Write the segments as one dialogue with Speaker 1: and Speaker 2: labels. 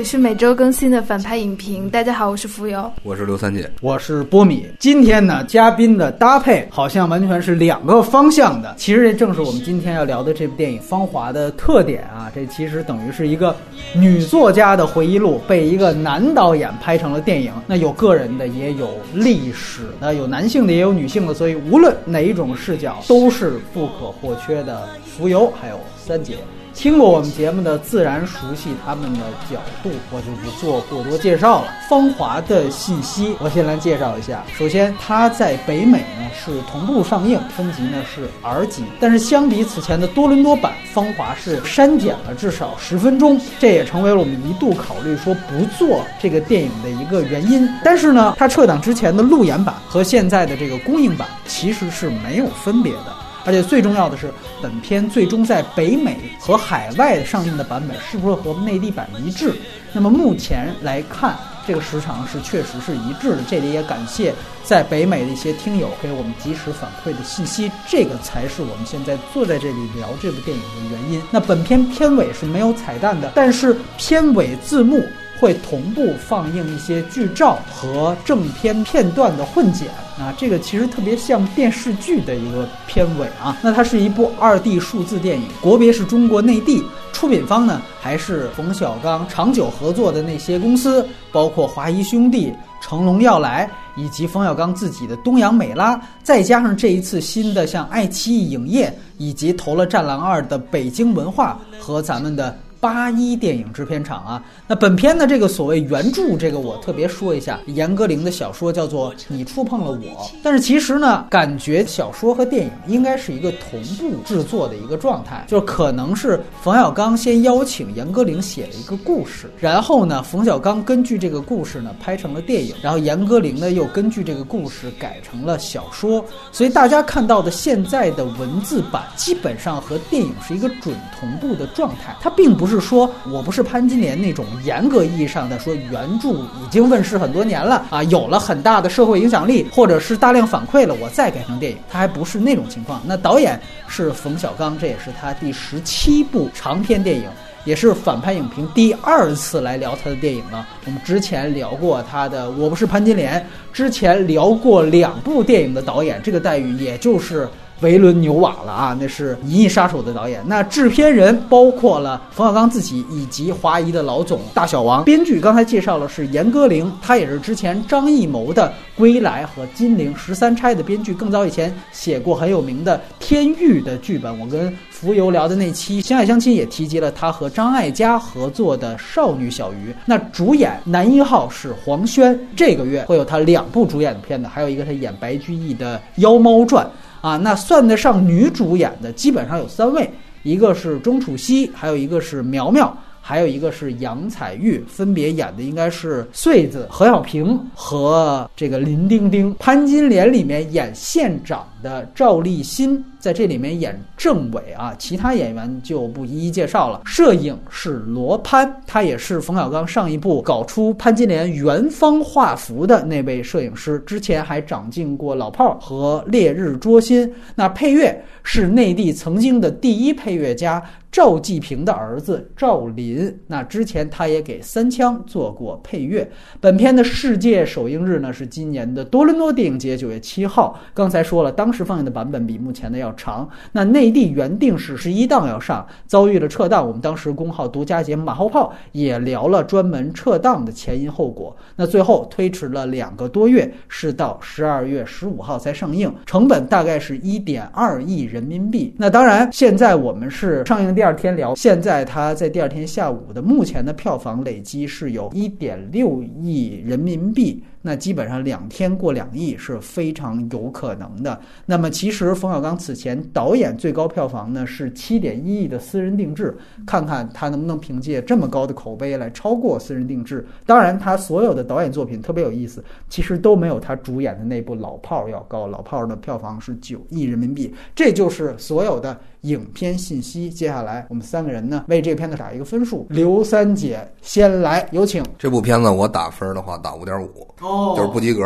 Speaker 1: 这里是每周更新的反派影评。大家好，我是浮游，
Speaker 2: 我是刘三姐，
Speaker 3: 我是波米。今天呢，嘉宾的搭配好像完全是两个方向的。其实这正是我们今天要聊的这部电影《芳华》的特点啊。这其实等于是一个女作家的回忆录，被一个男导演拍成了电影。那有个人的，也有历史的，有男性的，也有女性的。所以无论哪一种视角，都是不可或缺的。浮游还有三姐。听过我们节目的自然熟悉他们的角度，我就不做过多介绍了。芳华的信息，我先来介绍一下。首先，它在北美呢是同步上映，分级呢是 R 级，但是相比此前的多伦多版，芳华是删减了至少十分钟，这也成为了我们一度考虑说不做这个电影的一个原因。但是呢，它撤档之前的路演版和现在的这个公映版其实是没有分别的。而且最重要的是，本片最终在北美和海外上映的版本是不是和内地版一致？那么目前来看，这个时长是确实是一致的。这里也感谢在北美的一些听友给我们及时反馈的信息，这个才是我们现在坐在这里聊这部电影的原因。那本片片尾是没有彩蛋的，但是片尾字幕。会同步放映一些剧照和正片片段的混剪啊，这个其实特别像电视剧的一个片尾啊。那它是一部二 D 数字电影，国别是中国内地，出品方呢还是冯小刚长久合作的那些公司，包括华谊兄弟、成龙要来，以及冯小刚自己的东洋美拉，再加上这一次新的像爱奇艺影业，以及投了《战狼二》的北京文化和咱们的。八一电影制片厂啊，那本片的这个所谓原著，这个我特别说一下，严歌苓的小说叫做《你触碰了我》，但是其实呢，感觉小说和电影应该是一个同步制作的一个状态，就是可能是冯小刚先邀请严歌苓写了一个故事，然后呢，冯小刚根据这个故事呢拍成了电影，然后严歌苓呢又根据这个故事改成了小说，所以大家看到的现在的文字版基本上和电影是一个准同步的状态，它并不是。是说，我不是潘金莲那种严格意义上的说原著已经问世很多年了啊，有了很大的社会影响力，或者是大量反馈了，我再改成电影，它还不是那种情况。那导演是冯小刚，这也是他第十七部长篇电影，也是反派影评第二次来聊他的电影了。我们之前聊过他的《我不是潘金莲》，之前聊过两部电影的导演，这个待遇也就是。维伦纽瓦了啊，那是《银翼杀手》的导演。那制片人包括了冯小刚自己以及华谊的老总大小王。编剧刚才介绍了是严歌苓，他也是之前张艺谋的《归来》和《金陵十三钗》的编剧，更早以前写过很有名的《天域》的剧本。我跟浮游聊的那期《相爱相亲》也提及了他和张艾嘉合作的《少女小鱼》。那主演男一号是黄轩，这个月会有他两部主演的片子，还有一个他演白居易的《妖猫传》。啊，那算得上女主演的基本上有三位，一个是钟楚曦，还有一个是苗苗，还有一个是杨采钰，分别演的应该是穗子、何小平和这个林丁丁。潘金莲里面演县长的赵立新。在这里面演政委啊，其他演员就不一一介绍了。摄影是罗潘，他也是冯小刚上一部搞出潘金莲原方画幅的那位摄影师，之前还掌镜过《老炮儿》和《烈日灼心》。那配乐是内地曾经的第一配乐家赵季平的儿子赵林，那之前他也给《三枪》做过配乐。本片的世界首映日呢是今年的多伦多电影节九月七号。刚才说了，当当时放映的版本比目前的要。长那内地原定是十一档要上，遭遇了撤档。我们当时公号独家节目《马后炮》也聊了专门撤档的前因后果。那最后推迟了两个多月，是到十二月十五号才上映，成本大概是一点二亿人民币。那当然，现在我们是上映第二天聊，现在它在第二天下午的目前的票房累积是有一点六亿人民币。那基本上两天过两亿是非常有可能的。那么其实冯小刚此前导演最高票房呢是七点一亿的私人定制，看看他能不能凭借这么高的口碑来超过私人定制。当然，他所有的导演作品特别有意思，其实都没有他主演的那部《老炮儿》要高。《老炮儿》的票房是九亿人民币，这就是所有的。影片信息，接下来我们三个人呢为这个片子打一个分数。刘三姐先来，有请。
Speaker 2: 这部片子我打分的话打五点五，
Speaker 3: 哦，
Speaker 2: 就是不及格。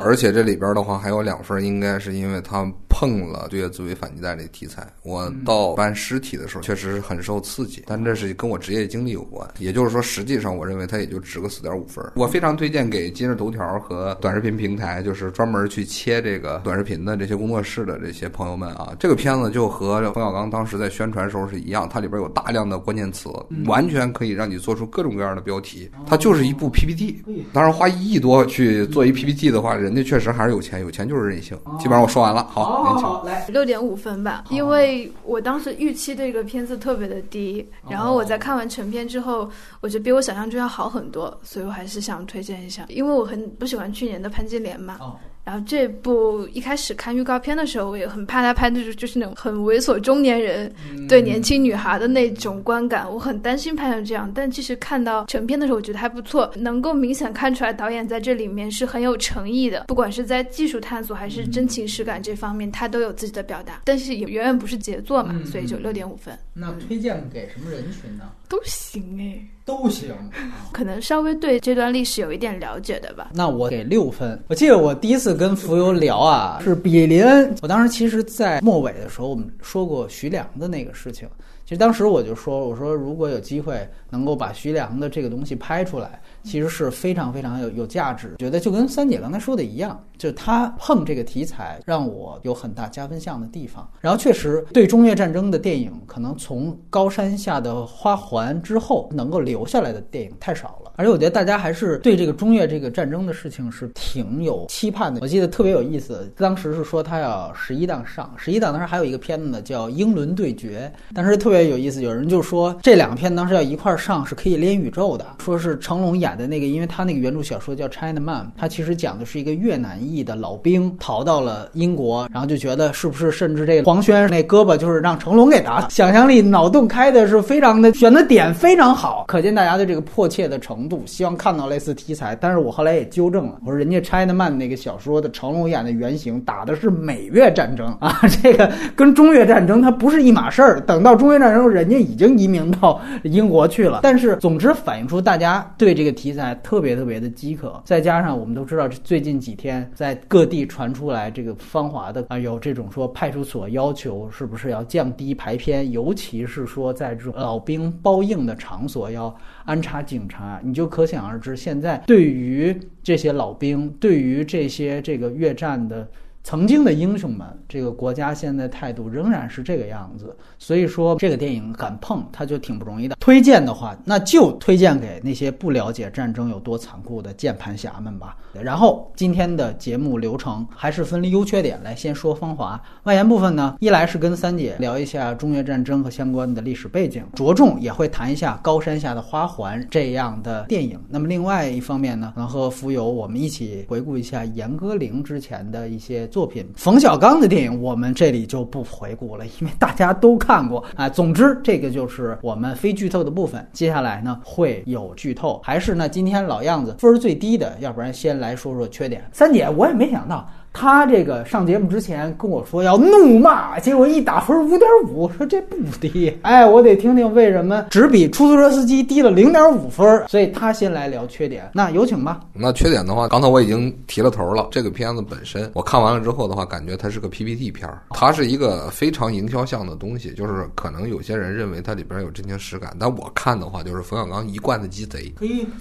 Speaker 2: 而且这里边的话还有两分，应该是因为他。碰了对越自卫反击战这个题材。我到搬尸体的时候，确实是很受刺激，但这是跟我职业经历有关。也就是说，实际上我认为它也就值个四点五分。我非常推荐给今日头条和短视频平台，就是专门去切这个短视频的这些工作室的这些朋友们啊，这个片子就和冯小刚当时在宣传时候是一样，它里边有大量的关键词，完全可以让你做出各种各样的标题。它就是一部 PPT，当然花一亿多去做一 PPT 的话，人家确实还是有钱，有钱就是任性。基本上我说完了，好，年轻。
Speaker 3: 来
Speaker 1: 六点五分吧，因为我当时预期这个片子特别的低，然后我在看完成片之后，我觉得比我想象中要好很多，所以我还是想推荐一下，因为我很不喜欢去年的潘金莲嘛。然后这部一开始看预告片的时候，我也很怕他拍的就就是那种很猥琐中年人对年轻女孩的那种观感，我很担心拍成这样。但其实看到成片的时候，我觉得还不错，能够明显看出来导演在这里面是很有诚意的，不管是在技术探索还是真情实感这方面，他都有自己的表达。但是也远远不是杰作嘛，所以就六点五分。
Speaker 3: 那推荐给什么人群呢？
Speaker 1: 都行哎。
Speaker 3: 都行，
Speaker 1: 可能稍微对这段历史有一点了解的吧。
Speaker 3: 那我给六分。我记得我第一次跟浮游聊啊，是比林恩。我当时其实，在末尾的时候，我们说过徐良的那个事情。其实当时我就说，我说如果有机会能够把徐良的这个东西拍出来。其实是非常非常有有价值，觉得就跟三姐刚才说的一样，就是他碰这个题材让我有很大加分项的地方。然后确实对中越战争的电影，可能从高山下的花环之后能够留下来的电影太少了。而且我觉得大家还是对这个中越这个战争的事情是挺有期盼的。我记得特别有意思，当时是说他要十一档上，十一档当时还有一个片子呢叫《英伦对决》，当时特别有意思，有人就说这两个片当时要一块儿上是可以连宇宙的，说是成龙演。的那个，因为他那个原著小说叫《China Man》，他其实讲的是一个越南裔的老兵逃到了英国，然后就觉得是不是甚至这个黄轩那胳膊就是让成龙给打，想象力脑洞开的是非常的，选的点非常好，可见大家的这个迫切的程度，希望看到类似题材。但是我后来也纠正了，我说人家《China Man》那个小说的成龙演的原型打的是美越战争啊，这个跟中越战争它不是一码事儿。等到中越战争，人家已经移民到英国去了。但是总之反映出大家对这个题。材特别特别的饥渴，再加上我们都知道，最近几天在各地传出来这个芳华的啊，有这种说派出所要求是不是要降低排片，尤其是说在这种老兵包应的场所要安插警察，你就可想而知，现在对于这些老兵，对于这些这个越战的。曾经的英雄们，这个国家现在态度仍然是这个样子，所以说这个电影敢碰，它就挺不容易的。推荐的话，那就推荐给那些不了解战争有多残酷的键盘侠们吧。然后今天的节目流程还是分离优缺点来先说芳华外延部分呢，一来是跟三姐聊一下中越战争和相关的历史背景，着重也会谈一下高山下的花环这样的电影。那么另外一方面呢，能和浮游我们一起回顾一下严歌苓之前的一些。作品冯小刚的电影，我们这里就不回顾了，因为大家都看过啊。总之，这个就是我们非剧透的部分。接下来呢，会有剧透，还是那，今天老样子，分儿最低的，要不然先来说说缺点。三姐，我也没想到。他这个上节目之前跟我说要怒骂，结果一打分五点五，说这不低。哎，我得听听为什么只比出租车司机低了零点五分。所以他先来聊缺点，那有请吧。
Speaker 2: 那缺点的话，刚才我已经提了头了。这个片子本身，我看完了之后的话，感觉它是个 PPT 片儿，它是一个非常营销向的东西。就是可能有些人认为它里边有真情实感，但我看的话，就是冯小刚一贯的鸡贼，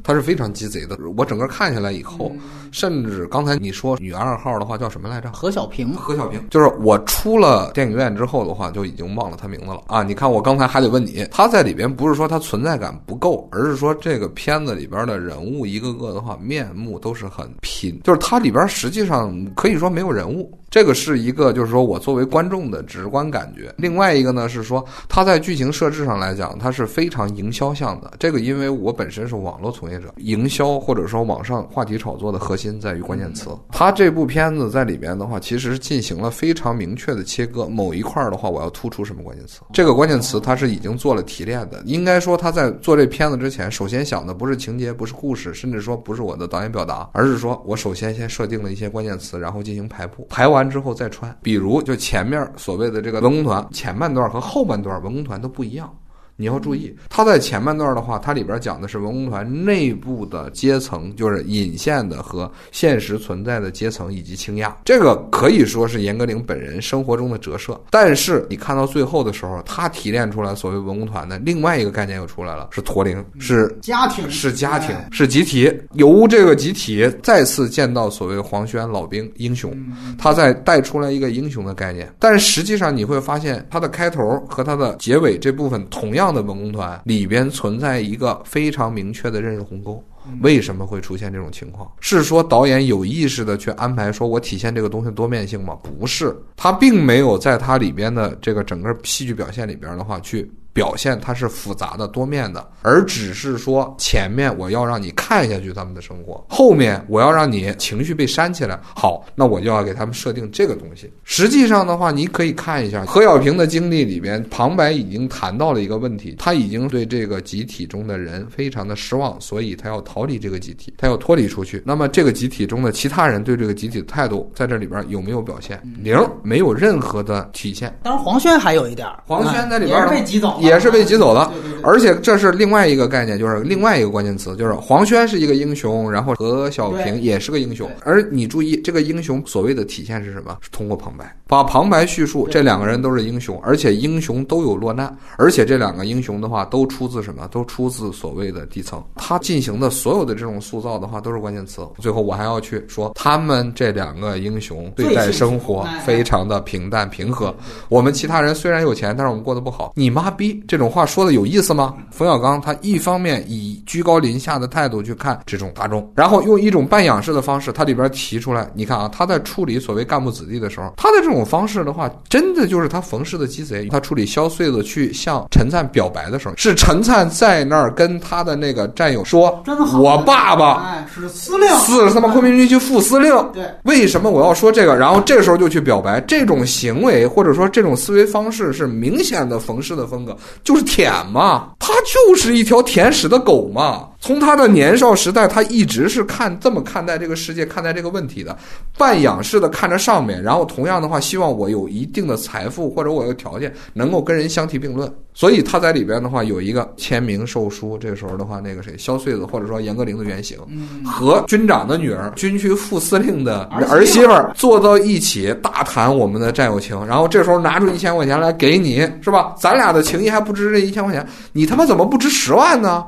Speaker 2: 他是非常鸡贼的。我整个看下来以后，甚至刚才你说女二号的话。叫什么来着？
Speaker 3: 何小平。
Speaker 2: 何小平，就是我出了电影院之后的话，就已经忘了他名字了啊！你看，我刚才还得问你，他在里边不是说他存在感不够，而是说这个片子里边的人物一个个的话，面目都是很拼，就是它里边实际上可以说没有人物。这个是一个，就是说我作为观众的直观感觉。另外一个呢，是说它在剧情设置上来讲，它是非常营销向的。这个因为我本身是网络从业者，营销或者说网上话题炒作的核心在于关键词。它这部片子在里边的话，其实进行了非常明确的切割。某一块的话，我要突出什么关键词？这个关键词它是已经做了提炼的。应该说他在做这片子之前，首先想的不是情节，不是故事，甚至说不是我的导演表达，而是说我首先先设定了一些关键词，然后进行排布，排。完之后再穿，比如就前面所谓的这个文工团前半段和后半段文工团都不一样，你要注意，它在前半段的话，它里边讲的是文工团内部的阶层，就是隐现的和现实存在的阶层以及倾轧。这个可以说是严歌苓本人生活中的折射。但是你看到最后的时候，他提炼出来所谓文工团的另外一个概念又出来了，是驼铃，是
Speaker 3: 家庭
Speaker 2: 是家庭
Speaker 3: 哎，
Speaker 2: 是集体。由这个集体再次见到所谓黄轩老兵英雄，他在带出来一个英雄的概念。但是实际上你会发现，它的开头和它的结尾这部分同样的文工团里边存在一个非常明确的认识鸿沟。为什么会出现这种情况？是说导演有意识的去安排，说我体现这个东西多面性吗？不是，他并没有在它里边的这个整个戏剧表现里边的话去表现它是复杂的、多面的，而只是说前面我要让你看下去他们的生活，后面我要让你情绪被煽起来。好，那我就要给他们设定这个东西。实际上的话，你可以看一下何小平的经历里边，旁白已经谈到了一个问题，他已经对这个集体中的人非常的失望，所以他要逃离这个集体，他要脱离出去。那么这个集体中的其他人对这个集体的态度，在这里边有没有表现？零，没有任何的体现。
Speaker 3: 当然黄轩还有一点，
Speaker 2: 黄轩在里边
Speaker 3: 被挤走了，
Speaker 2: 也是被挤走了
Speaker 3: 对对对
Speaker 2: 而且这是另外一个概念，就是另外一个关键词，就是黄轩是一个英雄，然后何小平也是个英雄。而你注意，这个英雄所谓的体现是什么？是通过旁白，把旁白叙述这两个人都是英雄，而且英雄都有落难，而且这两个英雄的话都出自什么？都出自所谓的底层。他进行的所有的这种塑造的话都是关键词。最后我还要去说，他们这两个英雄对待生活非常的平淡平和。我们其他人虽然有钱，但是我们过得不好。你妈逼，这种话说的有意思吗？冯小刚他一方面以居高临下的态度去看这种大众，然后用一种半仰视的方式，他里边提出来，你看啊，他在处理所谓干部子弟的时候，他的这种方式的话，真的就是他冯氏的鸡贼。他处理萧穗子去向陈灿表白的时候，是陈灿在那儿跟他的那个战友说
Speaker 3: 真好，
Speaker 2: 我爸爸
Speaker 3: 哎是司令，
Speaker 2: 是他妈昆明军区副司令。
Speaker 3: 对，
Speaker 2: 为什么我要说这个？然后这时候就去表白，这种行为或者说这种思维方式是明显的冯氏的风格，就是舔嘛，它就是一条舔屎的狗嘛。从他的年少时代，他一直是看这么看待这个世界、看待这个问题的，半仰视的看着上面，然后同样的话，希望我有一定的财富或者我有条件，能够跟人相提并论。所以他在里边的话有一个签名售书，这个时候的话，那个谁萧穗子或者说严歌苓的原型，和军长的女儿、军区副司令的儿媳妇儿坐到一起，大谈我们的战友情。然后这时候拿出一千块钱来给你，是吧？咱俩的情谊还不值这一千块钱，你他妈怎么不值十万呢？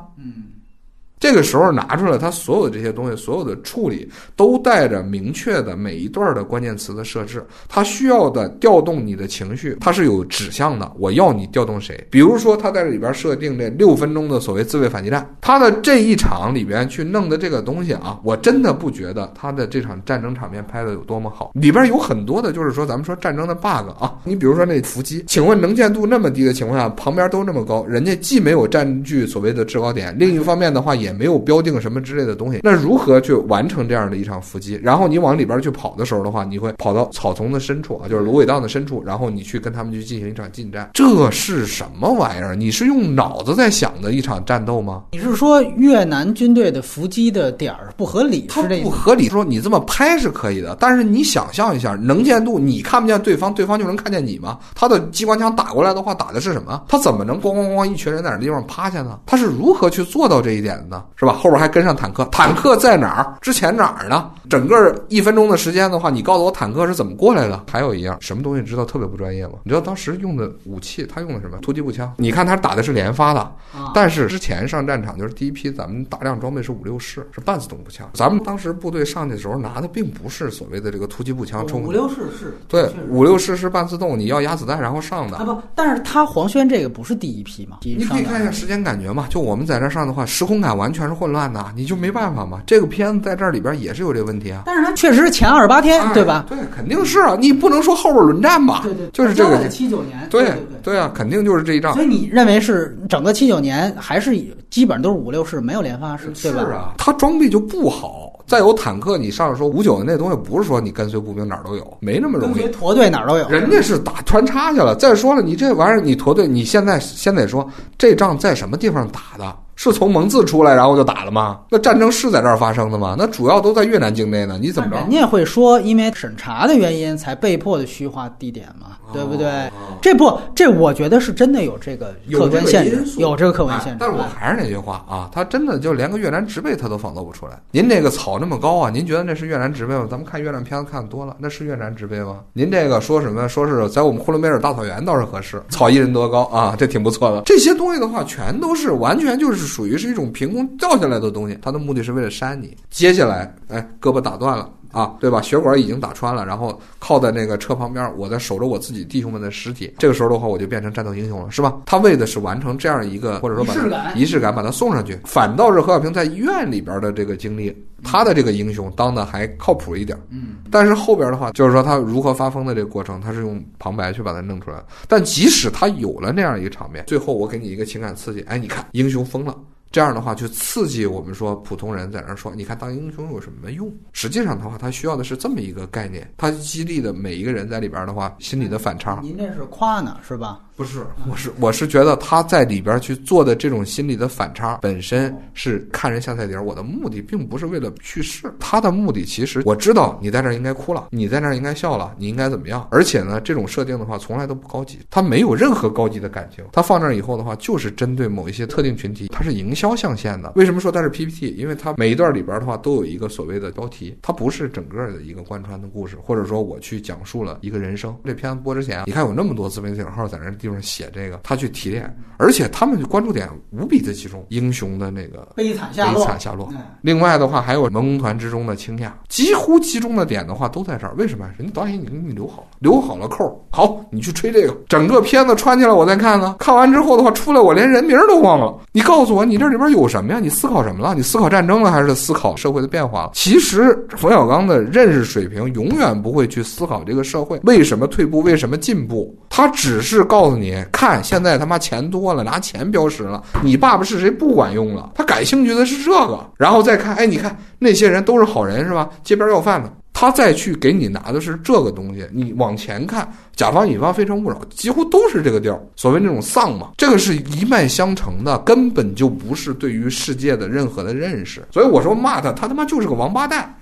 Speaker 2: 这个时候拿出来，他所有的这些东西，所有的处理都带着明确的每一段的关键词的设置，它需要的调动你的情绪，它是有指向的。我要你调动谁？比如说，他在这里边设定这六分钟的所谓自卫反击战，他的这一场里边去弄的这个东西啊，我真的不觉得他的这场战争场面拍的有多么好，里边有很多的就是说咱们说战争的 bug 啊，你比如说那伏击，请问能见度那么低的情况下，旁边都那么高，人家既没有占据所谓的制高点，另一方面的话也没有标定什么之类的东西，那如何去完成这样的一场伏击？然后你往里边去跑的时候的话，你会跑到草丛的深处啊，就是芦苇荡的深处，然后你去跟他们去进行一场近战，这是什么玩意儿？你是用脑子在想的一场战斗吗？
Speaker 3: 你是说越南军队的伏击的点儿不合理，
Speaker 2: 它
Speaker 3: 是这？
Speaker 2: 不合理。说你这么拍是可以的，但是你想象一下，能见度你看不见对方，对方就能看见你吗？他的机关枪打过来的话，打的是什么？他怎么能咣咣咣一群人在那地方趴下呢？他是如何去做到这一点的呢？是吧？后边还跟上坦克，坦克在哪儿？之前哪儿呢？整个一分钟的时间的话，你告诉我坦克是怎么过来的？还有一样，什么东西知道特别不专业吗？你知道当时用的武器，他用的什么？突击步枪。你看他打的是连发的，
Speaker 3: 啊，
Speaker 2: 但是之前上战场就是第一批，咱们大量装备是五六式，是半自动步枪。咱们当时部队上去的时候拿的并不是所谓的这个突击步枪冲
Speaker 3: 五，六式是，
Speaker 2: 对，五六式是半自动，你要压子弹然后上的
Speaker 3: 啊。不，但是他黄轩这个不是第一批嘛？
Speaker 2: 你可以看一下时间感觉嘛，就我们在这上的话，时空感完全是混乱的，你就没办法嘛。这个片子在这里边也是有这个问题啊。
Speaker 3: 但是它确实是前二十八天，
Speaker 2: 哎
Speaker 3: 对吧？
Speaker 2: 对，肯定是啊，你不能说后边轮战吧？
Speaker 3: 对对，
Speaker 2: 就是这个，
Speaker 3: 七九年，
Speaker 2: 对
Speaker 3: 对对。
Speaker 2: 对啊，肯定就是这一仗
Speaker 3: 所。以你认为是整个七九年还是基本上都是五六式，没有连发式，对吧？
Speaker 2: 是啊，它装备就不好。再有坦克，你上来说五九的那东西，不是说你跟随步兵哪儿都有，没那么容易
Speaker 3: 跟随。驼队哪儿都有。
Speaker 2: 人家是打穿插去了。再说了，你这玩意儿，你驼队，你现在先得说这仗在什么地方打的？是从蒙自出来然后就打了吗？那战争是在这儿发生的吗？那主要都在越南境内呢。你怎么着？
Speaker 3: 人家会说，因为审查的原因才被迫的虚化地点嘛，对不对？这不，这我觉得是真的有这个客观限制，有这个客观限制。
Speaker 2: 但是我还是那句话啊，他真的就连个越南植被他都仿造不出来。您这个草那么高啊，您觉得那是越南植被吗？咱们看越南片子看多了，那是越南植被吗？您这个说什么？说是在我们呼伦贝尔大草原倒是合适，草一人多高啊，这挺不错的。这些东西的话，全都是完全就是属于是一种凭空掉下来的东西，它的目的是为了扇你。接下来，哎，胳膊打断了。啊，对吧？血管已经打穿了，然后靠在那个车旁边，我在守着我自己弟兄们的尸体。这个时候的话，我就变成战斗英雄了，是吧？他为的是完成这样一个，或者说把仪式感把他送上去。反倒是何小平在医院里边的这个经历，他的这个英雄当的还靠谱一点。
Speaker 3: 嗯，
Speaker 2: 但是后边的话，就是说他如何发疯的这个过程，他是用旁白去把它弄出来。但即使他有了那样一个场面，最后我给你一个情感刺激，哎，你看英雄疯了。这样的话，就刺激我们说普通人在那说，你看当英雄有什么用？实际上的话，他需要的是这么一个概念，他激励的每一个人在里边的话，心里的反差。
Speaker 3: 您这是夸呢，是吧？
Speaker 2: 不是，我是我是觉得他在里边去做的这种心理的反差，本身是看人下菜碟。我的目的并不是为了去世，他的目的其实我知道你在这儿应该哭了，你在那儿应该笑了，你应该怎么样？而且呢，这种设定的话从来都不高级，他没有任何高级的感情。他放那儿以后的话，就是针对某一些特定群体，它是营销象限的。为什么说它是 PPT？因为它每一段里边的话都有一个所谓的标题，它不是整个的一个贯穿的故事，或者说我去讲述了一个人生。这片播之前，你看有那么多自媒体号在那。地方写这个，他去提炼，而且他们关注点无比的集中，英雄的那个
Speaker 3: 悲惨下落，
Speaker 2: 悲惨下落。另外的话，还有文工团之中的倾轧，几乎集中的点的话都在这儿。为什么？人家导演已经给你留好了，留好了扣。好，你去吹这个，整个片子穿起来，我再看呢。看完之后的话，出来我连人名都忘了。你告诉我，你这里边有什么呀？你思考什么了？你思考战争了，还是思考社会的变化了？其实冯小刚的认识水平永远不会去思考这个社会为什么退步，为什么进步，他只是告诉你看。现在他妈钱多了，拿钱标识了。你爸爸是谁不管用了，他感兴趣的是这个。然后再看，哎，你看那些人都是好人是吧？街边要饭的，他再去给你拿的是这个东西。你往前看，甲方乙方非诚勿扰，几乎都是这个调。所谓那种丧嘛，这个是一脉相承的，根本就不是对于世界的任何的认识。所以我说骂他，他他妈就是个王八蛋。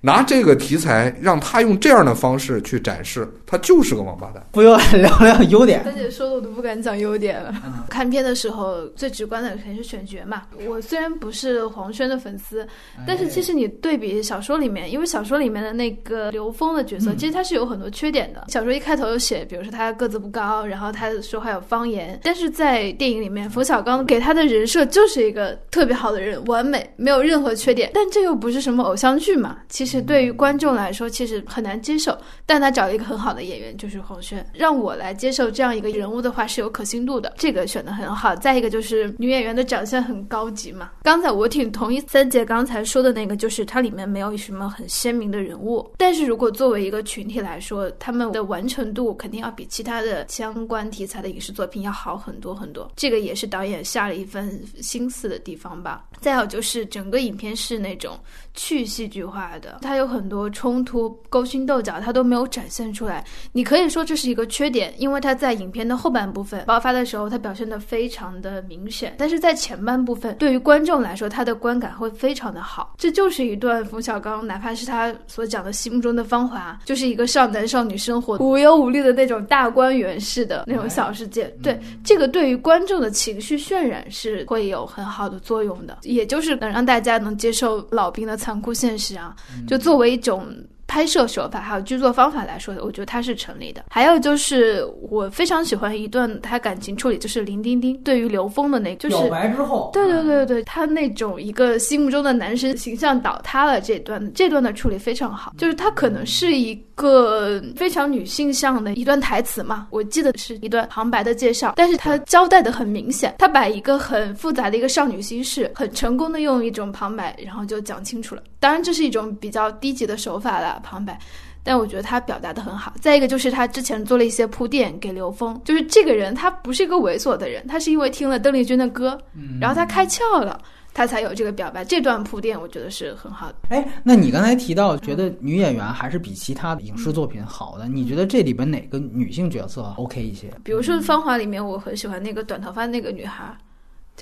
Speaker 2: 拿这个题材让他用这样的方式去展示，他就是个王八蛋。
Speaker 3: 不用聊聊优点，
Speaker 1: 大姐说的我都不敢讲优点了。看片的时候最直观的肯定是选角嘛。我虽然不是黄轩的粉丝，但是其实你对比小说里面，因为小说里面的那个刘峰的角色，其实他是有很多缺点的。小说一开头有写，比如说他个子不高，然后他说话有方言。但是在电影里面，冯小刚给他的人设就是一个特别好的人，完美，没有任何缺点。但这又不是什么偶像剧嘛，其实。其实对于观众来说，其实很难接受。但他找了一个很好的演员，就是黄轩，让我来接受这样一个人物的话是有可信度的。这个选的很好。再一个就是女演员的长相很高级嘛。刚才我挺同意三姐刚才说的那个，就是它里面没有什么很鲜明的人物。但是如果作为一个群体来说，他们的完成度肯定要比其他的相关题材的影视作品要好很多很多。这个也是导演下了一份心思的地方吧。再有就是整个影片是那种去戏剧化的。它有很多冲突、勾心斗角，它都没有展现出来。你可以说这是一个缺点，因为它在影片的后半部分爆发的时候，它表现的非常的明显。但是在前半部分，对于观众来说，它的观感会非常的好。这就是一段冯小刚，哪怕是他所讲的心目中的芳华，就是一个少男少女生活无忧无虑的那种大观园式的那种小世界。对这个，对于观众的情绪渲染是会有很好的作用的，也就是能让大家能接受老兵的残酷现实啊。就作为一种拍摄手法还有剧作方法来说的，我觉得它是成立的。还有就是我非常喜欢一段他感情处理，就是林丁丁对于刘峰的那，就是
Speaker 3: 表白之后，
Speaker 1: 对对对对，他那种一个心目中的男神形象倒塌了这段，这段的处理非常好。就是他可能是一个非常女性向的一段台词嘛，我记得是一段旁白的介绍，但是他交代的很明显，他把一个很复杂的一个少女心事，很成功的用一种旁白，然后就讲清楚了。当然这是一种比较低级的手法了。旁白，但我觉得他表达的很好。再一个就是他之前做了一些铺垫给刘峰，就是这个人他不是一个猥琐的人，他是因为听了邓丽君的歌，然后他开窍了，他才有这个表白。这段铺垫我觉得是很好的。
Speaker 3: 哎，那你刚才提到觉得女演员还是比其他的影视作品好的，你觉得这里边哪个女性角色 OK 一些？
Speaker 1: 比如说《芳华》里面，我很喜欢那个短头发那个女孩。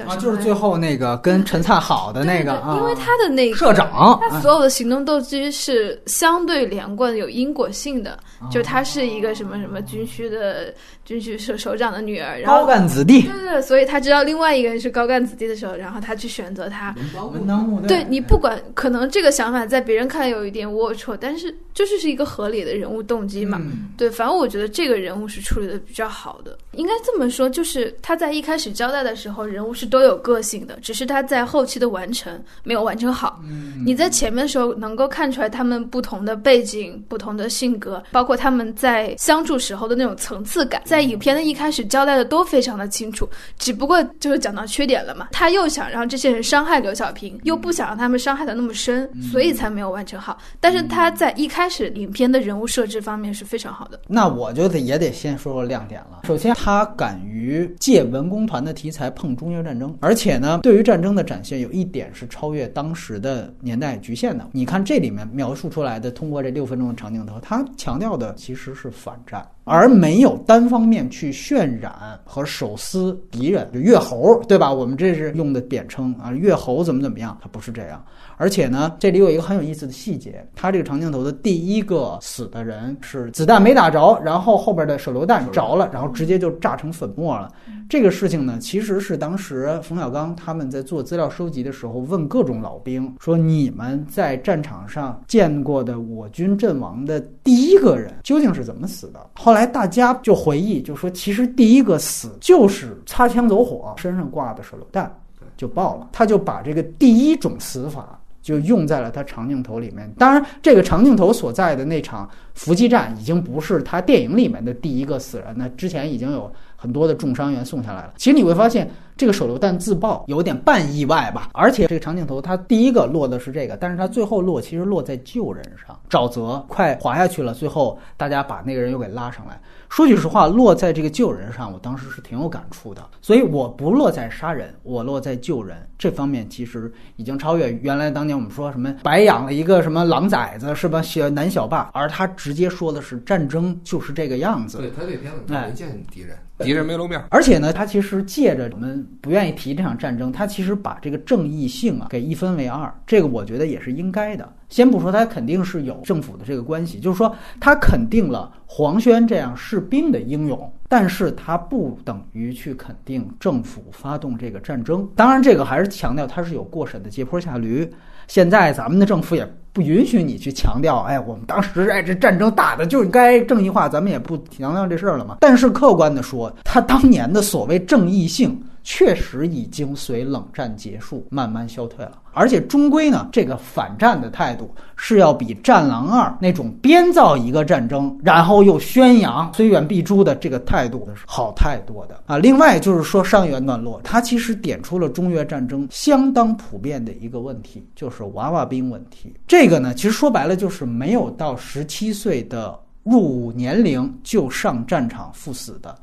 Speaker 3: 啊，就是最后那个跟陈灿好的那个
Speaker 1: 因为他的那个
Speaker 3: 社长，
Speaker 1: 他所有的行动动机是相对连贯、有因果性的，
Speaker 3: 啊
Speaker 1: 就他是一个什么什么军区的军区首首长的女儿，然后高
Speaker 3: 干子弟，
Speaker 1: 对对对，所以他知道另外一个人是高干子弟的时候，然后他去选择他。
Speaker 3: 门当户
Speaker 1: 对。你不管，可能这个想法在别人看来有一点龌龊，但是就是是一个合理的人物动机嘛。
Speaker 3: 嗯。
Speaker 1: 对，反正我觉得这个人物是处理的比较好的。应该这么说，就是他在一开始交代的时候，人物是都有个性的，只是他在后期的完成没有完成好。你在前面的时候能够看出来他们不同的背景、不同的性格，包括他们在相处时候的那种层次感，在影片的一开始交代的都非常的清楚。只不过就是讲到缺点了嘛，他又想让这些人伤害刘小平，又不想让他们伤害的那么深，所以才没有完成好。但是他在一开始影片的人物设置方面是非常好的。
Speaker 3: 那我就得也得先说说亮点了。首先，他敢于借文工团的题材碰中越战争，而且呢，对于战争的展现有一点是超越当时的年代局限的。你看这里面描述出来的，通过这六分钟的长镜头，它强调的其实是反战。而没有单方面去渲染和手撕敌人，就越猴，对吧？我们这是用的贬称啊，越猴怎么怎么样？他不是这样。而且呢，这里有一个很有意思的细节，他这个长镜头的第一个死的人是子弹没打着，然后后边的手榴弹着了，然后直接就炸成粉末了。这个事情呢，其实是当时冯小刚他们在做资料收集的时候，问各种老兵说：“你们在战场上见过的我军阵亡的第一个人究竟是怎么死的？”后来来大家就回忆，就说其实第一个死就是擦枪走火，身上挂的手榴弹就爆了。他就把这个第一种死法。就用在了他长镜头里面。当然，这个长镜头所在的那场伏击战已经不是他电影里面的第一个死人，那之前已经有很多的重伤员送下来了。其实你会发现，这个手榴弹自爆有点半意外吧。而且这个长镜头，它第一个落的是这个，但是它最后落其实落在救人上。沼泽快滑下去了，最后大家把那个人又给拉上来。说句实话，落在这个救人上，我当时是挺有感触的。所以我不落在杀人，我落在救人这方面，其实已经超越原来当年我们说什么白养了一个什么狼崽子是吧？小男小霸，而他直接说的是战争就是这个样子。
Speaker 2: 对他这片子没见敌人，敌人没露面。
Speaker 3: 而且呢，他其实借着我们不愿意提这场战争，他其实把这个正义性啊给一分为二，这个我觉得也是应该的。先不说他肯定是有政府的这个关系，就是说他肯定了黄轩这样士兵的英勇，但是他不等于去肯定政府发动这个战争。当然，这个还是强调他是有过审的，借坡下驴。现在咱们的政府也不允许你去强调，哎，我们当时哎这战争打的就是该正义化，咱们也不强调这事儿了嘛。但是客观的说，他当年的所谓正义性。确实已经随冷战结束慢慢消退了，而且终归呢，这个反战的态度是要比《战狼二》那种编造一个战争，然后又宣扬虽远必诛的这个态度好太多的啊。另外就是说上一段落，它其实点出了中越战争相当普遍的一个问题，就是娃娃兵问题。这个呢，其实说白了就是没有到十七岁的入伍年龄就上战场赴死的。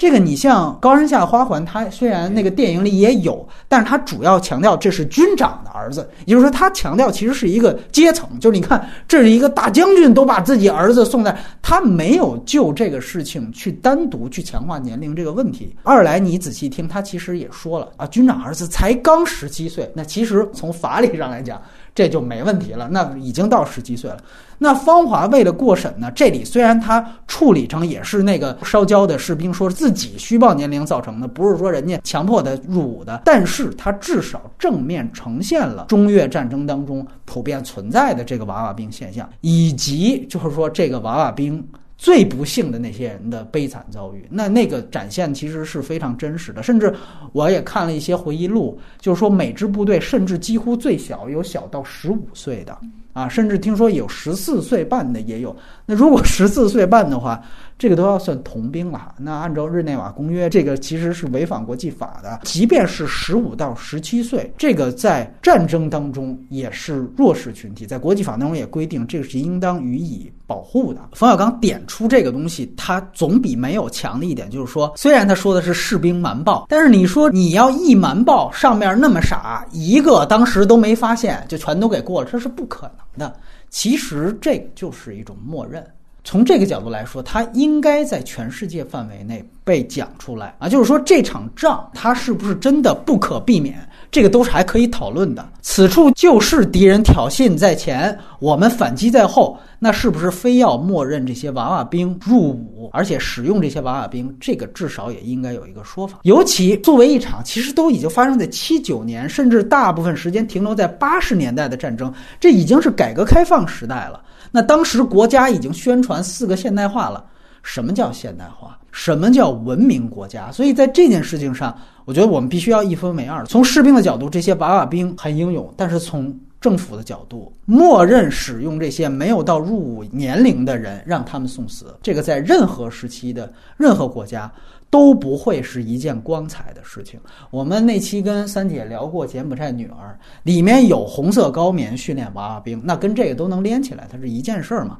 Speaker 3: 这个你像高山下的花环，他虽然那个电影里也有，但是他主要强调这是军长的儿子，也就是说他强调其实是一个阶层，就是你看这是一个大将军都把自己儿子送在，他没有就这个事情去单独去强化年龄这个问题。二来你仔细听，他其实也说了啊，军长儿子才刚十七岁，那其实从法理上来讲。这就没问题了，那已经到十七岁了。那芳华为了过审呢，这里虽然他处理成也是那个烧焦的士兵说自己虚报年龄造成的，不是说人家强迫他入伍的，但是他至少正面呈现了中越战争当中普遍存在的这个娃娃兵现象，以及就是说这个娃娃兵。最不幸的那些人的悲惨遭遇，那那个展现其实是非常真实的。甚至我也看了一些回忆录，就是说每支部队甚至几乎最小有小到十五岁的啊，甚至听说有十四岁半的也有。那如果十四岁半的话，这个都要算童兵了。那按照日内瓦公约，这个其实是违反国际法的。即便是十五到十七岁，这个在战争当中也是弱势群体，在国际法当中也规定，这个是应当予以保护的。冯小刚点出这个东西，他总比没有强的一点，就是说，虽然他说的是士兵瞒报，但是你说你要一瞒报，上面那么傻，一个当时都没发现，就全都给过了，这是不可能的。其实这就是一种默认。从这个角度来说，它应该在全世界范围内被讲出来啊，就是说这场仗它是不是真的不可避免？这个都是还可以讨论的。此处就是敌人挑衅在前，我们反击在后，那是不是非要默认这些娃娃兵入伍，而且使用这些娃娃兵？这个至少也应该有一个说法。尤其作为一场其实都已经发生在七九年，甚至大部分时间停留在八十年代的战争，这已经是改革开放时代了。那当时国家已经宣传四个现代化了。什么叫现代化？什么叫文明国家？所以在这件事情上，我觉得我们必须要一分为二。从士兵的角度，这些娃娃兵很英勇；但是从政府的角度，默认使用这些没有到入伍年龄的人，让他们送死，这个在任何时期的任何国家都不会是一件光彩的事情。我们那期跟三姐聊过柬埔寨女儿，里面有红色高棉训练娃娃兵，那跟这个都能连起来，它是一件事儿嘛。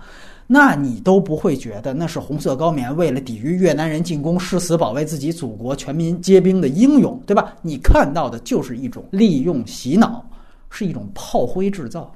Speaker 3: 那你都不会觉得那是红色高棉为了抵御越南人进攻誓死保卫自己祖国全民皆兵的英勇，对吧？你看到的就是一种利用洗脑，是一种炮灰制造，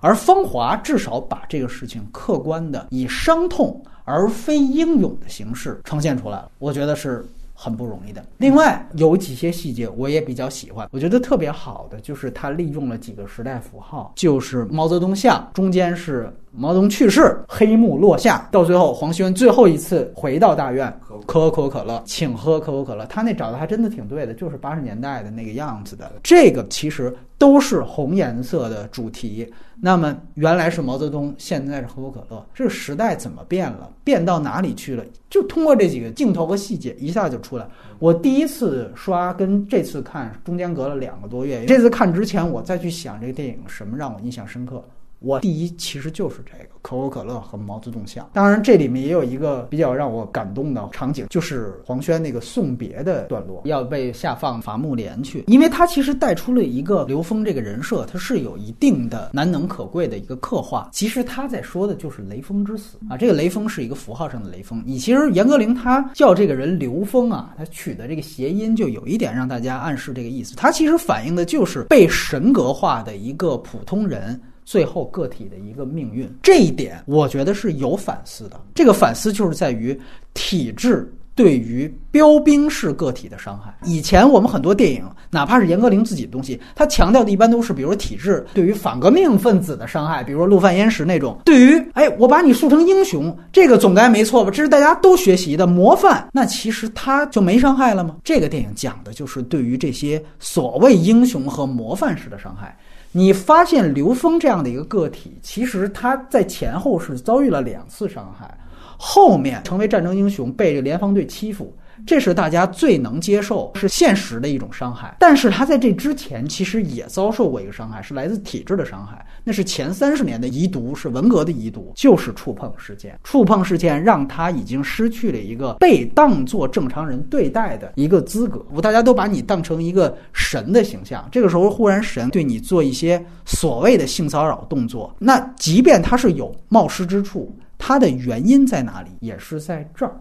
Speaker 3: 而芳华至少把这个事情客观的以伤痛而非英勇的形式呈现出来了，我觉得是很不容易的。另外有几些细节我也比较喜欢，我觉得特别好的就是他利用了几个时代符号，就是毛泽东像，中间是。毛泽东去世，黑幕落下，到最后黄轩最后一次回到大院，可口可乐，请喝可口可乐。他那找的还真的挺对的，就是八十年代的那个样子的。这个其实都是红颜色的主题。那么原来是毛泽东，现在是可口可乐，这个时代怎么变了？变到哪里去了？就通过这几个镜头和细节，一下就出来。我第一次刷跟这次看中间隔了两个多月，这次看之前我再去想这个电影什么让我印象深刻。我第一其实就是这个可口可乐和毛泽东像，当然这里面也有一个比较让我感动的场景，就是黄轩那个送别的段落要被下放伐木连去，因为他其实带出了一个刘峰这个人设，他是有一定的难能可贵的一个刻画。其实他在说的就是雷锋之死啊，这个雷锋是一个符号上的雷锋。你其实严歌苓他叫这个人刘峰啊，他取的这个谐音就有一点让大家暗示这个意思，他其实反映的就是被神格化的一个普通人。最后个体的一个命运，这一点我觉得是有反思的。这个反思就是在于体制对于标兵式个体的伤害。以前我们很多电影，哪怕是严歌苓自己的东西，他强调的一般都是，比如说体制对于反革命分子的伤害，比如说陆犯焉识那种。对于哎，我把你塑成英雄，这个总该没错吧？这是大家都学习的模范，那其实他就没伤害了吗？这个电影讲的就是对于这些所谓英雄和模范式的伤害。你发现刘峰这样的一个个体，其实他在前后是遭遇了两次伤害，后面成为战争英雄，被这联防队欺负。这是大家最能接受，是现实的一种伤害。但是他在这之前其实也遭受过一个伤害，是来自体制的伤害。那是前三十年的遗毒，是文革的遗毒，就是触碰事件。触碰事件让他已经失去了一个被当作正常人对待的一个资格。我大家都把你当成一个神的形象，这个时候忽然神对你做一些所谓的性骚扰动作，那即便他是有冒失之处，他的原因在哪里？也是在这儿。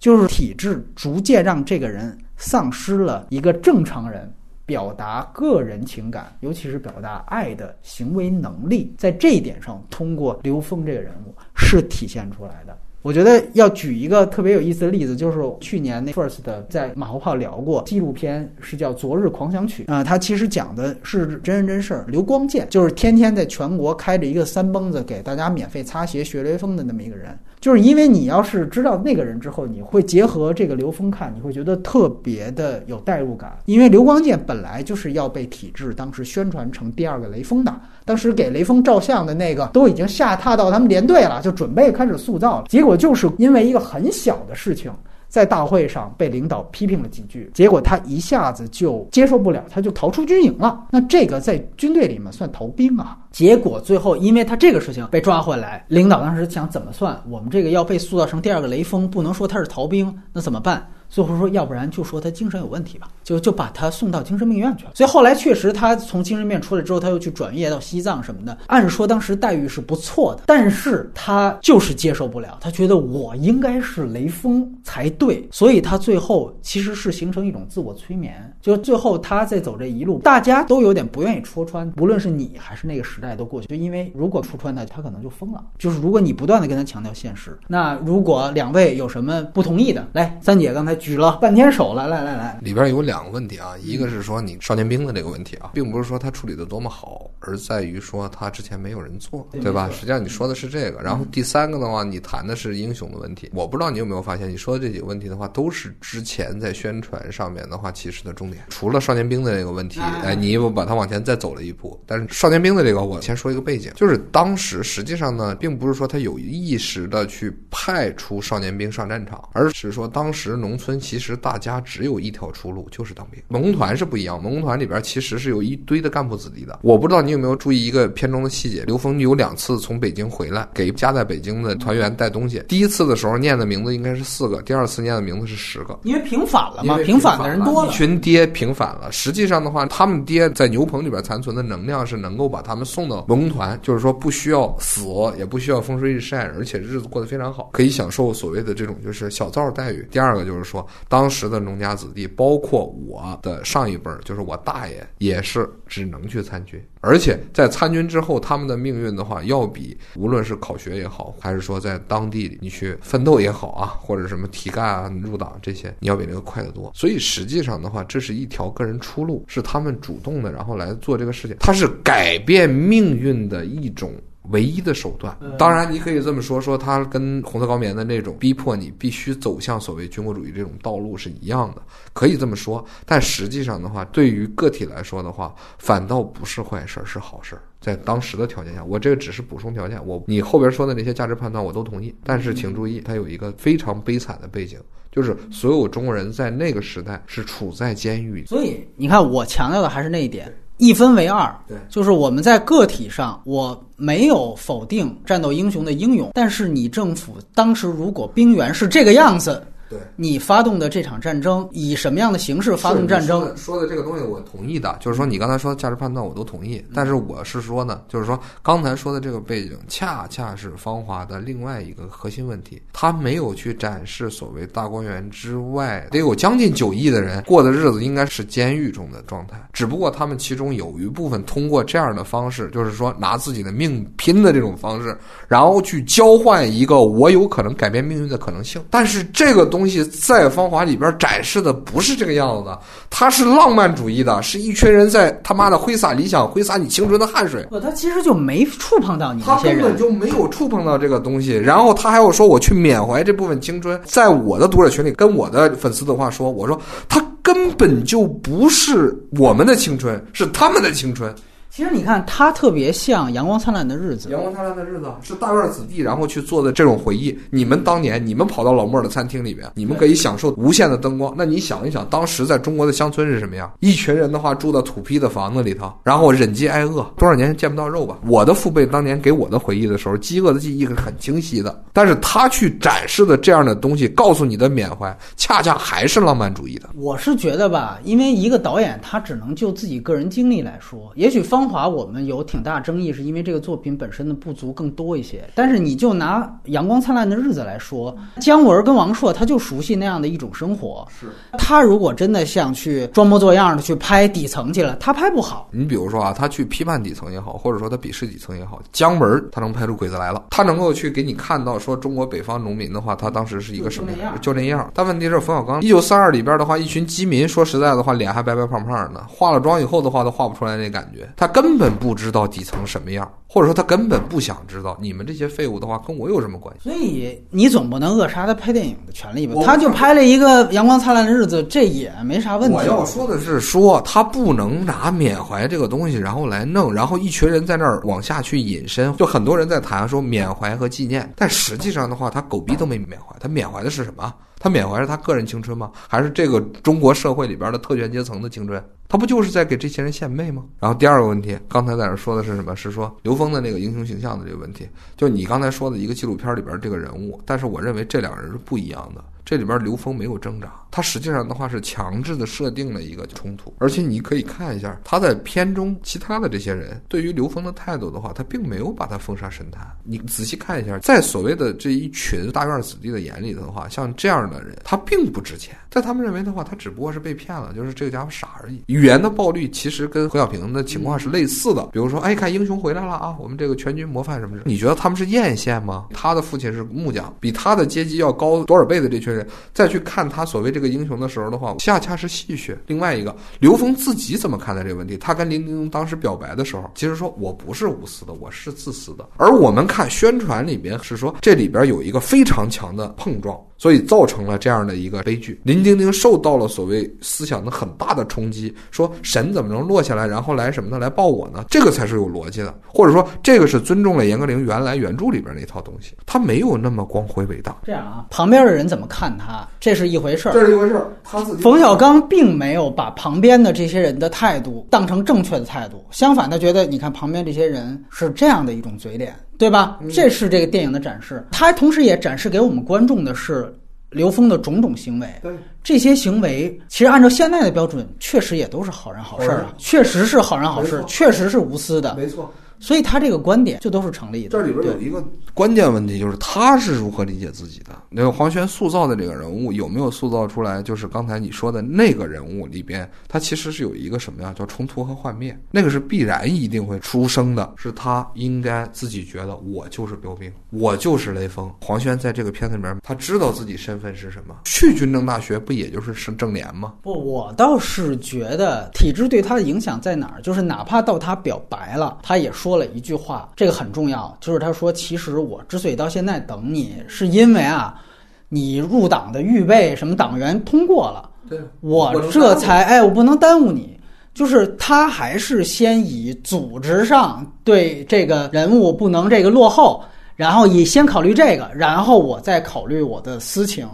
Speaker 3: 就是体制逐渐让这个人丧失了一个正常人表达个人情感，尤其是表达爱的行为能力，在这一点上，通过刘峰这个人物是体现出来的。我觉得要举一个特别有意思的例子，就是去年那 First 在马后炮聊过纪录片，是叫《昨日狂想曲》啊，它其实讲的是真人真事儿。刘光健就是天天在全国开着一个三蹦子，给大家免费擦鞋学雷锋的那么一个人。就是因为你要是知道那个人之后，你会结合这个刘峰看，你会觉得特别的有代入感。因为刘光健本来就是要被体制当时宣传成第二个雷锋的，当时给雷锋照相的那个都已经下榻到他们连队了，就准备开始塑造了。结果就是因为一个很小的事情。在大会上被领导批评了几句，结果他一下子就接受不了，他就逃出军营了。那这个在军队里面算逃兵啊？结果最后因为他这个事情被抓回来，领导当时想怎么算？我们这个要被塑造成第二个雷锋，不能说他是逃兵，那怎么办？最后说，要不然就说他精神有问题吧，就就把他送到精神病院去了。所以后来确实，他从精神病院出来之后，他又去转业到西藏什么的。按说当时待遇是不错的，但是他就是接受不了，他觉得我应该是雷锋才对，所以他最后其实是形成一种自我催眠。就最后他在走这一路，大家都有点不愿意戳穿，无论是你还是那个时代都过去，就因为如果戳穿他，他可能就疯了。就是如果你不断的跟他强调现实，那如果两位有什么不同意的，来，三姐刚才。举了半天手来，来来来，
Speaker 2: 里边有两个问题啊，一个是说你少年兵的这个问题啊，并不是说他处理的多么好，而在于说他之前没有人做，对吧？实际上你说的是这个，然后第三个的话，你谈的是英雄的问题。我不知道你有没有发现，你说的这几个问题的话，都是之前在宣传上面的话，其实的重点。除了少年兵的这个问题，哎，你又把它往前再走了一步。但是少年兵的这个，我先说一个背景，就是当时实际上呢，并不是说他有意识的去派出少年兵上战场，而是说当时农村其实大家只有一条出路，就是当兵。文工团是不一样，文工团里边其实是有一堆的干部子弟的。我不知道你有没有注意一个片中的细节，刘峰有两次从北京回来，给家在北京的团员带东西。第一次的时候念的名字应该是四个，第二次念的名字是十个。
Speaker 3: 因为平反了嘛，平反的人多
Speaker 2: 一
Speaker 3: 了。
Speaker 2: 群爹平反了。实际上的话，他们爹在牛棚里边残存的能量是能够把他们送到文工团，就是说不需要死，也不需要风吹日晒，而且日子过得非常好，可以享受所谓的这种就是小灶待遇。第二个就是说，当时的农家子弟，包括我的上一辈儿，就是我大爷，也是只能去参军，而且在参军之后，他们的命运的话，要比无论是考学也好，还是说在当地你去奋斗也好啊，或者什么提干啊、入党这些，你要比那个快得多。所以实际上的话，这是一条个人出路，是他们主动的，然后来做这个事情，它是改变命运的一种。唯一的手段，当然你可以这么说，说它跟红色高棉的那种逼迫你必须走向所谓军国主义这种道路是一样的，可以这么说。但实际上的话，对于个体来说的话，反倒不是坏事儿，是好事儿。在当时的条件下，我这个只是补充条件。我你后边说的那些价值判断我都同意，但是请注意，它有一个非常悲惨的背景，就是所有中国人在那个时代是处在监狱里。
Speaker 3: 所以你看，我强调的还是那一点，一分为二。
Speaker 2: 对
Speaker 3: 就是我们在个体上，我没有否定战斗英雄的英勇，但是你政府当时如果兵源是这个样子，
Speaker 2: 对。
Speaker 3: 你发动的这场战争以什么样的形式发动战争？
Speaker 2: 说的说的这个东西我同意的，就是说你刚才说的价值判断我都同意，但是我是说呢，就是说刚才说的这个背景，恰恰是芳华的另外一个核心问题，他没有去展示所谓大观园之外得有将近九亿的人过的日子应该是监狱中的状态，只不过他们其中有一部分通过这样的方式，就是说拿自己的命拼的这种方式，然后去交换一个我有可能改变命运的可能性，但是这个东西在芳华里边展示的不是这个样子的，它是浪漫主义的，是一群人在他妈的挥洒理想，挥洒你青春的汗水。
Speaker 3: 不，他其实就没触碰到你
Speaker 2: 他。根本就没有触碰到这个东西，然后他还要说我去缅怀这部分青春。在我的读者群里跟我的粉丝的话说，我说他根本就不是我们的青春，是他们的青春。
Speaker 3: 其实你看，他特别像《阳光灿烂的日子》。
Speaker 2: 阳光灿烂的日子是大院子弟，然后去做的这种回忆。你们当年，你们跑到老莫的餐厅里面，你们可以享受无限的灯光。那你想一想，当时在中国的乡村是什么样？一群人的话住到土坯的房子里头，然后忍饥挨饿，多少年见不到肉吧？我的父辈当年给我的回忆的时候，饥饿的记忆是很清晰的。但是他去展示的这样的东西，告诉你的缅怀，恰恰还是浪漫主义的。
Speaker 3: 我是觉得吧，因为一个导演他只能就自己个人经历来说，也许方《芳华》我们有挺大争议，是因为这个作品本身的不足更多一些。但是你就拿《阳光灿烂的日子》来说，姜文跟王朔他就熟悉那样的一种生活。
Speaker 2: 是
Speaker 3: 他如果真的想去装模作样的去拍底层去了，他拍不好。
Speaker 2: 你比如说啊，他去批判底层也好，或者说他鄙视底层也好，姜文他能拍出《鬼子来了》，他能够去给你看到说中国北方农民的话，他当时是一个什么样，就那样。但问题是冯小刚一九三二里边的话，一群饥民，说实在的话，脸还白白胖胖的，化了妆以后的话都画不出来那感觉，他根本不知道底层什么样，或者说他根本不想知道。你们这些废物的话，跟我有什么关系？
Speaker 3: 所以你总不能扼杀他拍电影的权利吧？他就拍了一个《阳光灿烂的日子》，这也没啥问题。
Speaker 2: 我要说的是说，他不能拿缅怀这个东西，然后来弄，然后一群人在那儿往下去引申，就很多人在谈说缅怀和纪念，但实际上的话，他狗逼都没缅怀，他缅怀的是什么？他缅怀是他个人青春吗？还是这个中国社会里边的特权阶层的青春？他不就是在给这些人献媚吗？然后第二个问题，刚才在那说的是什么？是说刘峰的那个英雄形象的这个问题，就你刚才说的一个纪录片里边这个人物，但是我认为这两个人是不一样的。这里边刘峰没有挣扎，他实际上的话是强制的设定了一个冲突，而且你可以看一下他在片中其他的这些人对于刘峰的态度的话，他并没有把他封杀神坛。你仔细看一下，在所谓的这一群大院子弟的眼里头的话，像这样的人，他并不值钱，在他们认为的话，他只不过是被骗了，就是这个家伙傻而已。语言的暴力其实跟何小平的情况是类似的。比如说，哎，看英雄回来了啊，我们这个全军模范什么的，你觉得他们是艳羡吗？他的父亲是木匠，比他的阶级要高多少倍的这群人，再去看他所谓这个英雄的时候的话，恰恰是戏谑。另外一个，刘峰自己怎么看待这个问题？他跟林丁当时表白的时候，其实说我不是无私的，我是自私的。而我们看宣传里边是说，这里边有一个非常强的碰撞。所以造成了这样的一个悲剧，林丁丁受到了所谓思想的很大的冲击，说神怎么能落下来，然后来什么呢？来抱我呢？这个才是有逻辑的，或者说这个是尊重了严歌苓原来原著里边那套东西，他没有那么光辉伟大。
Speaker 3: 这样啊，旁边的人怎么看他，这是一回事儿，
Speaker 2: 这是一回事儿。他自己
Speaker 3: 冯小刚并没有把旁边的这些人的态度当成正确的态度，相反，他觉得你看旁边这些人是这样的一种嘴脸，对吧？这是这个电影的展示，它同时也展示给我们观众的是。刘峰的种种行为，
Speaker 2: 对
Speaker 3: 这些行为，其实按照现在的标准，确实也都是好人好事儿啊，确实是好人好事，确实是无私的，
Speaker 2: 没错。
Speaker 3: 所以他这个观点就都是成立的。
Speaker 2: 这里边有一个关键问题，就是他是如何理解自己的。那个黄轩塑造的这个人物有没有塑造出来？就是刚才你说的那个人物里边，他其实是有一个什么呀？叫冲突和幻灭，那个是必然一定会出生的。是他应该自己觉得我就是标兵，我就是雷锋。黄轩在这个片子里面，他知道自己身份是什么。去军政大学不也就是是正联吗？
Speaker 3: 不，我倒是觉得体制对他的影响在哪儿？就是哪怕到他表白了，他也说。说了一句话，这个很重要，就是他说：“其实我之所以到现在等你，是因为啊，你入党的预备什么党员通过了，
Speaker 2: 对
Speaker 3: 我这才哎，我不能耽误你。就是他还是先以组织上对这个人物不能这个落后，然后以先考虑这个，然后我再考虑我的私情。”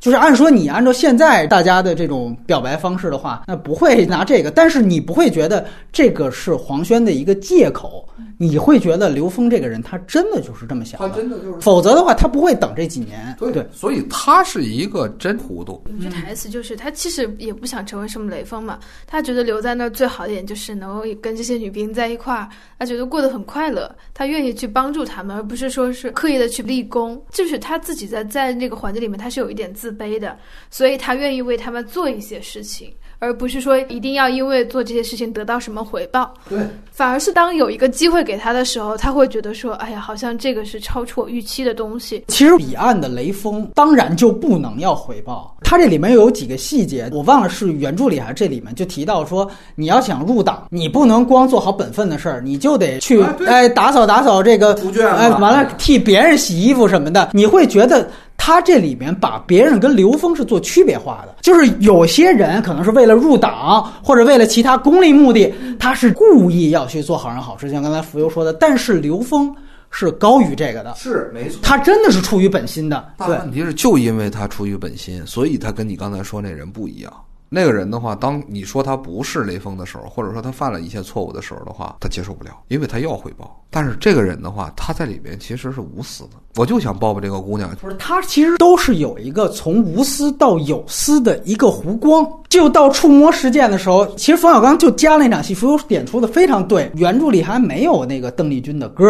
Speaker 3: 就是按说你按照现在大家的这种表白方式的话，那不会拿这个，但是你不会觉得这个是黄轩的一个借口，你会觉得刘峰这个人他真的就是这么想，
Speaker 2: 他真的就是，
Speaker 3: 否则的话他不会等这几年。对，
Speaker 2: 所以他是一个真糊涂。
Speaker 1: 有句台词就是他其实也不想成为什么雷锋嘛，他觉得留在那儿最好的一点就是能够跟这些女兵在一块儿，他觉得过得很快乐，他愿意去帮助他们，而不是说是刻意的去立功，就是他自己在在那个环境里面他是有一点自。自卑的，所以他愿意为他们做一些事情。而不是说一定要因为做这些事情得到什么回报，
Speaker 2: 对，
Speaker 1: 反而是当有一个机会给他的时候，他会觉得说，哎呀，好像这个是超出我预期的东西。
Speaker 3: 其实彼岸的雷锋当然就不能要回报，他这里面有几个细节，我忘了是原著里还是这里面就提到说，你要想入党，你不能光做好本分的事儿，你就得去哎打扫打扫这个哎，完了替别人洗衣服什么的，你会觉得。他这里面把别人跟刘峰是做区别化的，就是有些人可能是为了入党或者为了其他功利目的，他是故意要去做好人好事，像刚才浮游说的。但是刘峰是高于这个的，
Speaker 2: 是没错，
Speaker 3: 他真的是出于本心的。
Speaker 2: 对问题是，就因为他出于本心，所以他跟你刚才说那人不一样。那个人的话，当你说他不是雷锋的时候，或者说他犯了一些错误的时候的话，他接受不了，因为他要回报。但是这个人的话，他在里边其实是无私的，我就想抱抱这个姑娘。
Speaker 3: 不是他其实都是有一个从无私到有私的一个弧光，就到触摸事件的时候，其实冯小刚就加了那场戏，浮游点出的非常对。原著里还没有那个邓丽君的歌，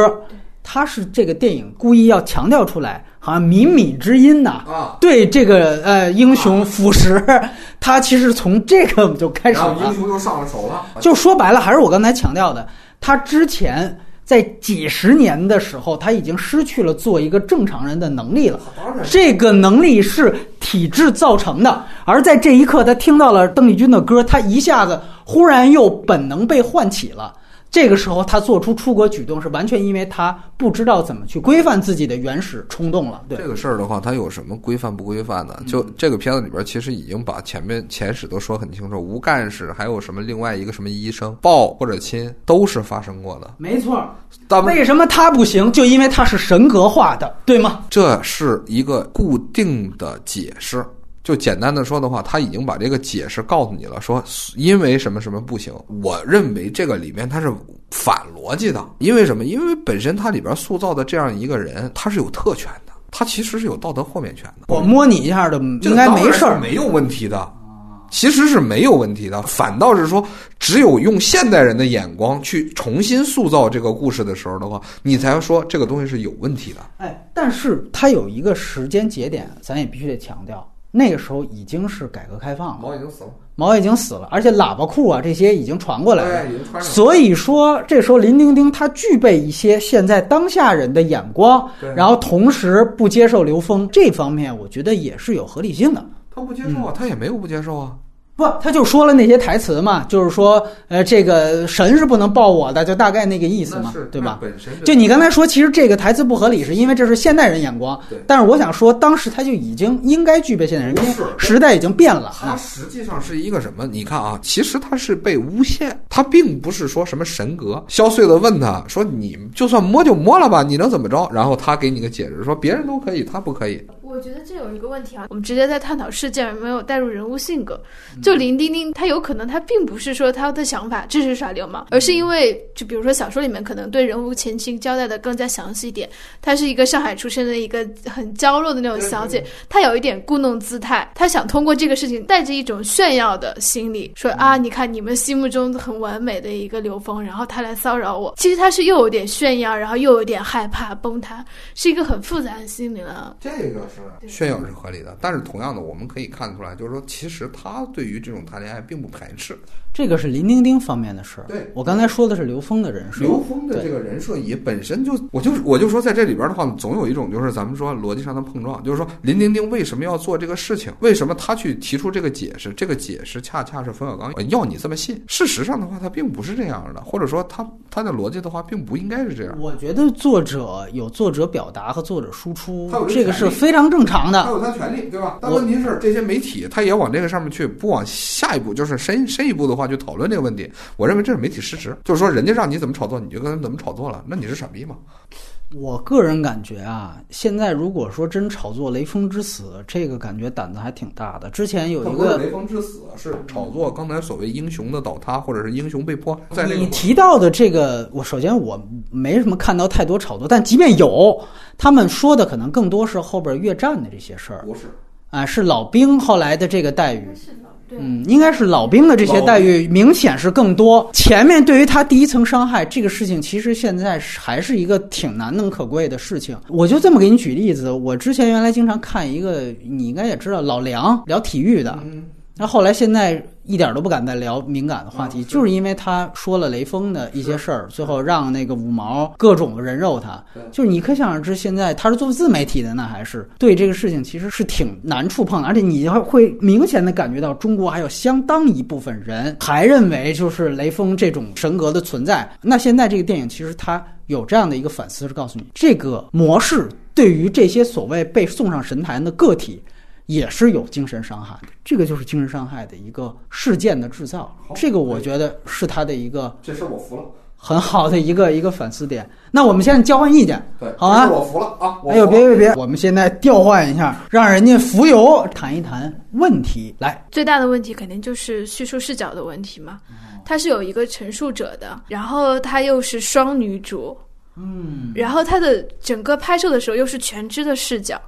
Speaker 3: 他是这个电影故意要强调出来。好像，靡靡之音呐！
Speaker 2: 啊，
Speaker 3: 对这个呃英雄腐蚀，他其实从这个就开始了。
Speaker 2: 英雄就上了手了。
Speaker 3: 就说白了，还是我刚才强调的，他之前在几十年的时候，他已经失去了做一个正常人的能力了。这个能力是体质造成的。而在这一刻，他听到了邓丽君的歌，他一下子忽然又本能被唤起了。这个时候，他做出出国举动是完全因为他不知道怎么去规范自己的原始冲动了。对
Speaker 2: 这个事儿的话，他有什么规范不规范的？就这个片子里边，其实已经把前面前史都说很清楚。吴干事还有什么另外一个什么医生抱或者亲，都是发生过的。
Speaker 3: 没错，但为什么他不行？就因为他是神格化的，对吗？
Speaker 2: 这是一个固定的解释。就简单的说的话，他已经把这个解释告诉你了，说因为什么什么不行。我认为这个里面它是反逻辑的，因为什么？因为本身它里边塑造的这样一个人，他是有特权的，他其实是有道德豁免权的。
Speaker 3: 我摸你一下的，应该没事儿，
Speaker 2: 没有问题的，其实是没有问题的。反倒是说，只有用现代人的眼光去重新塑造这个故事的时候的话，你才说这个东西是有问题的。
Speaker 3: 哎，但是它有一个时间节点，咱也必须得强调。那个时候已经是改革开放了，
Speaker 2: 毛已经死了，
Speaker 3: 毛已经死了，而且喇叭裤啊这些已经传过来了。所以说，这时候林丁丁他具备一些现在当下人的眼光，
Speaker 2: 对
Speaker 3: 然后同时不接受刘峰这方面，我觉得也是有合理性的。
Speaker 2: 他不接受啊，他也没有不接受啊。
Speaker 3: 不，他就说了那些台词嘛，就是说，呃，这个神是不能抱我的，就大概那个意思嘛，对吧？？
Speaker 2: 本身
Speaker 3: 就你刚才说，其实这个台词不合理，是因为这是现代人眼光
Speaker 2: 对。
Speaker 3: 但是我想说，当时他就已经应该具备现代人，时代已经变了
Speaker 2: 它
Speaker 3: 啊。
Speaker 2: 实际上是一个什么？你看啊，其实他是被诬陷，他并不是说什么神格。萧穗子问他说：“你就算摸就摸了吧，你能怎么着？”然后他给你个解释，说别人都可以，他不可以。
Speaker 1: 我觉得这有一个问题啊，我们直接在探讨事件，没有带入人物性格。就林丁丁，他有可能他并不是说他的想法就是耍流氓，而是因为就比如说小说里面可能对人物前情交代的更加详细一点。她是一个上海出生的一个很娇弱的那种小姐，她有一点故弄姿态，她想通过这个事情带着一种炫耀的心理，说啊，你看你们心目中很完美的一个刘峰，然后他来骚扰我。其实他是又有点炫耀，然后又有点害怕崩塌，是一个很复杂的心理了。
Speaker 2: 这个是炫耀是合理的，但是同样的，我们可以看出来，就是说，其实他对于这种谈恋爱并不排斥。
Speaker 3: 这个是林丁丁方面的事儿。
Speaker 2: 对
Speaker 3: 我刚才说的是刘峰的人设。
Speaker 2: 刘峰的这个人设也本身就，我就我就说在这里边的话，总有一种就是咱们说逻辑上的碰撞，就是说林丁丁为什么要做这个事情？为什么他去提出这个解释？这个解释恰恰是冯小刚要你这么信。事实上的话，他并不是这样的，或者说他他的逻辑的话，并不应该是这样。
Speaker 3: 我觉得作者有作者表达和作者输出
Speaker 2: 他有，这个
Speaker 3: 是非常正常的。
Speaker 2: 他有他权利，对吧？但问题是，这些媒体他也往这个上面去，不往下一步，就是深深一步的话去讨论这个问题。我认为这是媒体失职，就是说人家让你怎么炒作，你就跟人怎么炒作了，那你是傻逼吗？
Speaker 3: 我个人感觉啊，现在如果说真炒作雷锋之死，这个感觉胆子还挺大的。之前有一个
Speaker 2: 雷锋之死，是炒作刚才所谓英雄的倒塌，或者是英雄被迫。在那个
Speaker 3: 你提到的这个，我首先我没什么看到太多炒作，但即便有，他们说的可能更多是后边越战的这些事儿
Speaker 2: 不是
Speaker 3: 啊，是老兵后来的这个待遇。嗯，应该是老兵的这些待遇明显是更多。前面对于他第一层伤害这个事情，其实现在还是一个挺难能可贵的事情。我就这么给你举例子，我之前原来经常看一个，你应该也知道老梁聊体育的，
Speaker 2: 嗯，
Speaker 3: 那后来现在一点都不敢再聊敏感的话题，就是因为他说了雷锋的一些事儿，最后让那个五毛各种人肉他。就是你可想而知，现在他是做自媒体的，那还是对这个事情其实是挺难触碰的，而且你会会明显的感觉到中国还有相当一部分人还认为就是雷锋这种神格的存在。那现在这个电影其实它有这样的一个反思，是告诉你这个模式对于这些所谓被送上神坛的个体。也是有精神伤害的，这个就是精神伤害的一个事件的制造
Speaker 2: 好，
Speaker 3: 这个我觉得是他的一个
Speaker 2: 这事我服了。
Speaker 3: 很好的一个一个反思点。那我们现在交换意见，
Speaker 2: 对，
Speaker 3: 好啊
Speaker 2: 这事我服了啊！我
Speaker 3: 哎呦，别别别，我们现在调换一下，让人家浮游谈一谈问题。来，
Speaker 1: 最大的问题肯定就是叙述视角的问题嘛。它是有一个陈述者的，然后它又是双女主，
Speaker 3: 嗯，
Speaker 1: 然后它的整个拍摄的时候又是全知的视角，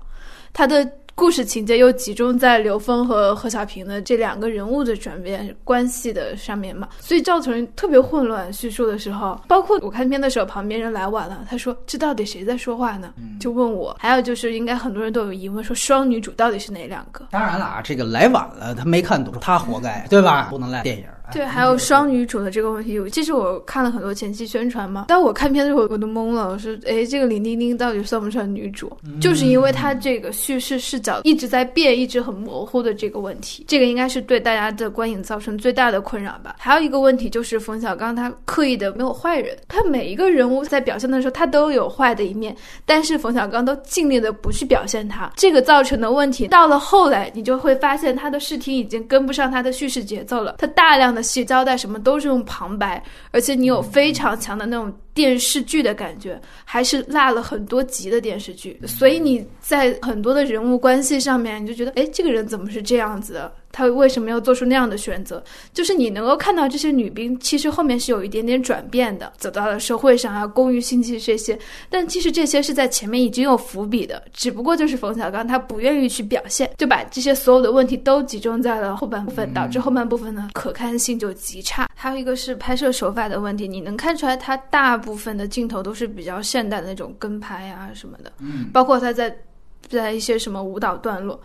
Speaker 1: 它的故事情节又集中在刘峰和何小平的这两个人物的转变关系的上面嘛，所以造成特别混乱。叙述的时候，包括我看片的时候，旁边人来晚了，他说这到底谁在说话呢？就问我。还有就是，应该很多人都有疑问，说双女主到底是哪两个？
Speaker 3: 当然了啊，这个来晚了，他没看懂，他活该，对吧？不能赖电影。哎
Speaker 1: 对，还有双女主的这个问题，其实我看了很多前期宣传嘛，但我看片的时候我都懵了，我说，哎，这个林丁丁到底算不算女主？就是因为她这个叙事视角一直在变，一直很模糊的这个问题，这个应该是对大家的观影造成最大的困扰吧。还有一个问题就是冯小刚他刻意的没有坏人，他每一个人物在表现的时候他都有坏的一面，但是冯小刚都尽力的不去表现他，这个造成的问题，到了后来你就会发现他的视听已经跟不上他的叙事节奏了，他大量的戏交代什么都是用旁白，而且你有非常强的那种电视剧的感觉，还是落了很多集的电视剧，所以你在很多的人物关系上面，你就觉得，哎，这个人怎么是这样子的？他为什么要做出那样的选择？就是你能够看到这些女兵其实后面是有一点点转变的，走到了社会上啊，工于心计这些，但其实这些是在前面已经有伏笔的，只不过就是冯小刚他不愿意去表现，就把这些所有的问题都集中在了后半部分，导致后半部分呢可看性就极差。还有一个是拍摄手法的问题，你能看出来他大部分的镜头都是比较现代的那种跟拍啊什么的，
Speaker 3: 嗯，
Speaker 1: 包括他在。在一些什么舞蹈段落。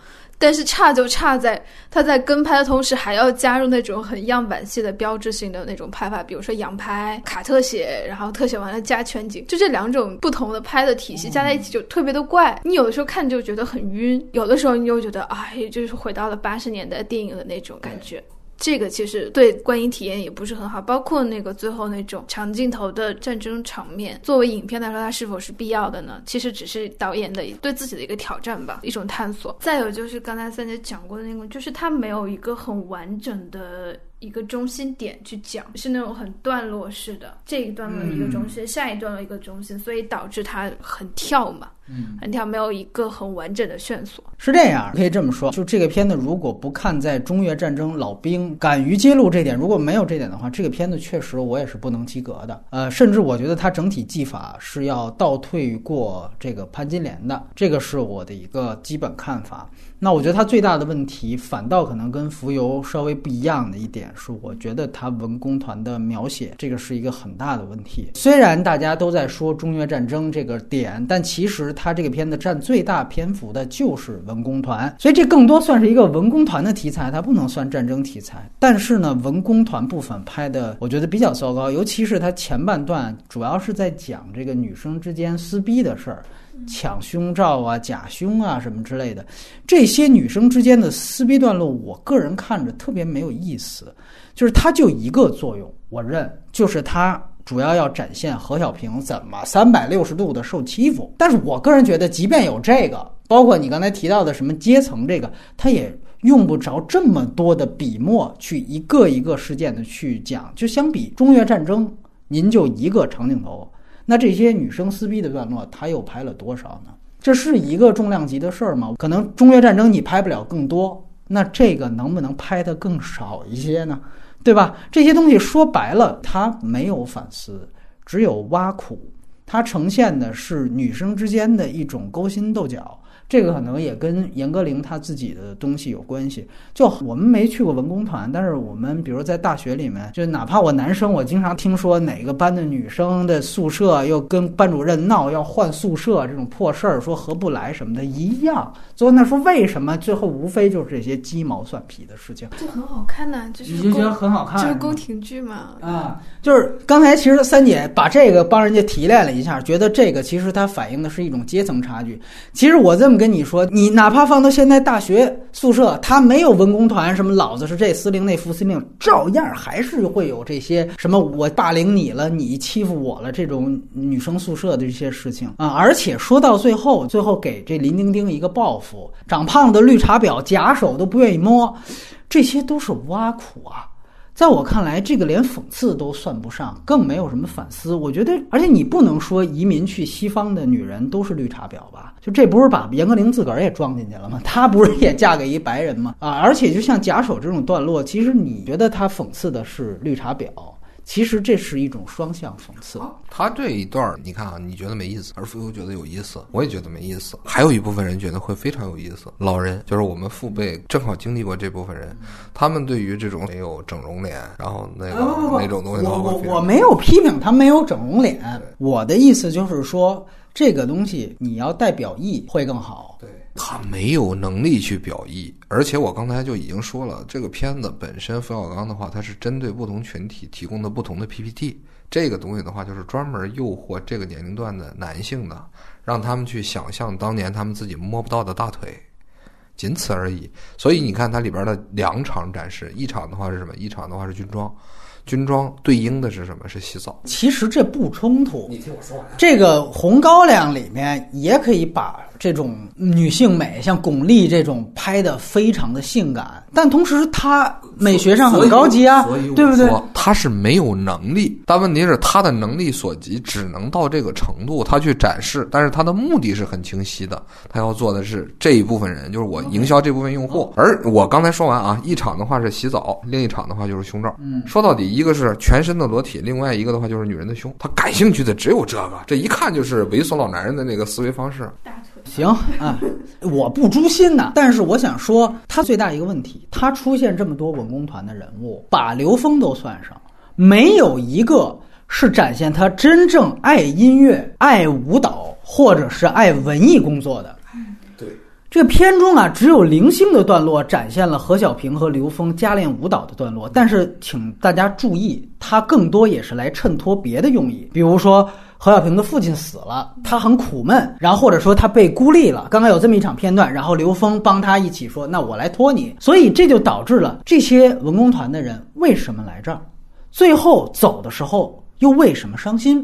Speaker 1: 但是差就差在他在跟拍的同时，还要加入那种很样板戏的标志性的那种拍法，比如说仰拍、卡特写，然后特写完了加全景，就这两种不同的拍的体系加在一起就特别的怪。你有的时候看就觉得很晕，有的时候你又觉得哎，就是回到了八十年代电影的那种感觉。这个其实对观影体验也不是很好，包括那个最后那种长镜头的战争场面，作为影片来说，它是否是必要的呢？其实只是导演的对自己的一个挑战吧，一种探索。再有就是刚才三姐讲过的那个，就是它没有一个很完整的。一个中心点去讲，是那种很段落式的，这一段落一个中心，下一段落一个中心，所以导致它很跳嘛，嗯，很跳，没有一个很完整的线索。
Speaker 3: 是这样，可以这么说，就这个片子如果不看在中越战争老兵敢于揭露这点，如果没有这点的话，这个片子确实我也是不能及格的。呃，甚至我觉得它整体技法是要倒退过这个潘金莲的，这个是我的一个基本看法。那我觉得它最大的问题，反倒可能跟浮游稍微不一样的一点是，我觉得它文工团的描写，这个是一个很大的问题。虽然大家都在说中越战争这个点，但其实它这个片子占最大篇幅的就是文工团，所以这更多算是一个文工团的题材，它不能算战争题材。但是呢，文工团部分拍的我觉得比较糟糕，尤其是它前半段主要是在讲这个女生之间撕逼的事儿。抢胸罩啊、假胸啊什么之类的，这些女生之间的撕逼段落，我个人看着特别没有意思。就是它就一个作用，我认，就是它主要要展现何小平怎么三百六十度的受欺负。但是我个人觉得，即便有这个，包括你刚才提到的什么阶层这个，它也用不着这么多的笔墨去一个一个事件的去讲。就相比中越战争，您就一个长镜头。那这些女生撕逼的段落，他又拍了多少呢？这是一个重量级的事儿吗？可能中越战争你拍不了更多，那这个能不能拍得更少一些呢？对吧？这些东西说白了，他没有反思，只有挖苦，它呈现的是女生之间的一种勾心斗角。这个可能也跟严歌苓他自己的东西有关系。就我们没去过文工团，但是我们比如在大学里面，就哪怕我男生，我经常听说哪个班的女生的宿舍又跟班主任闹要换宿舍这种破事儿，说合不来什么的，一样。最后那说为什么？最后无非就是这些鸡毛蒜皮的事情。
Speaker 1: 就很好看呐，就是
Speaker 3: 你就觉得很好看，
Speaker 1: 就是宫廷剧嘛。
Speaker 3: 啊，就是刚才其实三姐把这个帮人家提炼了一下，觉得这个其实它反映的是一种阶层差距。其实我这么。跟你说，你哪怕放到现在大学宿舍，他没有文工团，什么老子是这司令那副司令，照样还是会有这些什么我霸凌你了，你欺负我了这种女生宿舍的这些事情啊！而且说到最后，最后给这林丁丁一个报复，长胖的绿茶婊假手都不愿意摸，这些都是挖苦啊。在我看来，这个连讽刺都算不上，更没有什么反思。我觉得，而且你不能说移民去西方的女人都是绿茶婊吧？就这不是把严歌苓自个儿也装进去了吗？她不是也嫁给一白人吗？啊！而且就像假手这种段落，其实你觉得她讽刺的是绿茶婊？其实这是一种双向讽刺。
Speaker 2: 他这一段你看啊，你觉得没意思，而富游觉得有意思，我也觉得没意思。还有一部分人觉得会非常有意思。老人就是我们父辈，正好经历过这部分人，他们对于这种没有整容脸，然后那个那种东西，
Speaker 3: 我我我没有批评他没有整容脸，我的意思就是说，这个东西你要带表意会更好。
Speaker 2: 对。他没有能力去表意，而且我刚才就已经说了，这个片子本身冯小刚的话，他是针对不同群体提供的不同的 PPT，这个东西的话，就是专门诱惑这个年龄段的男性的，让他们去想象当年他们自己摸不到的大腿，仅此而已。所以你看它里边的两场展示，一场的话是什么？一场的话是军装。军装对应的是什么？是洗澡。
Speaker 3: 其实这不冲突。
Speaker 2: 你听我说完。
Speaker 3: 这个《红高粱》里面也可以把这种女性美，像巩俐这种拍的非常的性感，但同时她美学上很高级啊，对不对？
Speaker 2: 她是没有能力，但问题是她的能力所及只能到这个程度，她去展示，但是她的目的是很清晰的，她要做的是这一部分人，就是我营销这部分用户。而我刚才说完啊，一场的话是洗澡，另一场的话就是胸罩。
Speaker 3: 嗯，
Speaker 2: 说到底。一个是全身的裸体，另外一个的话就是女人的胸。她感兴趣的只有这个，这一看就是猥琐老男人的那个思维方式。
Speaker 3: 行啊，我不诛心呐，但是我想说，他最大一个问题，他出现这么多文工团的人物，把刘峰都算上，没有一个是展现他真正爱音乐、爱舞蹈或者是爱文艺工作的。这片中啊，只有零星的段落展现了何小平和刘峰加练舞蹈的段落，但是请大家注意，他更多也是来衬托别的用意，比如说。何小平的父亲死了，他很苦闷，然后或者说他被孤立了。刚刚有这么一场片段，然后刘峰帮他一起说：“那我来托你。”所以这就导致了这些文工团的人为什么来这儿，最后走的时候又为什么伤心？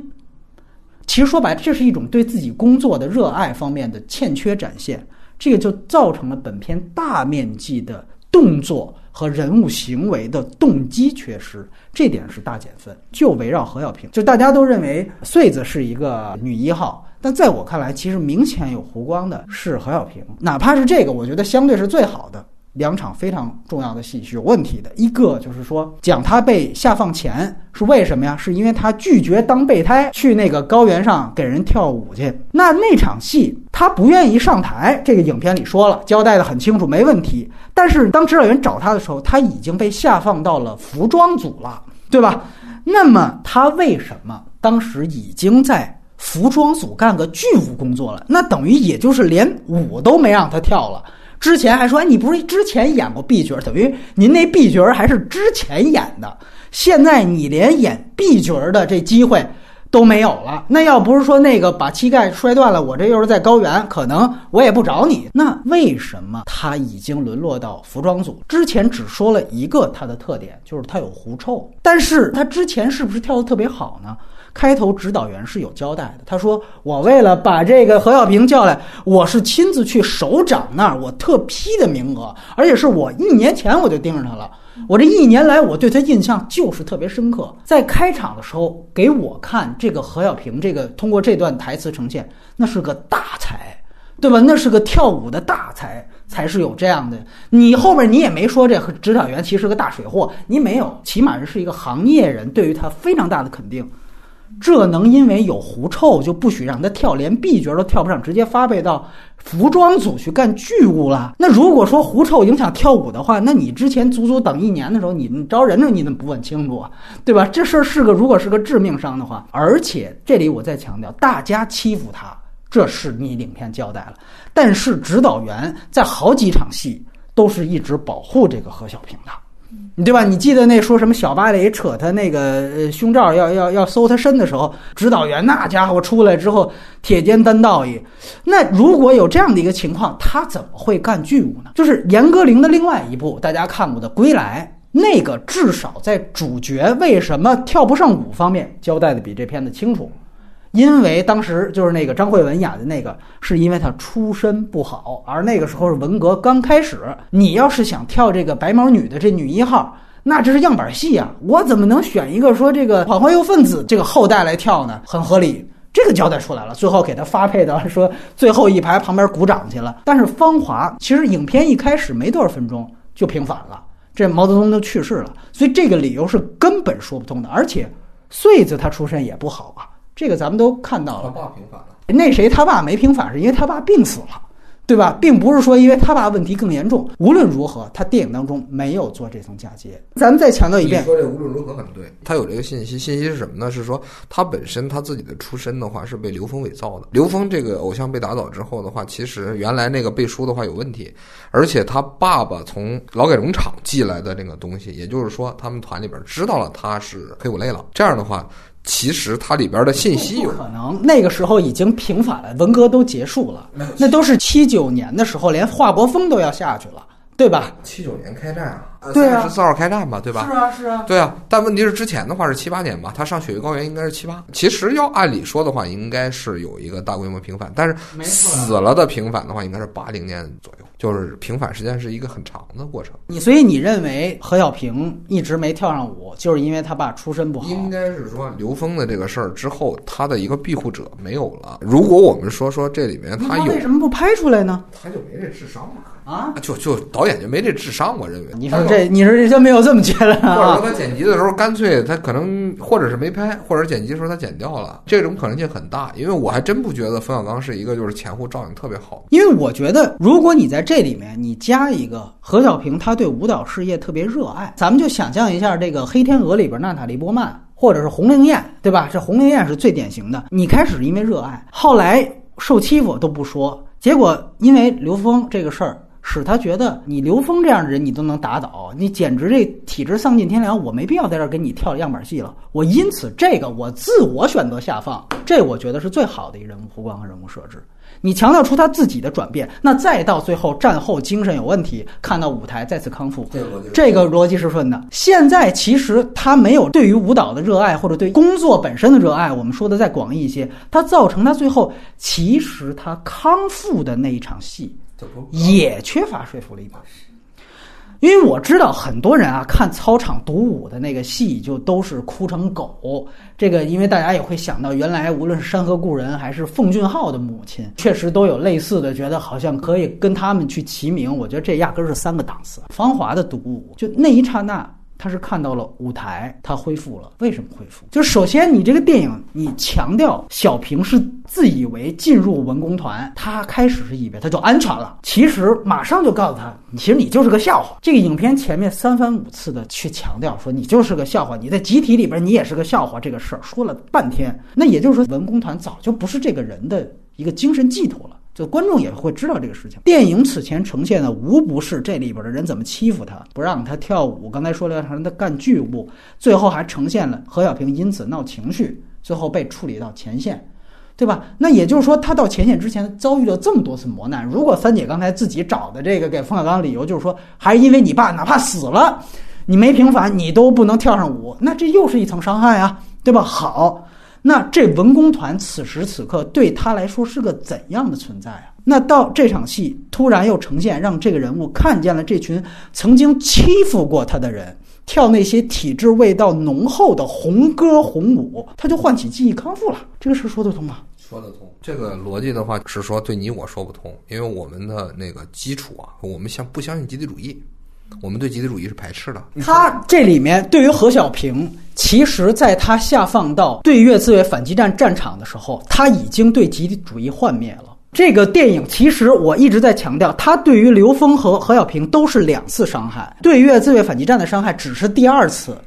Speaker 3: 其实说白了，这是一种对自己工作的热爱方面的欠缺展现，这个就造成了本片大面积的动作和人物行为的动机缺失。这点是大减分，就围绕何小平，就大家都认为穗子是一个女一号，但在我看来，其实明显有弧光的是何小平，哪怕是这个，我觉得相对是最好的。两场非常重要的戏是有问题的，一个就是说讲他被下放前是为什么呀？是因为他拒绝当备胎去那个高原上给人跳舞去。那那场戏他不愿意上台，这个影片里说了，交代的很清楚，没问题。但是当指导员找他的时候，他已经被下放到了服装组了，对吧？那么他为什么当时已经在服装组干个剧务工作了？那等于也就是连舞都没让他跳了。之前还说，哎，你不是之前演过 B 角，等于您那 B 角还是之前演的。现在你连演 B 角的这机会都没有了。那要不是说那个把膝盖摔断了，我这又是在高原，可能我也不找你。那为什么他已经沦落到服装组？之前只说了一个他的特点，就是他有狐臭。但是他之前是不是跳的特别好呢？开头指导员是有交代的，他说：“我为了把这个何小平叫来，我是亲自去首长那儿，我特批的名额，而且是我一年前我就盯着他了。我这一年来，我对他印象就是特别深刻。在开场的时候给我看这个何小平，这个通过这段台词呈现，那是个大才，对吧？那是个跳舞的大才，才是有这样的。你后面你也没说这指导员其实是个大水货，你没有，起码是一个行业人，对于他非常大的肯定。”这能因为有狐臭就不许让他跳，连 B 角都跳不上，直接发配到服装组去干剧务了？那如果说狐臭影响跳舞的话，那你之前足足等一年的时候，你招人呢？你怎么不问清楚啊？对吧？这事儿是个，如果是个致命伤的话，而且这里我再强调，大家欺负他，这是你影片交代了，但是指导员在好几场戏都是一直保护这个何小平的。对吧？你记得那说什么小芭蕾扯他那个呃胸罩要要要搜他身的时候，指导员那家伙出来之后铁肩担道义。那如果有这样的一个情况，他怎么会干剧务呢？就是严歌苓的另外一部大家看过的《归来》，那个至少在主角为什么跳不上舞方面交代的比这片子清楚。因为当时就是那个张慧雯演的那个，是因为她出身不好，而那个时候是文革刚开始。你要是想跳这个白毛女的这女一号，那这是样板戏啊！我怎么能选一个说这个反坏右分子这个后代来跳呢？很合理，这个交代出来了。最后给他发配到说最后一排旁边鼓掌去了。但是芳华其实影片一开始没多少分钟就平反了，这毛泽东都去世了，所以这个理由是根本说不通的。而且穗子他出身也不好啊。这个咱们都看到了，
Speaker 2: 他爸平反了。
Speaker 3: 那谁他爸没平反，是因为他爸病死了，对吧？并不是说因为他爸问题更严重。无论如何，他电影当中没有做这层嫁接。咱们再强调一遍，
Speaker 2: 说这无论如何很对。他有这个信息，信息是什么呢？是说他本身他自己的出身的话是被刘峰伪造的。刘峰这个偶像被打倒之后的话，其实原来那个背书的话有问题，而且他爸爸从劳改农场寄来的那个东西，也就是说他们团里边知道了他是黑五类了。这样的话。其实它里边的信息有
Speaker 3: 可能，那个时候已经平反了，文革都结束了，那都是七九年的时候，连华国锋都要下去了，对吧？
Speaker 2: 七九年开战啊。
Speaker 3: 对啊，
Speaker 2: 十四号开战吧，对吧？
Speaker 3: 是啊，是啊。
Speaker 2: 对啊，但问题是之前的话是七八年吧，他上雪域高原应该是七八。其实要按理说的话，应该是有一个大规模平反，但是死了的平反的话，应该是八零年左右，就是平反时间是一个很长的过程。
Speaker 3: 你所以你认为何小平一直没跳上舞，就是因为他爸出身不好？
Speaker 2: 应该是说刘峰的这个事儿之后，他的一个庇护者没有了。如果我们说说这里面他有，
Speaker 3: 为什么不拍出来呢？
Speaker 2: 他就没这智商嘛。
Speaker 3: 啊，
Speaker 2: 就就导演就没这智商，我认为。
Speaker 3: 你说这，你说这就没有这么觉得
Speaker 2: 啊？或者说他剪辑的时候，干脆他可能，或者是没拍，或者剪辑的时候他剪掉了，这种可能性很大。因为我还真不觉得冯小刚是一个就是前后照应特别好。
Speaker 3: 因为我觉得，如果你在这里面你加一个何小平，他对舞蹈事业特别热爱，咱们就想象一下这个《黑天鹅》里边娜塔莉波曼，或者是红灵燕，对吧？这红灵燕是最典型的。你开始因为热爱，后来受欺负都不说。结果因为刘峰这个事儿，使他觉得你刘峰这样的人你都能打倒，你简直这体质丧尽天良，我没必要在这儿跟你跳样板戏了。我因此这个我自我选择下放，这我觉得是最好的一人物弧光和人物设置。你强调出他自己的转变，那再到最后战后精神有问题，看到舞台再次康复，
Speaker 2: 这个逻辑
Speaker 3: 是顺的。现在其实他没有对于舞蹈的热爱，或者对工作本身的热爱，我们说的再广义一些，他造成他最后其实他康复的那一场戏也缺乏说服力吧。因为我知道很多人啊，看操场独舞的那个戏就都是哭成狗。这个，因为大家也会想到，原来无论是山河故人还是奉俊昊的母亲，确实都有类似的，觉得好像可以跟他们去齐名。我觉得这压根儿是三个档次。芳华的独舞，就那一刹那。他是看到了舞台，他恢复了。为什么恢复？就首先，你这个电影，你强调小平是自以为进入文工团，他开始是以为他就安全了，其实马上就告诉他，其实你就是个笑话。这个影片前面三番五次的去强调说你就是个笑话，你在集体里边你也是个笑话，这个事儿说了半天，那也就是说文工团早就不是这个人的一个精神寄托了。就观众也会知道这个事情。电影此前呈现的无不是这里边的人怎么欺负他，不让他跳舞。刚才说了让他干剧务，最后还呈现了何小平因此闹情绪，最后被处理到前线，对吧？那也就是说，他到前线之前遭遇了这么多次磨难。如果三姐刚才自己找的这个给冯小刚理由就是说，还是因为你爸哪怕死了，你没平反，你都不能跳上舞，那这又是一层伤害啊，对吧？好。那这文工团此时此刻对他来说是个怎样的存在啊？那到这场戏突然又呈现，让这个人物看见了这群曾经欺负过他的人，跳那些体质味道浓厚的红歌红舞，他就唤起记忆康复了。这个事说得通吗？
Speaker 2: 说得通。这个逻辑的话是说对你我说不通，因为我们的那个基础啊，我们相不相信集体主义。我们对集体主义是排斥的。
Speaker 3: 他这里面对于何小平，其实在他下放到对越自卫反击战战场的时候，他已经对集体主义幻灭了。这个电影其实我一直在强调，他对于刘峰和何小平都是两次伤害，对越自卫反击战的伤害只是第二次。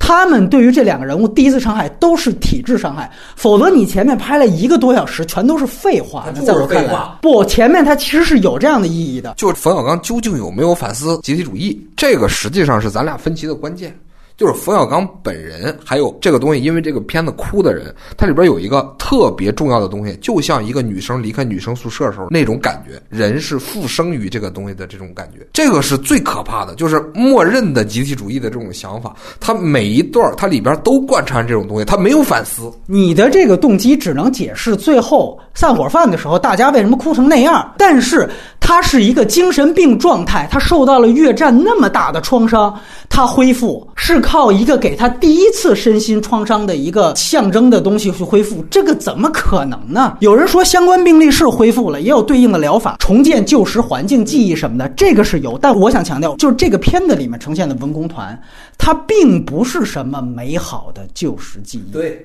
Speaker 3: 他们对于这两个人物第一次伤害都是体质伤害，否则你前面拍了一个多小时全都是废话。在我看来，不，前面它其实是有这样的意义的。
Speaker 2: 就是冯小刚究竟有没有反思集体主义，这个实际上是咱俩分歧的关键。就是冯小刚本人，还有这个东西，因为这个片子哭的人，它里边有一个特别重要的东西，就像一个女生离开女生宿舍的时候那种感觉，人是复生于这个东西的这种感觉，这个是最可怕的，就是默认的集体主义的这种想法，它每一段它里边都贯穿这种东西，它没有反思。
Speaker 3: 你的这个动机只能解释最后散伙饭的时候大家为什么哭成那样，但是他是一个精神病状态，他受到了越战那么大的创伤，他恢复是。靠一个给他第一次身心创伤的一个象征的东西去恢复，这个怎么可能呢？有人说相关病例是恢复了，也有对应的疗法，重建旧时环境、记忆什么的，这个是有。但我想强调，就是这个片子里面呈现的文工团，它并不是什么美好的旧时记忆。
Speaker 2: 对，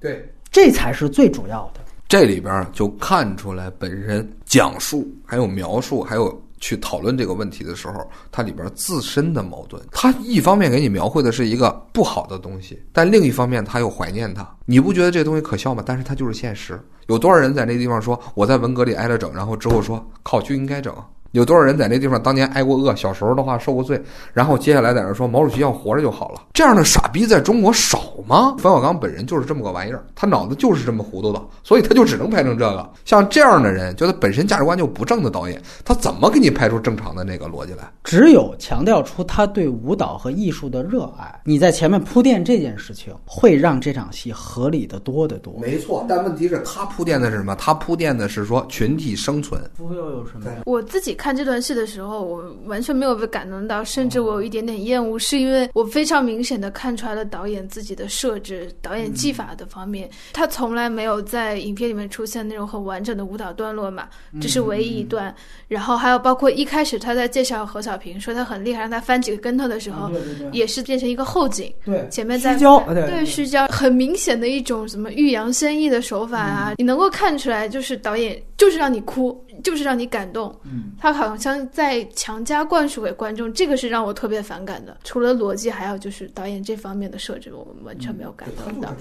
Speaker 2: 对，
Speaker 3: 这才是最主要的。
Speaker 2: 这里边就看出来本人讲述、还有描述、还有。去讨论这个问题的时候，它里边自身的矛盾，它一方面给你描绘的是一个不好的东西，但另一方面他又怀念它。你不觉得这东西可笑吗？但是它就是现实。有多少人在那地方说我在文革里挨了整，然后之后说靠就应该整？有多少人在那地方当年挨过饿，小时候的话受过罪，然后接下来在那说毛主席要活着就好了？这样的傻逼在中国少吗？冯小刚本人就是这么个玩意儿，他脑子就是这么糊涂的，所以他就只能拍成这个。像这样的人，就他本身价值观就不正的导演，他怎么给你拍出正常的那个逻辑来？
Speaker 3: 只有强调出他对舞蹈和艺术的热爱，你在前面铺垫这件事情，会让这场戏合理的多得多。
Speaker 2: 没错，但问题是，他铺垫的是什么？他铺垫的是说群体生存。
Speaker 3: 又有什么？
Speaker 1: 我自己。看这段戏的时候，我完全没有被感动到，甚至我有一点点厌恶，是因为我非常明显的看出来了导演自己的设置、导演技法的方面，他从来没有在影片里面出现那种很完整的舞蹈段落嘛，这是唯一一段。然后还有包括一开始他在介绍何小平，说他很厉害，让他翻几个跟头的时候，也是变成一个后景，
Speaker 3: 对，
Speaker 1: 前面在
Speaker 3: 虚焦，
Speaker 1: 对虚焦，很明显的一种什么欲扬先抑的手法啊，你能够看出来，就是导演就是让你哭。就是让你感动，
Speaker 3: 嗯，
Speaker 1: 他好像在强加灌输给观众，这个是让我特别反感的。除了逻辑，还有就是导演这方面的设置，我完全没有感动到。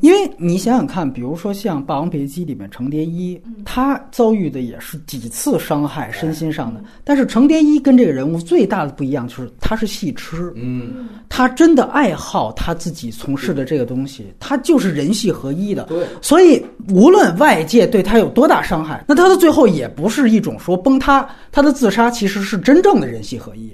Speaker 3: 因为你想想看，比如说像《霸王别姬》里面程蝶衣，他遭遇的也是几次伤害，身心上的。但是程蝶衣跟这个人物最大的不一样就是他是戏痴，
Speaker 2: 嗯，
Speaker 3: 他真的爱好他自己从事的这个东西，他就是人戏合一的。
Speaker 2: 对，
Speaker 3: 所以无论外界对他有多大伤害，那他的最后也不是一种说崩塌，他的自杀其实是真正的人戏合一。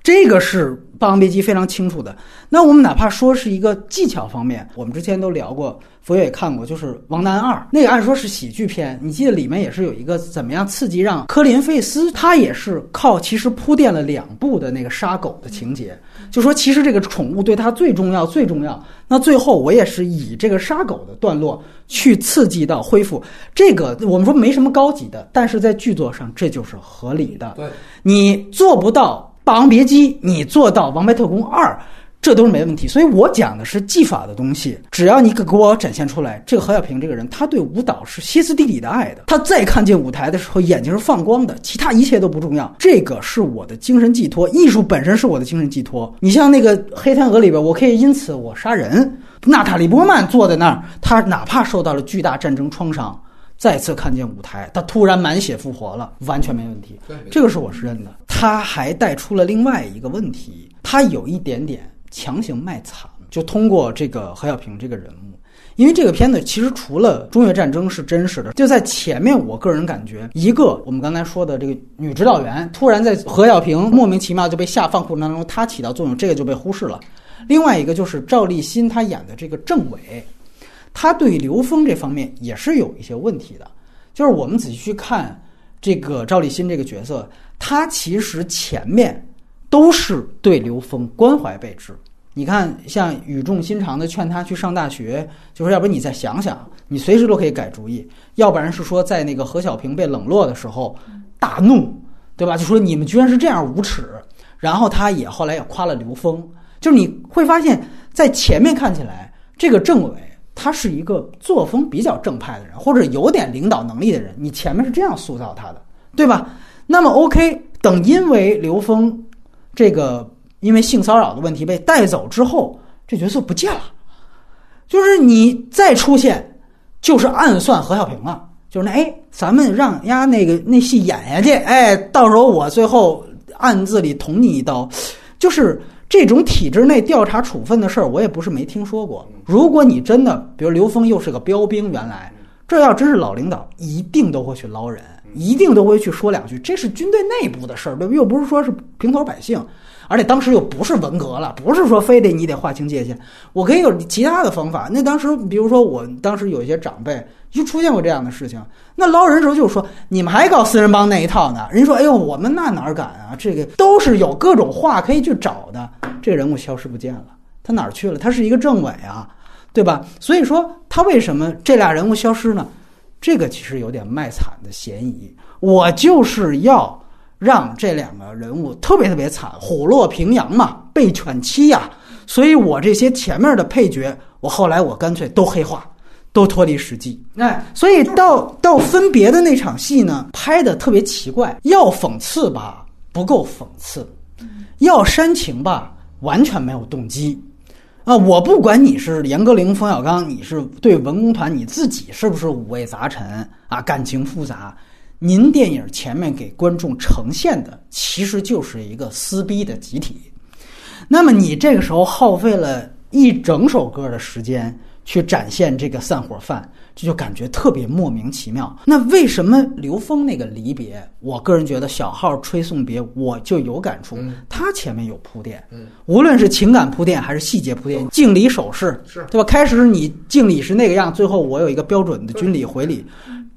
Speaker 3: 这个是《霸王别姬》非常清楚的。那我们哪怕说是一个技巧方面，我们之前都聊过，佛爷也看过，就是《王南二》那个，按说是喜剧片，你记得里面也是有一个怎么样刺激让科林费斯，他也是靠其实铺垫了两部的那个杀狗的情节，就说其实这个宠物对他最重要，最重要。那最后我也是以这个杀狗的段落去刺激到恢复这个，我们说没什么高级的，但是在剧作上这就是合理的。
Speaker 2: 对，
Speaker 3: 你做不到《霸王别姬》，你做到《王牌特工二》，这都是没问题。所以我讲的是技法的东西，只要你给给我展现出来，这个何小平这个人，他对舞蹈是歇斯底里的爱的。他再看见舞台的时候，眼睛是放光的，其他一切都不重要。这个是我的精神寄托，艺术本身是我的精神寄托。你像那个《黑天鹅》里边，我可以因此我杀人。娜塔莉波曼坐在那儿，她哪怕受到了巨大战争创伤。再次看见舞台，他突然满血复活了，完全没问题。
Speaker 2: 对
Speaker 3: 这个是我是认的。他还带出了另外一个问题，他有一点点强行卖惨，就通过这个何小平这个人物。因为这个片子其实除了中越战争是真实的，就在前面，我个人感觉，一个我们刚才说的这个女指导员突然在何小平莫名其妙就被下放过程当中，她起到作用，这个就被忽视了。另外一个就是赵立新他演的这个政委，他对刘峰这方面也是有一些问题的，就是我们仔细去看这个赵立新这个角色，他其实前面都是对刘峰关怀备至。你看，像语重心长的劝他去上大学，就说要不你再想想，你随时都可以改主意；要不然是说在那个何小平被冷落的时候大怒，对吧？就说你们居然是这样无耻。然后他也后来也夸了刘峰，就是你会发现在前面看起来这个政委。他是一个作风比较正派的人，或者有点领导能力的人，你前面是这样塑造他的，对吧？那么 OK，等因为刘峰这个因为性骚扰的问题被带走之后，这角色不见了，就是你再出现，就是暗算何小平了，就是那哎，咱们让丫那个那戏演下去，哎，到时候我最后暗自里捅你一刀，就是。这种体制内调查处分的事儿，我也不是没听说过。如果你真的，比如刘峰又是个标兵，原来这要真是老领导，一定都会去捞人，一定都会去说两句。这是军队内部的事儿，对吧？又不是说是平头百姓，而且当时又不是文革了，不是说非得你得划清界限。我可以有其他的方法。那当时，比如说我当时有一些长辈就出现过这样的事情，那捞人的时候就说你们还搞四人帮那一套呢？人家说哎呦，我们那哪敢啊？这个都是有各种话可以去找的。这人物消失不见了，他哪儿去了？他是一个政委啊，对吧？所以说他为什么这俩人物消失呢？这个其实有点卖惨的嫌疑。我就是要让这两个人物特别特别惨，虎落平阳嘛，被犬欺呀。所以我这些前面的配角，我后来我干脆都黑化，都脱离实际。哎，所以到到分别的那场戏呢，拍的特别奇怪，要讽刺吧，不够讽刺；要煽情吧。完全没有动机，啊！我不管你是严歌苓、冯小刚，你是对文工团，你自己是不是五味杂陈啊？感情复杂。您电影前面给观众呈现的，其实就是一个撕逼的集体。那么你这个时候耗费了一整首歌的时间去展现这个散伙饭。这就感觉特别莫名其妙。那为什么刘峰那个离别，我个人觉得小号吹送别，我就有感触。他前面有铺垫，无论是情感铺垫还是细节铺垫，敬礼手势
Speaker 2: 是
Speaker 3: 对吧？开始你敬礼是那个样，最后我有一个标准的军礼回礼，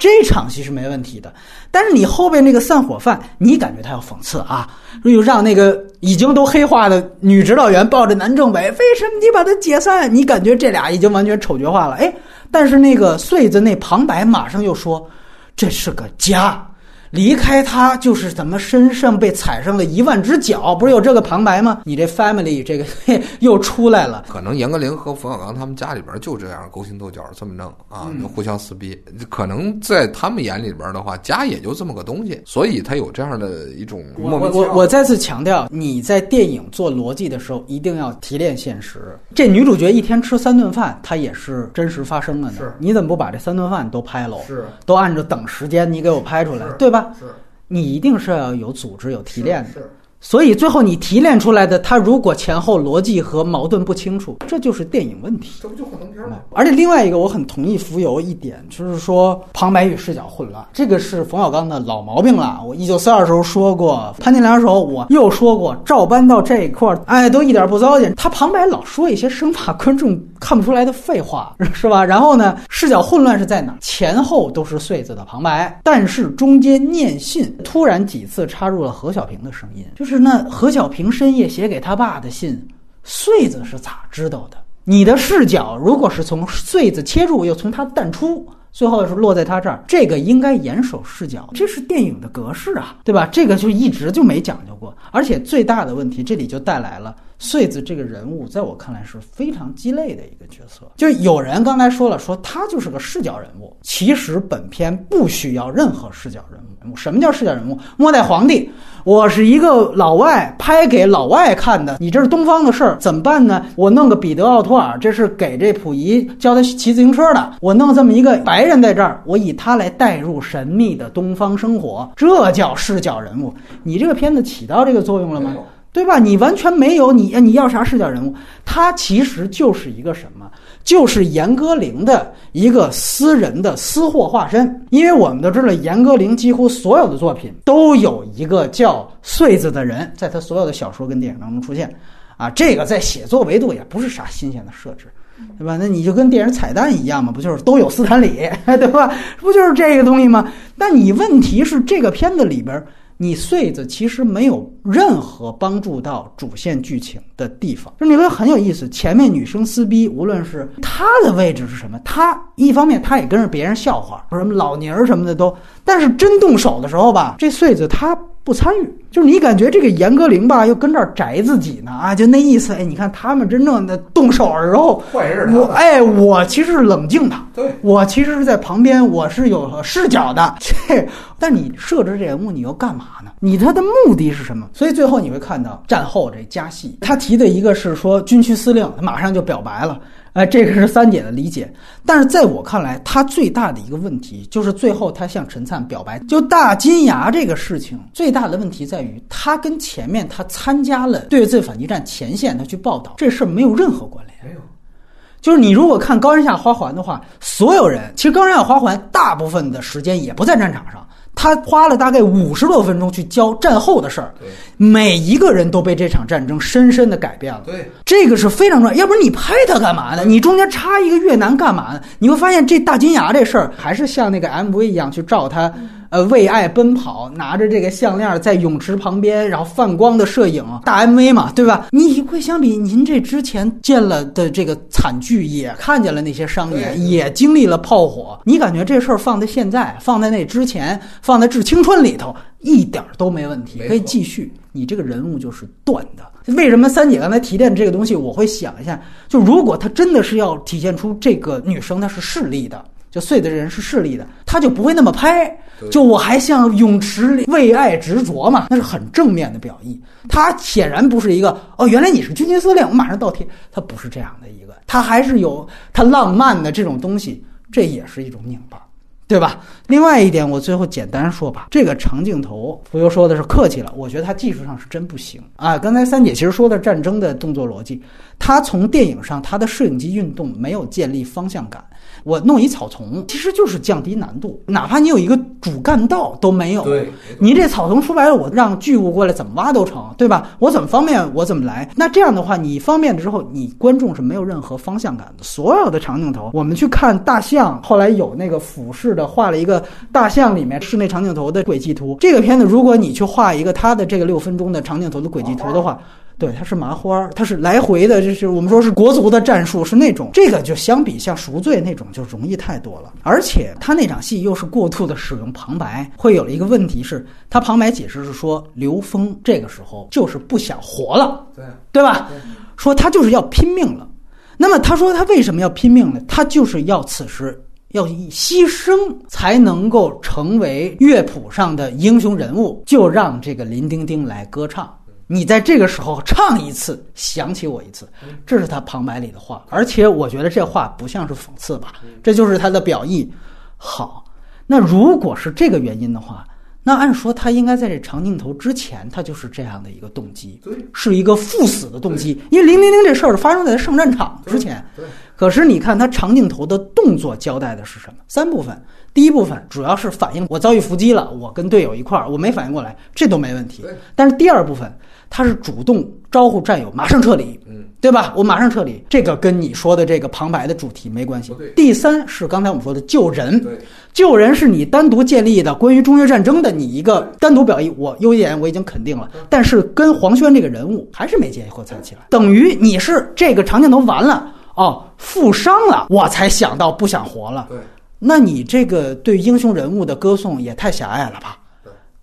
Speaker 3: 这场戏是没问题的。但是你后边那个散伙饭，你感觉他要讽刺啊，又让那个已经都黑化的女指导员抱着南政委，为什么你把他解散？你感觉这俩已经完全丑角化了，哎。但是那个穗子那旁白马上又说：“这是个家，离开他就是怎么身上被踩上了一万只脚，不是有这个旁白吗？你这 family 这个 又出来了。
Speaker 2: 可能严歌苓和冯小刚他们家里边就这样勾心斗角这么弄啊，就互相撕逼。可能在他们眼里边的话，家也就这么个东西，所以他有这样的一种莫名
Speaker 3: 我我再次强调，你在电影做逻辑的时候，一定要提炼现实。这女主角一天吃三顿饭，她也是真实发生的呢。
Speaker 4: 是
Speaker 3: 你怎么不把这三顿饭都拍喽？
Speaker 4: 是
Speaker 3: 都按照等时间你给我拍出来，对吧？
Speaker 4: 是。
Speaker 3: 你一定是要有组织、有提炼的。
Speaker 4: 是
Speaker 3: 所以最后你提炼出来的，它如果前后逻辑和矛盾不清楚，这就是电影问题。
Speaker 4: 这不就幻灯片吗？
Speaker 3: 而且另外一个，我很同意浮游一点，就是说旁白与视角混乱，这个是冯小刚的老毛病了。我一九四二时候说过，潘金莲时候我又说过，照搬到这一块儿，哎，都一点不糟践。他旁白老说一些生怕观众看不出来的废话，是吧？然后呢，视角混乱是在哪儿？前后都是穗子的旁白，但是中间念信突然几次插入了何小平的声音，就是是那何小平深夜写给他爸的信，穗子是咋知道的？你的视角如果是从穗子切入，又从他淡出，最后是落在他这儿，这个应该严守视角，这是电影的格式啊，对吧？这个就一直就没讲究过，而且最大的问题，这里就带来了穗子这个人物，在我看来是非常鸡肋的一个角色。就有人刚才说了，说他就是个视角人物，其实本片不需要任何视角人物。什么叫视角人物？末代皇帝，我是一个老外拍给老外看的，你这是东方的事儿，怎么办呢？我弄个彼得奥托尔，这是给这溥仪教他骑自行车的，我弄这么一个白人在这儿，我以他来带入神秘的东方生活，这叫视角人物。你这个片子起到这个作用了吗？对吧？你完全没有，你你要啥视角人物？他其实就是一个什么？就是严歌苓的一个私人的私货化身。因为我们都知道，严歌苓几乎所有的作品都有一个叫穗子的人，在他所有的小说跟电影当中出现。啊，这个在写作维度也不是啥新鲜的设置。对吧？那你就跟电影彩蛋一样嘛，不就是都有斯坦李，对吧？不就是这个东西吗？但你问题是这个片子里边，你穗子其实没有任何帮助到主线剧情的地方。就你会很有意思，前面女生撕逼，无论是她的位置是什么，她一方面她也跟着别人笑话，说什么老泥儿什么的都，但是真动手的时候吧，这穗子她不参与，就是你感觉这个严歌苓吧，又跟这儿宅自己呢啊，就那意思。哎，你看他们真正的动手的时候，
Speaker 4: 坏人
Speaker 3: 我哎，我其实是冷静的，
Speaker 4: 对
Speaker 3: 我其实是在旁边，我是有视角的。这，但你设置这人物，你又干嘛呢？你他的目的是什么？所以最后你会看到战后这加戏，他提的一个是说军区司令，他马上就表白了。哎，这个是三姐的理解，但是在我看来，他最大的一个问题就是最后他向陈灿表白，就大金牙这个事情，最大的问题在于他跟前面他参加了对越反击战前线，他去报道这事儿没有任何关联。
Speaker 4: 没有，
Speaker 3: 就是你如果看高山下花环的话，所有人其实高山下花环大部分的时间也不在战场上，他花了大概五十多分钟去教战后的事儿，
Speaker 4: 对
Speaker 3: 每一个人都被这场战争深深的改变了。
Speaker 4: 对，
Speaker 3: 这个是非常重要，要不然你拍他干嘛呢？你中间插一个越南干嘛呢？你会发现这大金牙这事儿还是像那个 MV 一样去照他，呃，为爱奔跑，拿着这个项链在泳池旁边，然后泛光的摄影，大 MV 嘛，对吧？你会相比您这之前见了的这个惨剧，也看见了那些伤员，也经历了炮火，你感觉这事儿放在现在，放在那之前，放在《致青春》里头，一点儿都没问题，可以继续。你这个人物就是断的。为什么三姐刚才提炼这个东西，我会想一下，就如果她真的是要体现出这个女生她是势利的，就碎的人是势利的，他就不会那么拍。就我还像泳池里为爱执着嘛，那是很正面的表意。他显然不是一个哦，原来你是军军司令，我马上倒贴。他不是这样的一个，他还是有他浪漫的这种东西，这也是一种拧巴。对吧？另外一点，我最后简单说吧，这个长镜头，浮游说的是客气了，我觉得他技术上是真不行啊。刚才三姐其实说的战争的动作逻辑，他从电影上他的摄影机运动没有建立方向感。我弄一草丛，其实就是降低难度，哪怕你有一个主干道都没有。
Speaker 4: 对，
Speaker 3: 你这草丛说白了，我让巨物过来怎么挖都成，对吧？我怎么方便我怎么来。那这样的话，你方便了之后，你观众是没有任何方向感的。所有的长镜头，我们去看大象，后来有那个俯视的画了一个大象里面室内长镜头的轨迹图。这个片子，如果你去画一个它的这个六分钟的长镜头的轨迹图的话，对，他是麻花儿，他是来回的，就是我们说是国足的战术是那种，这个就相比像赎罪那种就容易太多了。而且他那场戏又是过度的使用旁白，会有了一个问题是，他旁白解释是说刘峰这个时候就是不想活了，
Speaker 2: 对
Speaker 3: 对吧？说他就是要拼命了。那么他说他为什么要拼命呢？他就是要此时要以牺牲才能够成为乐谱上的英雄人物，就让这个林丁丁来歌唱。你在这个时候唱一次，想起我一次，这是他旁白里的话。而且我觉得这话不像是讽刺吧，这就是他的表意。好，那如果是这个原因的话，那按说他应该在这长镜头之前，他就是这样的一个动机，是一个赴死的动机。因为零零零这事儿发生在他上战场之前，
Speaker 2: 对，
Speaker 3: 可是你看他长镜头的动作交代的是什么？三部分，第一部分主要是反映我遭遇伏击了，我跟队友一块儿，我没反应过来，这都没问题
Speaker 2: 对。
Speaker 3: 但是第二部分，他是主动招呼战友马上撤离，
Speaker 2: 嗯，
Speaker 3: 对吧？我马上撤离，这个跟你说的这个旁白的主题没关系。第三是刚才我们说的救人，救人是你单独建立的关于中越战争的你一个单独表意，我优点我已经肯定了，但是跟黄轩这个人物还是没结合在一起来，等于你是这个长镜头完了哦，负伤了，我才想到不想活了。
Speaker 2: 对，
Speaker 3: 那你这个对英雄人物的歌颂也太狭隘了吧？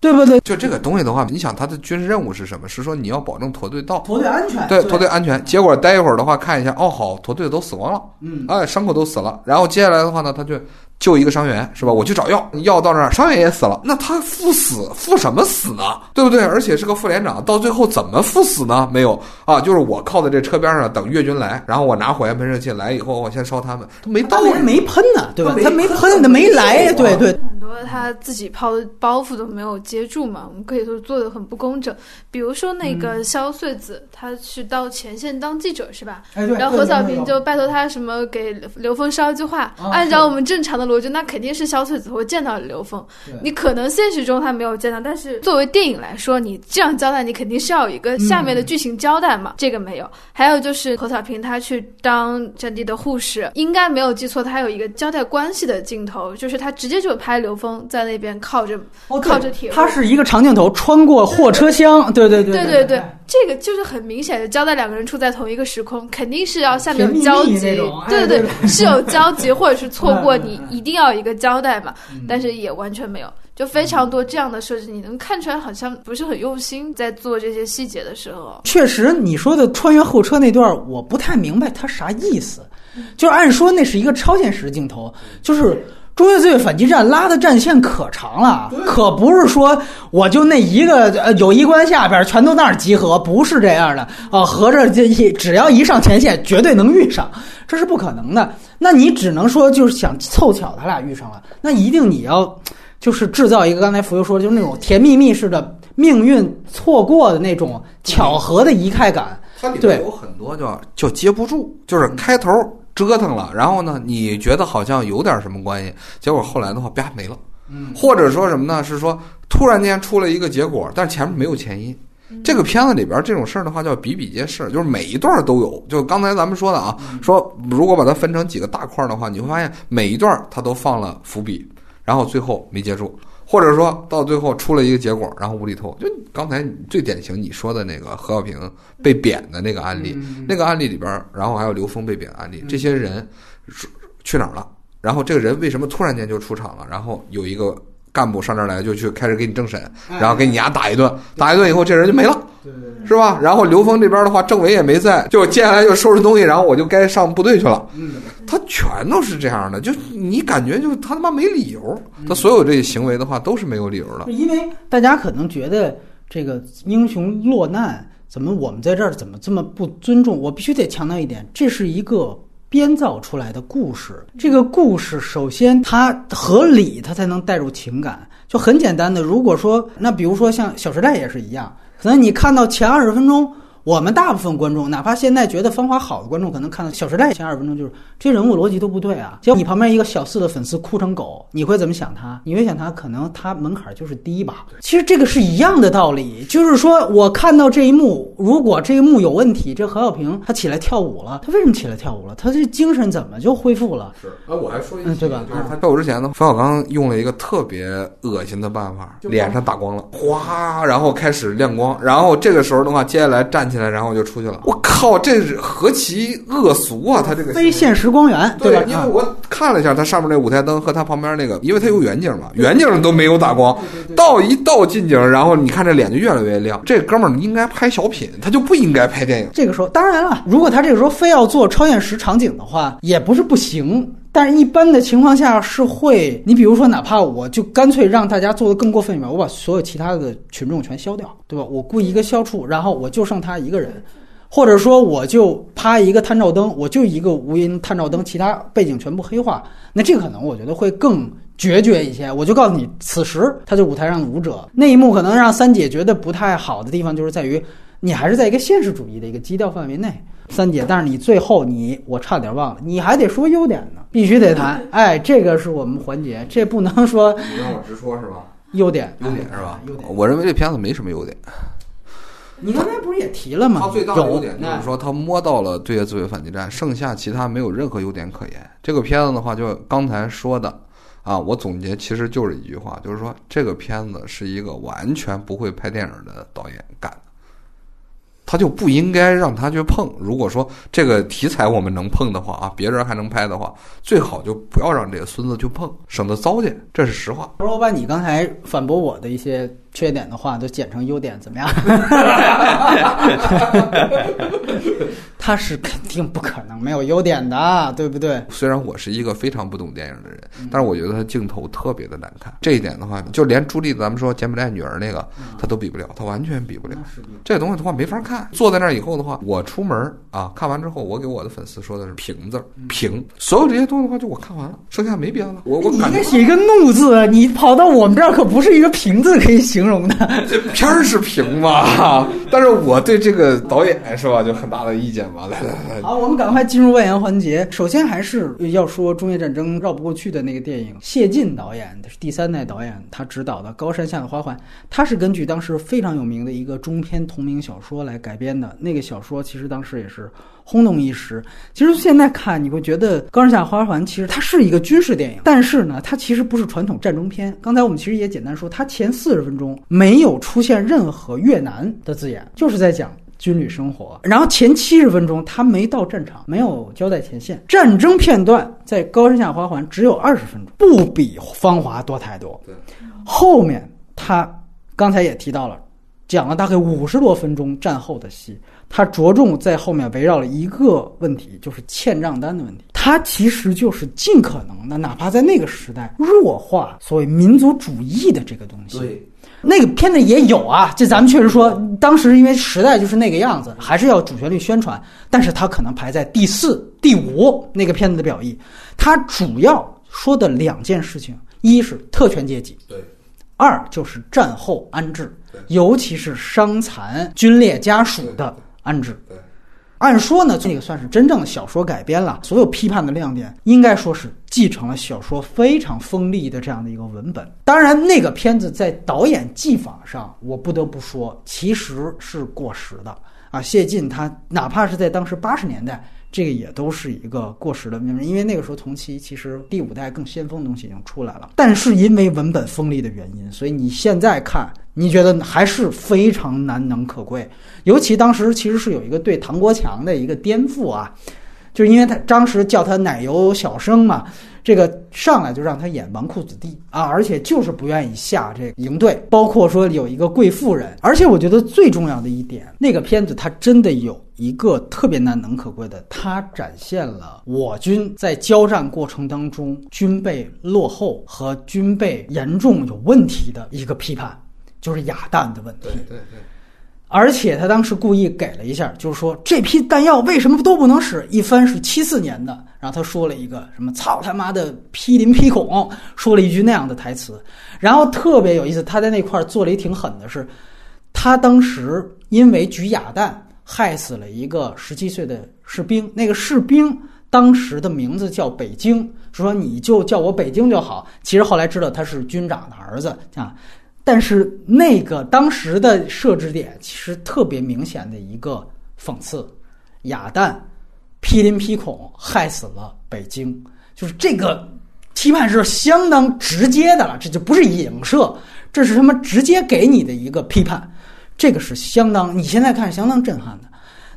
Speaker 3: 对不对？
Speaker 2: 就这个东西的话，你想他的军事任务是什么？是说你要保证驼队到，
Speaker 3: 驼队安全
Speaker 2: 对，驼队安全。结果待一会儿的话，看一下，哦，好，驼队都死光了，
Speaker 3: 嗯，
Speaker 2: 哎，伤口都死了。然后接下来的话呢，他就救一个伤员，是吧？我去找药，药到那儿，伤员也死了，那他赴死，赴什么死呢？对不对？而且是个副连长，到最后怎么赴死呢？没有啊，就是我靠在这车边上等越军来，然后我拿火焰喷射器来以后，我先烧他们，他没道理。
Speaker 3: 他没没喷呢，对吧？
Speaker 2: 他
Speaker 3: 他没
Speaker 2: 没喷
Speaker 3: 喷，他没来，对对。
Speaker 1: 很多他自己抛的包袱都没有接住嘛，我们可以说做的很不工整。比如说那个萧穗子，他去到前线当记者是吧？
Speaker 3: 哎对，
Speaker 1: 然后何小平就拜托他什么给刘峰捎一句话，
Speaker 3: 啊
Speaker 1: 按照我们正常的逻辑，那肯定是萧翠子会见到刘峰。你可能现实中他没有见到，但是作为电影来说，你这样交代，你肯定是要有一个下面的剧情交代嘛。这个没有。还有就是何小平他去当战地的护士，应该没有记错，他有一个交代关系的镜头，就是他直接就拍刘峰在那边靠着
Speaker 3: 哦
Speaker 1: 靠着铁路
Speaker 3: 它是一个长镜头穿过货车厢，对对对
Speaker 1: 对对对，这个就是很明显的交代两个人处在同一个时空，肯定是要下面有交集，对
Speaker 3: 对
Speaker 1: 对，是有交集或者是错过，你一定要有一个交代嘛，
Speaker 3: 嗯。
Speaker 1: 但是也完全没有，就非常多这样的设置，你能看出来好像不是很用心在做这些细节的时候。
Speaker 3: 确实，你说的穿越后车那段，我不太明白它啥意思。就是按说那是一个超现实镜头，就是中越自卫反击战拉的战线可长了，可不是说我就那一个呃友谊关下边全都那儿集合，不是这样的啊、合着这一只要一上前线，绝对能遇上，这是不可能的。那你只能说就是想凑巧他俩遇上了，那一定你要就是制造一个刚才福佑说的，就是那种甜蜜蜜似的命运错过的那种巧合的仪态感。
Speaker 2: 它里
Speaker 3: 对
Speaker 2: 面有很多叫叫接不住，就是开头折腾了，然后呢，你觉得好像有点什么关系，结果后来的话啪没了，
Speaker 3: 嗯，
Speaker 2: 或者说什么呢？是说突然间出了一个结果，但是前面没有前因。这个片子里边这种事儿的话叫比比皆是，就是每一段都有。就刚才咱们说的啊，说如果把它分成几个大块儿的话，你会发现每一段它都放了伏笔，然后最后没接住，或者说到最后出了一个结果，然后无厘头。就刚才最典型你说的那个何小平被贬的那个案例，那个案例里边，然后还有刘峰被贬案例，这些人是去哪儿了？然后这个人为什么突然间就出场了？然后有一个干部上这儿来，就去开始给你政审，然后给你丫打一顿，打一顿以后这人就没了。是吧？然后刘峰这边的话，政委也没在，就接下来就收拾东西，然后我就该上部队去了。
Speaker 3: 嗯，
Speaker 2: 他全都是这样的，就你感觉就他他妈没理由，他所有这些行为的话都是没有理由的。
Speaker 3: 因为大家可能觉得这个英雄落难，怎么我们在这儿怎么这么不尊重？我必须得强调一点，这是一个。编造出来的故事，这个故事首先它合理，它才能带入情感。就很简单的，如果说那比如说像《小时代》也是一样，可能你看到前二十分钟，我们大部分观众，哪怕现在觉得芳华好的观众，可能看到《小时代》前二十分钟就是这人物逻辑都不对啊。结果你旁边一个小四的粉丝哭成狗，你会怎么想他？你会想他可能他门槛就是低吧？其实这个是一样的道理，就是说我看到这一幕，如果这一幕有问题，这何小平他起来跳舞了，他为什么起来跳舞了？他这精神怎么就恢复了？
Speaker 2: 是，啊，我还说一
Speaker 3: 嗯对吧
Speaker 2: 就是他跳舞之前呢，冯小刚用了一个特别恶心的办法，脸上打光了，哗，然后开始亮光，然后这个时候的话，接下来战站起来，然后就出去了。我靠，这是何其恶俗啊！他这个
Speaker 3: 非现实光源，
Speaker 2: 对
Speaker 3: 吧？啊
Speaker 2: 因为我看了一下它上面那舞台灯和它旁边那个，因为它有远景嘛，远景都没有打光，到一到近景，然后你看这脸就越来越亮。这哥们儿应该拍小品，他就不应该拍电影。
Speaker 3: 这个时候，当然了，如果他这个时候非要做超现实场景的话，也不是不行。但是，一般的情况下是会，你比如说，哪怕我就干脆让大家做的更过分一点，我把所有其他的群众全消掉，对吧？我雇一个消处，然后我就剩他一个人，或者说我就趴一个探照灯，我就一个无音探照灯，其他背景全部黑化，那这个可能我觉得会更决绝一些。我就告诉你，此时他就舞台上的舞者那一幕，可能让三姐觉得不太好的地方，就是在于你还是在一个现实主义的一个基调范围内。三姐，但是你最后你我差点忘了，你还得说优点呢，必须得谈。哎，这个是我们环节，这不能说
Speaker 2: 你让我直说，是吧？
Speaker 3: 优点，
Speaker 2: 优点是吧
Speaker 3: 优点。？
Speaker 2: 我认为这片子没什么优点。
Speaker 3: 你刚才不是也提了吗？
Speaker 2: 他最大的优点就是说，他摸到了对越自卫反击战，剩下其他没有任何优点可言。这个片子的话，就刚才说的啊，我总结其实就是一句话，就是说这个片子是一个完全不会拍电影的导演干的，他就不应该让他去碰。如果说这个题材我们能碰的话啊，别人还能拍的话，最好就不要让这个孙子去碰，省得糟践，这是实话。
Speaker 3: 不是我把你刚才反驳我的一些缺点的话都剪成优点，怎么样？他是肯定不可能没有优点的，对不对？
Speaker 2: 虽然我是一个非常不懂电影的人，但是我觉得他镜头特别的难看。这一点的话，就连朱莉咱们说柬埔寨女儿那个，他都比不了，他完全比不了。这东西的话没法看。坐在那儿以后的话，我出门啊，看完之后，我给我的粉丝说的是平字儿平。所有这些东西的话，就我看完了，剩下没别的了。我我
Speaker 3: 你应
Speaker 2: 感觉
Speaker 3: 该写一个怒字，你跑到我们这儿可不是一个平字可以形容的。
Speaker 2: 这片儿是平嘛，但是我对这个导演是吧，就很大的意见嘛。来来来，
Speaker 3: 好，我们赶快进入外延环节。首先还是要说中越战争绕不过去的那个电影，谢晋导演是第三代导演，他执导的《高山下的花环》，他是根据当时非常有名的一个中篇同名小说来改编的。那个小说其实当时也是轰动一时。其实现在看你会觉得《高山下的花环》其实它是一个军事电影，但是呢，它其实不是传统战争片。刚才我们其实也简单说，它前四十分钟没有出现任何越南的字眼，就是在讲。军旅生活，然后前七十分钟他没到战场，没有交代前线战争片段，在高山下花环只有二十分钟，不比芳华多太多。
Speaker 2: 对，
Speaker 3: 后面他刚才也提到了，讲了大概五十多分钟战后的戏，他着重在后面围绕了一个问题，就是欠账单的问题。他其实就是尽可能的，哪怕在那个时代弱化所谓民族主义的这个东西。
Speaker 2: 对，
Speaker 3: 那个片子也有啊，这咱们确实说，当时因为时代就是那个样子，还是要主旋律宣传，但是它可能排在第四、第五那个片子的表意。它主要说的两件事情，一是特权阶级，
Speaker 2: 对，
Speaker 3: 二就是战后安置
Speaker 2: 对，
Speaker 3: 尤其是伤残军烈家属的安置。按说呢，这个算是真正的小说改编了。所有批判的亮点，应该说是继承了小说非常锋利的这样的一个文本。当然，那个片子在导演技法上，我不得不说，其实是过时的啊。谢晋他哪怕是在当时八十年代。这个也都是一个过时的，因为那个时候同期其实第五代更先锋的东西已经出来了，但是因为文本锋利的原因，所以你现在看，你觉得还是非常难能可贵。尤其当时其实是有一个对唐国强的一个颠覆啊，就是因为他当时叫他奶油小生嘛，这个上来就让他演纨绔子弟啊，而且就是不愿意下这个营队，包括说有一个贵妇人，而且我觉得最重要的一点，那个片子它真的有一个特别难能可贵的，它展现了我军在交战过程当中军备落后和军备严重有问题的一个批判，就是哑弹的问题。
Speaker 2: 对对。
Speaker 3: 而且他当时故意给了一下，就是说这批弹药为什么都不能使？一翻是七四年的，然后他说了一个什么“操他妈的批林批孔”，说了一句那样的台词。然后特别有意思，他在那块儿做了一挺狠的是，他当时因为举哑弹害死了一个十七岁的士兵，那个士兵当时的名字叫北京，说你就叫我北京就好。其实后来知道他是军长的儿子啊。但是那个当时的设置点其实特别明显的一个讽刺，哑弹批林批孔害死了北京，就是这个批判是相当直接的了，这就不是影射，这是他妈直接给你的一个批判。这个是相当，你现在看相当震撼的。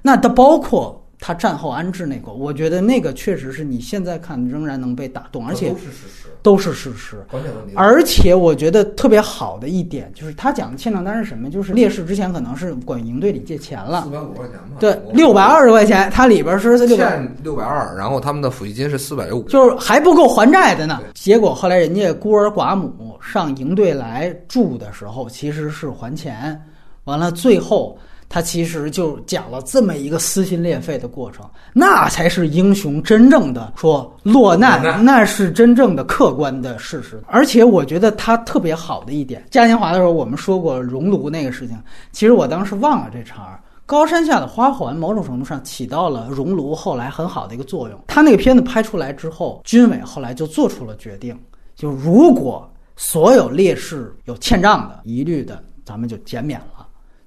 Speaker 3: 那它包括他战后安置那个，我觉得那个确实是你现在看仍然能被打动，而且
Speaker 2: 都是事实。
Speaker 3: 都是事实。
Speaker 2: 关键问题，
Speaker 3: 而且我觉得特别好的一点就是他讲的欠账单是什么？就是烈士之前可能是管营队里借钱了
Speaker 2: 四，百五十块钱吧，
Speaker 3: 对，
Speaker 2: 我
Speaker 3: 六百二十块钱，它里边是
Speaker 2: 欠六百二，然后他们的抚恤金是四百五，
Speaker 3: 就是还不够还债的呢。结果后来人家孤儿寡母上营队来住的时候，其实是还钱，完了最后。他其实就讲了这么一个撕心裂肺的过程，那才是英雄真正的说落难，那是真正的客观的事实。而且我觉得他特别好的一点，嘉年华的时候我们说过熔炉那个事情，其实我当时忘了这茬儿。高山下的花环某种程度上起到了熔炉后来很好的一个作用。他那个片子拍出来之后，军委后来就做出了决定，就如果所有烈士有欠账的，一律的咱们就减免了，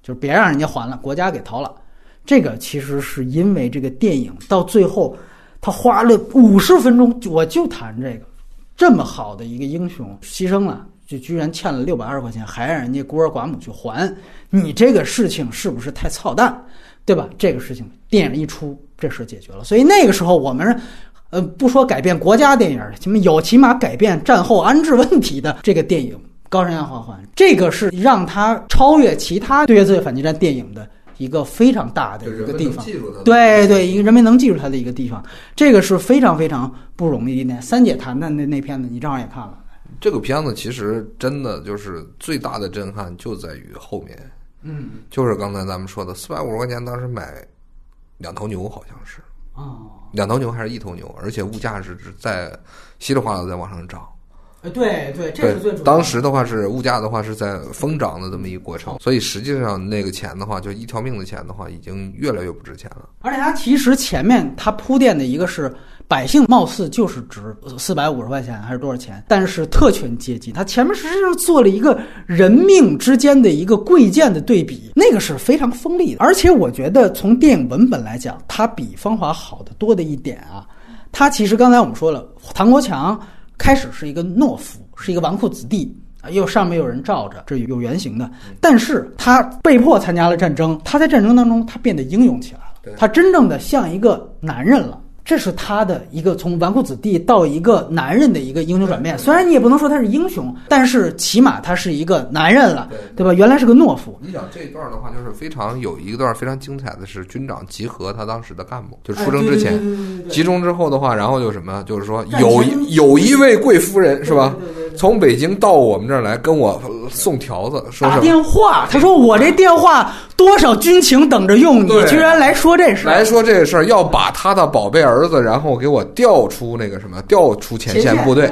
Speaker 3: 就别让人家还了，国家给掏了。这个其实是因为这个电影到最后，他花了五十分钟，我就谈这个，这么好的一个英雄牺牲了，就居然欠了六百二十块钱，还让人家孤儿寡母去还，你这个事情是不是太操蛋，对吧？这个事情电影一出，这事解决了。所以那个时候我们。呃，不说改变国家电影，起码有起码改变战后安置问题的这个电影《高山下花环》，这个是让他超越其他对越自卫反击战电影的一个非常大的一个地方。对对，一个人民能记住他的一个地方，这个是非常非常不容易的。三姐谈的那那片子，你正好也看了，
Speaker 2: 这个片子其实真的就是最大的震撼就在于后面，
Speaker 3: 嗯，
Speaker 2: 就是刚才咱们说的四百五十块钱，当时买两头牛好像是
Speaker 3: 哦，
Speaker 2: 两头牛还是一头牛，而且物价是在稀里哗啦地在往上涨。
Speaker 3: 呃，对对，这是最主要，的。
Speaker 2: 当时的话是物价的话是在疯涨的这么一个过程，所以实际上那个钱的话，就一条命的钱的话，已经越来越不值钱了。
Speaker 3: 而且它其实前面它铺垫的一个是百姓貌似就是值四百五十块钱还是多少钱，但是特权阶级，它前面实际上做了一个人命之间的一个贵贱的对比，那个是非常锋利的。而且我觉得从电影文本来讲，它比《芳华》好得多的一点啊，它其实刚才我们说了，唐国强开始是一个懦夫，是一个纨绔子弟。啊，又上面有人罩着，这有原型的。但是他被迫参加了战争，他在战争当中他变得英勇起来了，他真正的像一个男人了。这是他的一个从纨绔子弟到一个男人的一个英雄转变。虽然你也不能说他是英雄，但是起码他是一个男人了，
Speaker 2: 对
Speaker 3: 对吧？原来是个懦夫，
Speaker 2: 你想这一段的话，就是非常有一段非常精彩的是军长集合他当时的干部，就出征之前。集中之后的话，然后就什么，就是说有一有一位贵夫人是吧？从北京到我们这儿来跟我送条子，说
Speaker 3: 打
Speaker 2: 什么？
Speaker 3: 电话，他说我这电话多少军情等着用你，居然来说这事，
Speaker 2: 来说这个事儿，要把他的宝贝儿子，然后给我调出那个什么，调出前线部队，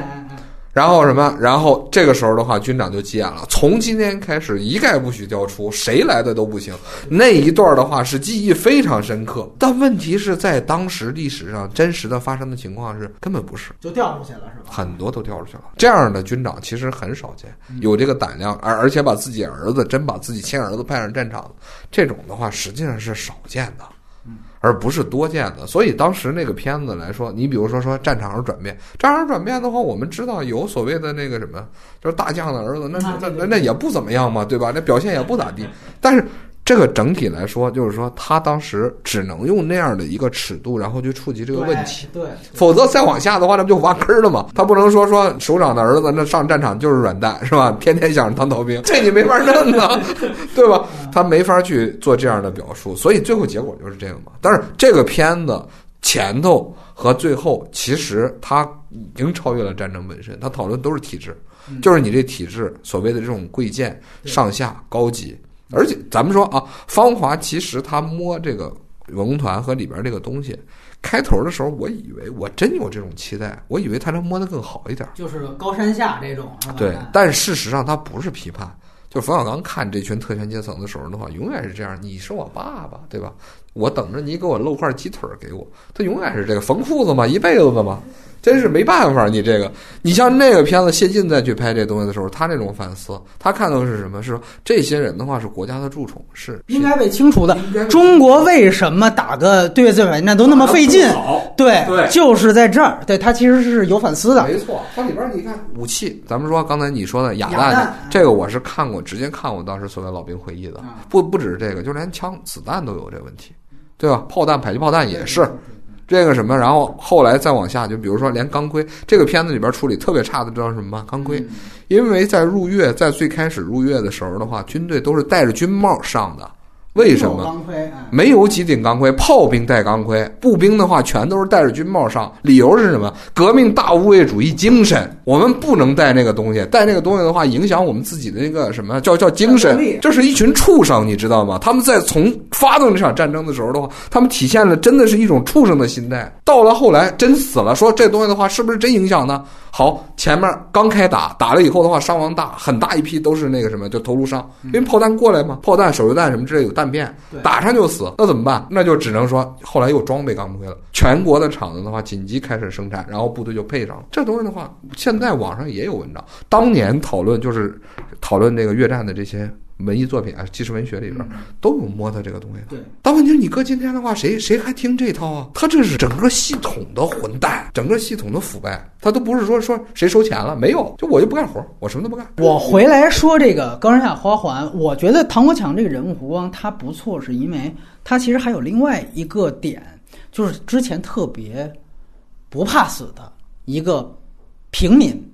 Speaker 2: 然后什么，然后这个时候的话，军长就急眼了，从今天开始一概不许调出，谁来的都不行。那一段的话是记忆非常深刻，但问题是在当时历史上真实的发生的情况是根本不是。
Speaker 3: 就调出去了是吧？
Speaker 2: 很多都调出去了，这样的军长其实很少见，有这个胆量，而而且把自己儿子真把自己亲儿子派上战场，这种的话实际上是少见的，而不是多见的。所以当时那个片子来说，你比如说说战场上转变，战场上转变的话，我们知道有所谓的那个什么，就是大将的儿子，那那那那也不怎么样嘛，对吧？那表现也不咋地，但是。这个整体来说，就是说他当时只能用那样的一个尺度，然后去触及这个问题。
Speaker 3: 对，对
Speaker 2: 否则再往下的话，那不就挖坑了吗？他不能说说首长的儿子那上战场就是软蛋是吧？天天想着当逃兵，这你没法弄啊，对吧？他没法去做这样的表述，所以最后结果就是这个嘛。但是这个片子前头和最后，其实它已经超越了战争本身，它讨论都是体制，就是你这体制所谓的这种贵贱、上下、高级。而且咱们说啊，芳华其实他摸这个文工团和里边这个东西，开头的时候我以为我真有这种期待，我以为他能摸得更好一点。
Speaker 3: 就是高山下这种？
Speaker 2: 对，但事实上他不是批判。就冯小刚看这群特权阶层的时候的话，永远是这样：你是我爸爸，对吧？我等着你给我露块鸡腿儿给我，他永远是这个缝裤子嘛，一辈子的嘛。真是没办法，你这个，你像那个片子，谢晋再去拍这东西的时候，他那种反思，他看到的是什么？是说这些人的话是国家的蛀虫，是
Speaker 3: 应该被清除的中国为什么打个对越自卫反战都那么费劲？对，
Speaker 2: 对
Speaker 3: 就是在这儿。对他其实是有反思的。
Speaker 2: 没错，它里边你看武器，咱们说刚才你说的哑弹，这个我是看过，直接看过当时所谓老兵回忆的
Speaker 3: 啊，
Speaker 2: 不不只是这个，就连枪子弹都有这问题，对吧？炮弹、迫击炮弹也是。这个什么，然后后来再往下，就比如说连钢盔，这个片子里边处理特别差的，知道是什么吗？钢盔，因为在入月，在最开始入月的时候的话，军队都是戴着军帽上的，为什么？没有几顶钢盔，炮兵戴钢盔，步兵的话全都是戴着军帽上。理由是什么？革命大无畏主义精神，我们不能戴那个东西，戴那个东西的话，影响我们自己的那个什么叫叫精神。这是一群畜生，你知道吗？他们在从发动这场战争的时候的话，他们体现了真的是一种畜生的心态。到了后来真死了，说这东西的话是不是真影响呢？好，前面刚开打，打了以后的话伤亡大，很大一批都是那个什么，就头颅伤，因为炮弹过来嘛，炮弹、手榴弹什么之类有弹片，打上就死，那怎么办？那就只能说后来又装备钢盔了，全国的厂子的话紧急开始生产，然后部队就配上了。这东西的话，现在网上也有文章，当年讨论就是讨论这个越战的这些文艺作品啊，纪实文学里边都有摸到这个东西的。
Speaker 3: 对，
Speaker 2: 但问题是你搁今天的话，谁谁还听这套啊？他这是整个系统的混蛋，整个系统的腐败，他都不是说说谁收钱了，没有，就我就不干活，我什么都不干。
Speaker 3: 我回来说这个高山下花环，我觉得唐国强这个人物弧光他不错，是因为他其实还有另外一个点，就是之前特别不怕死的一个平民。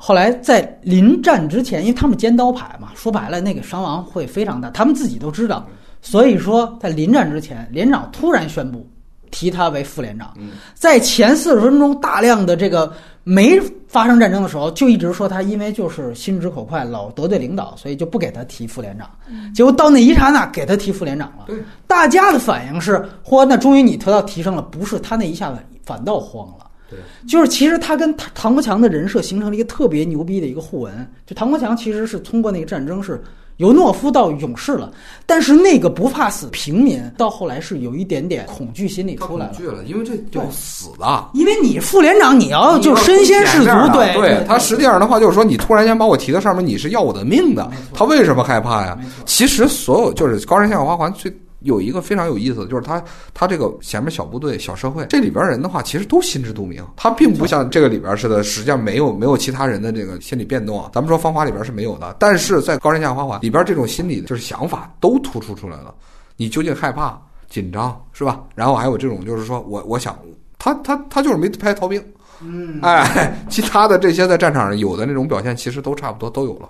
Speaker 3: 后来在临战之前，因为他们尖刀排嘛，说白了那个伤亡会非常大，他们自己都知道。所以说，在临战之前，连长突然宣布提他为副连长。在前四十分钟大量的这个没发生战争的时候，就一直说他因为就是心直口快，老得罪领导，所以就不给他提副连长。结果到那一刹那，给他提副连长了。大家的反应是：嚯，那终于你得到提升了。不是他那一下子反倒慌了。
Speaker 2: 对，
Speaker 3: 就是其实他跟唐唐国强的人设形成了一个特别牛逼的一个互文。就唐国强其实是通过那个战争是由懦夫到勇士了，但是那个不怕死平民到后来是有一点点恐惧心理出来了。
Speaker 2: 恐惧了，因为这要死的。
Speaker 3: 因为你副连长，你要就身先士卒，对
Speaker 2: 对，他实际上的话就是说，你突然间把我提到上面，你是要我的命的。他为什么害怕呀？其实所有就是高山下花环最有一个非常有意思的，就是他他这个前面小部队、小社会这里边人的话，其实都心知肚明，他并不像这个里边似的，实际上没有没有其他人的这个心理变动啊。咱们说芳华里边是没有的，但是在高山下花环里边，这种心理就是想法都突出出来了。你究竟害怕、紧张是吧？然后还有这种就是说我我想他他他就是没拍逃兵。
Speaker 3: 嗯，
Speaker 2: 哎，其他的这些在战场上有的那种表现，其实都差不多都有了。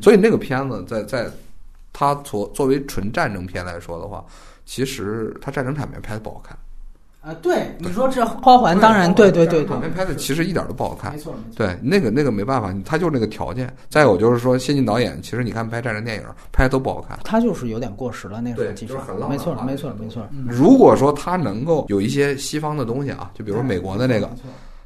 Speaker 2: 所以那个片子在在它作作为纯战争片来说的话，其实它战争场面拍的不好看。
Speaker 3: 啊，对，你说这花环，当然，对对对对
Speaker 2: 场，面拍的其实一点都不好看
Speaker 3: 没。错没错。
Speaker 2: 对，那个那个没办法，他就是那个条件。再有就是说，谢晋导演，其实你看拍战争电影拍的都不好看。
Speaker 3: 他就是有点过时了，那时候技术
Speaker 2: 很，浪
Speaker 3: 没错没错没错。嗯
Speaker 2: 如果说他能够有一些西方的东西啊，就比如说美国的那个，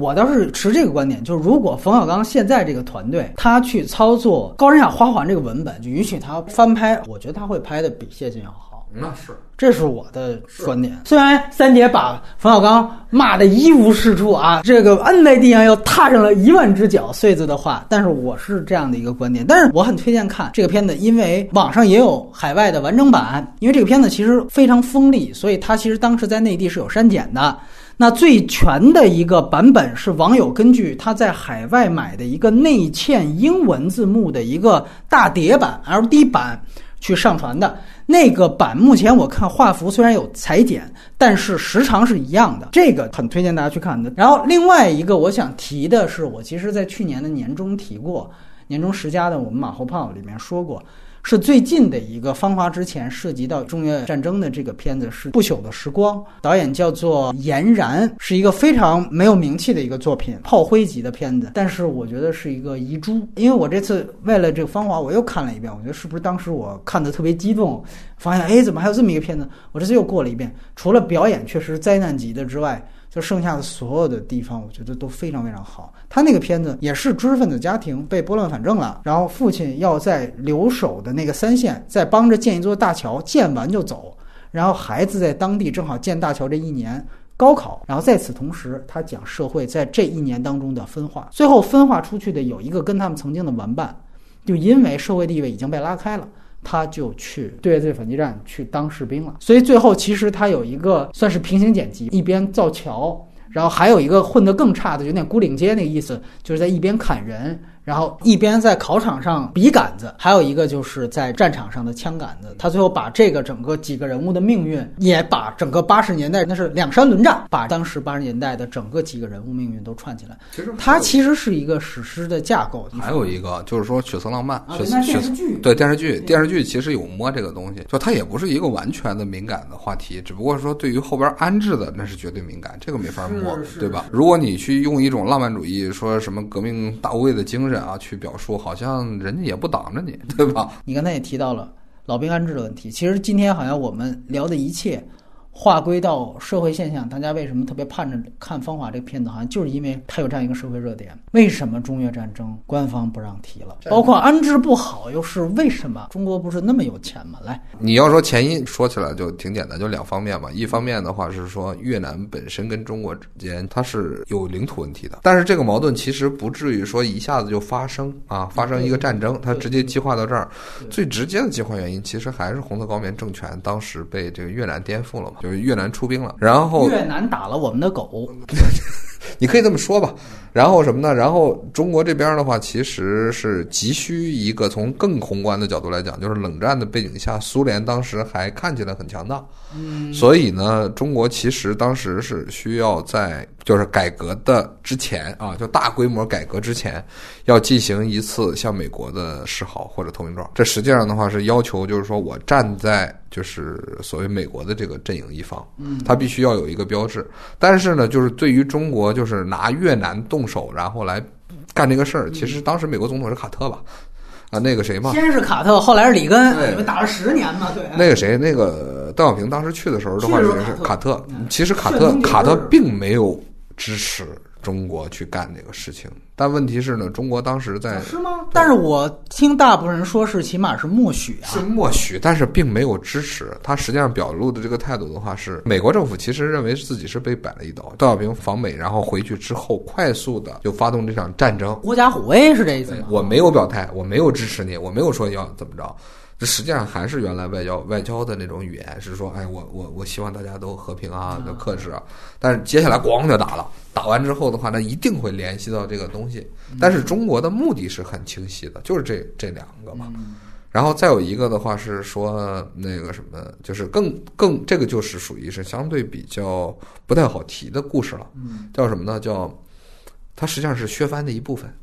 Speaker 3: 我倒是持这个观点，就是如果冯小刚现在这个团队他去操作《高山下花环》这个文本，就允许他翻拍，我觉得他会拍的比谢晋要好。
Speaker 2: 那是
Speaker 3: 这是我的观点。虽然三姐把冯小刚骂得一无是处啊，这个摁在地上又踏上了一万只脚碎子的话，但是我是这样的一个观点。但是我很推荐看这个片子，因为网上也有海外的完整版。因为这个片子其实非常锋利，所以它其实当时在内地是有删减的。那最全的一个版本是网友根据他在海外买的一个内嵌英文字幕的一个大碟版 LD 版去上传的。那个版目前我看画幅虽然有裁剪，但是时长是一样的，这个很推荐大家去看的。然后另外一个我想提的是，我其实在去年的年终提过，年终十佳的我们马后炮里面说过。是最近的一个《芳华》之前涉及到中越战争的这个片子是《不朽的时光》，导演叫做严然，是一个非常没有名气的一个作品，炮灰级的片子。但是我觉得是一个遗珠，因为我这次为了这个《芳华》，我又看了一遍，我觉得是不是当时我看的特别激动，发现哎，怎么还有这么一个片子？我这次又过了一遍，除了表演确实灾难级的之外。就剩下的所有的地方，我觉得都非常非常好。他那个片子也是知识分子家庭被拨乱反正了，然后父亲要在留守的那个三线再帮着建一座大桥，建完就走，然后孩子在当地正好建大桥这一年。高考，然后在此同时，他讲社会在这一年当中的分化，最后分化出去的有一个跟他们曾经的玩伴，就因为社会地位已经被拉开了，他就去对越自反击战去当士兵了。所以最后其实他有一个算是平行剪辑，一边造桥，然后还有一个混得更差的，有点孤岭街那个意思，就是在一边砍人。然后一边在考场上笔杆子，还有一个就是在战场上的枪杆子。他最后把这个整个几个人物的命运，也把整个八十年代那是两山轮战，把当时八十年代的整个几个人物命运都串起来。
Speaker 2: 其实
Speaker 3: 它其实是一个史诗的架构。
Speaker 2: 还有一个就是说《血色浪漫》，
Speaker 3: 啊，
Speaker 2: 血
Speaker 3: 色
Speaker 2: 血
Speaker 3: 电视剧
Speaker 2: 对电视剧，电视剧其实有摸这个东西，就它也不是一个完全的敏感的话题，只不过说对于后边安置的那是绝对敏感，这个没法摸对吧？如果你去用一种浪漫主义，说什么革命大无畏的精神啊，去表述，好像人家也不挡着你，对吧？
Speaker 3: 你刚才也提到了老兵安置的问题，其实今天好像我们聊的一切。划归到社会现象，大家为什么特别盼着看《芳华》这个片子？好像就是因为它有这样一个社会热点。为什么中越战争官方不让提了？包括安置不好，又是为什么？中国不是那么有钱吗？来，
Speaker 2: 你要说前因，说起来就挺简单，就两方面嘛。一方面的话是说越南本身跟中国之间它是有领土问题的，但是这个矛盾其实不至于说一下子就发生啊，发生一个战争，它直接激化到这儿。最直接的激化原因其实还是红色高棉政权当时被这个越南颠覆了嘛，就是越南出兵了，然后
Speaker 3: 越南打了我们的狗，
Speaker 2: 你可以这么说吧。然后什么呢？然后中国这边的话，其实是急需一个从更宏观的角度来讲，就是冷战的背景下，苏联当时还看起来很强大，
Speaker 3: 嗯，
Speaker 2: 所以呢，中国其实当时是需要在就是改革的之前啊，就大规模改革之前，要进行一次向美国的示好或者投名状。这实际上的话是要求，就是说我站在就是所谓美国的这个阵营一方，
Speaker 3: 嗯，
Speaker 2: 它必须要有一个标志。但是呢，就是对于中国，就是拿越南动手，然后来干这个事儿，其实当时美国总统是卡特吧？啊，那个谁嘛，
Speaker 3: 先是卡特，后来是里根，
Speaker 2: 对
Speaker 3: 你们打了十年嘛，对。
Speaker 2: 那个谁，那个邓小平当时去的时候的话
Speaker 3: 去
Speaker 2: 是
Speaker 3: 卡
Speaker 2: 是卡特
Speaker 3: 嗯，
Speaker 2: 其实卡特卡特并没有支持中国去干这个事情，但问题是呢，中国当时在
Speaker 3: 是吗？但是我听大部分人说是起码是默许啊
Speaker 2: 是，默许，但是并没有支持。他实际上表露的这个态度的话是，美国政府其实认为自己是被摆了一刀。邓小平访美，然后回去之后，快速的就发动这场战争。
Speaker 3: 狐假虎威是这意思吗？
Speaker 2: 我没有表态，我没有支持你，我没有说要怎么着。这实际上还是原来外交外交的那种语言，是说，哎，我我我希望大家都和平啊，都克制啊。但是接下来咣就打了，打完之后的话，那一定会联系到这个东西。但是中国的目的是很清晰的，就是这这两个嘛。然后再有一个的话是说那个什么，就是更更这个就是属于是相对比较不太好提的故事了，
Speaker 3: 嗯
Speaker 2: 叫什么呢？叫它实际上是削藩的一部分。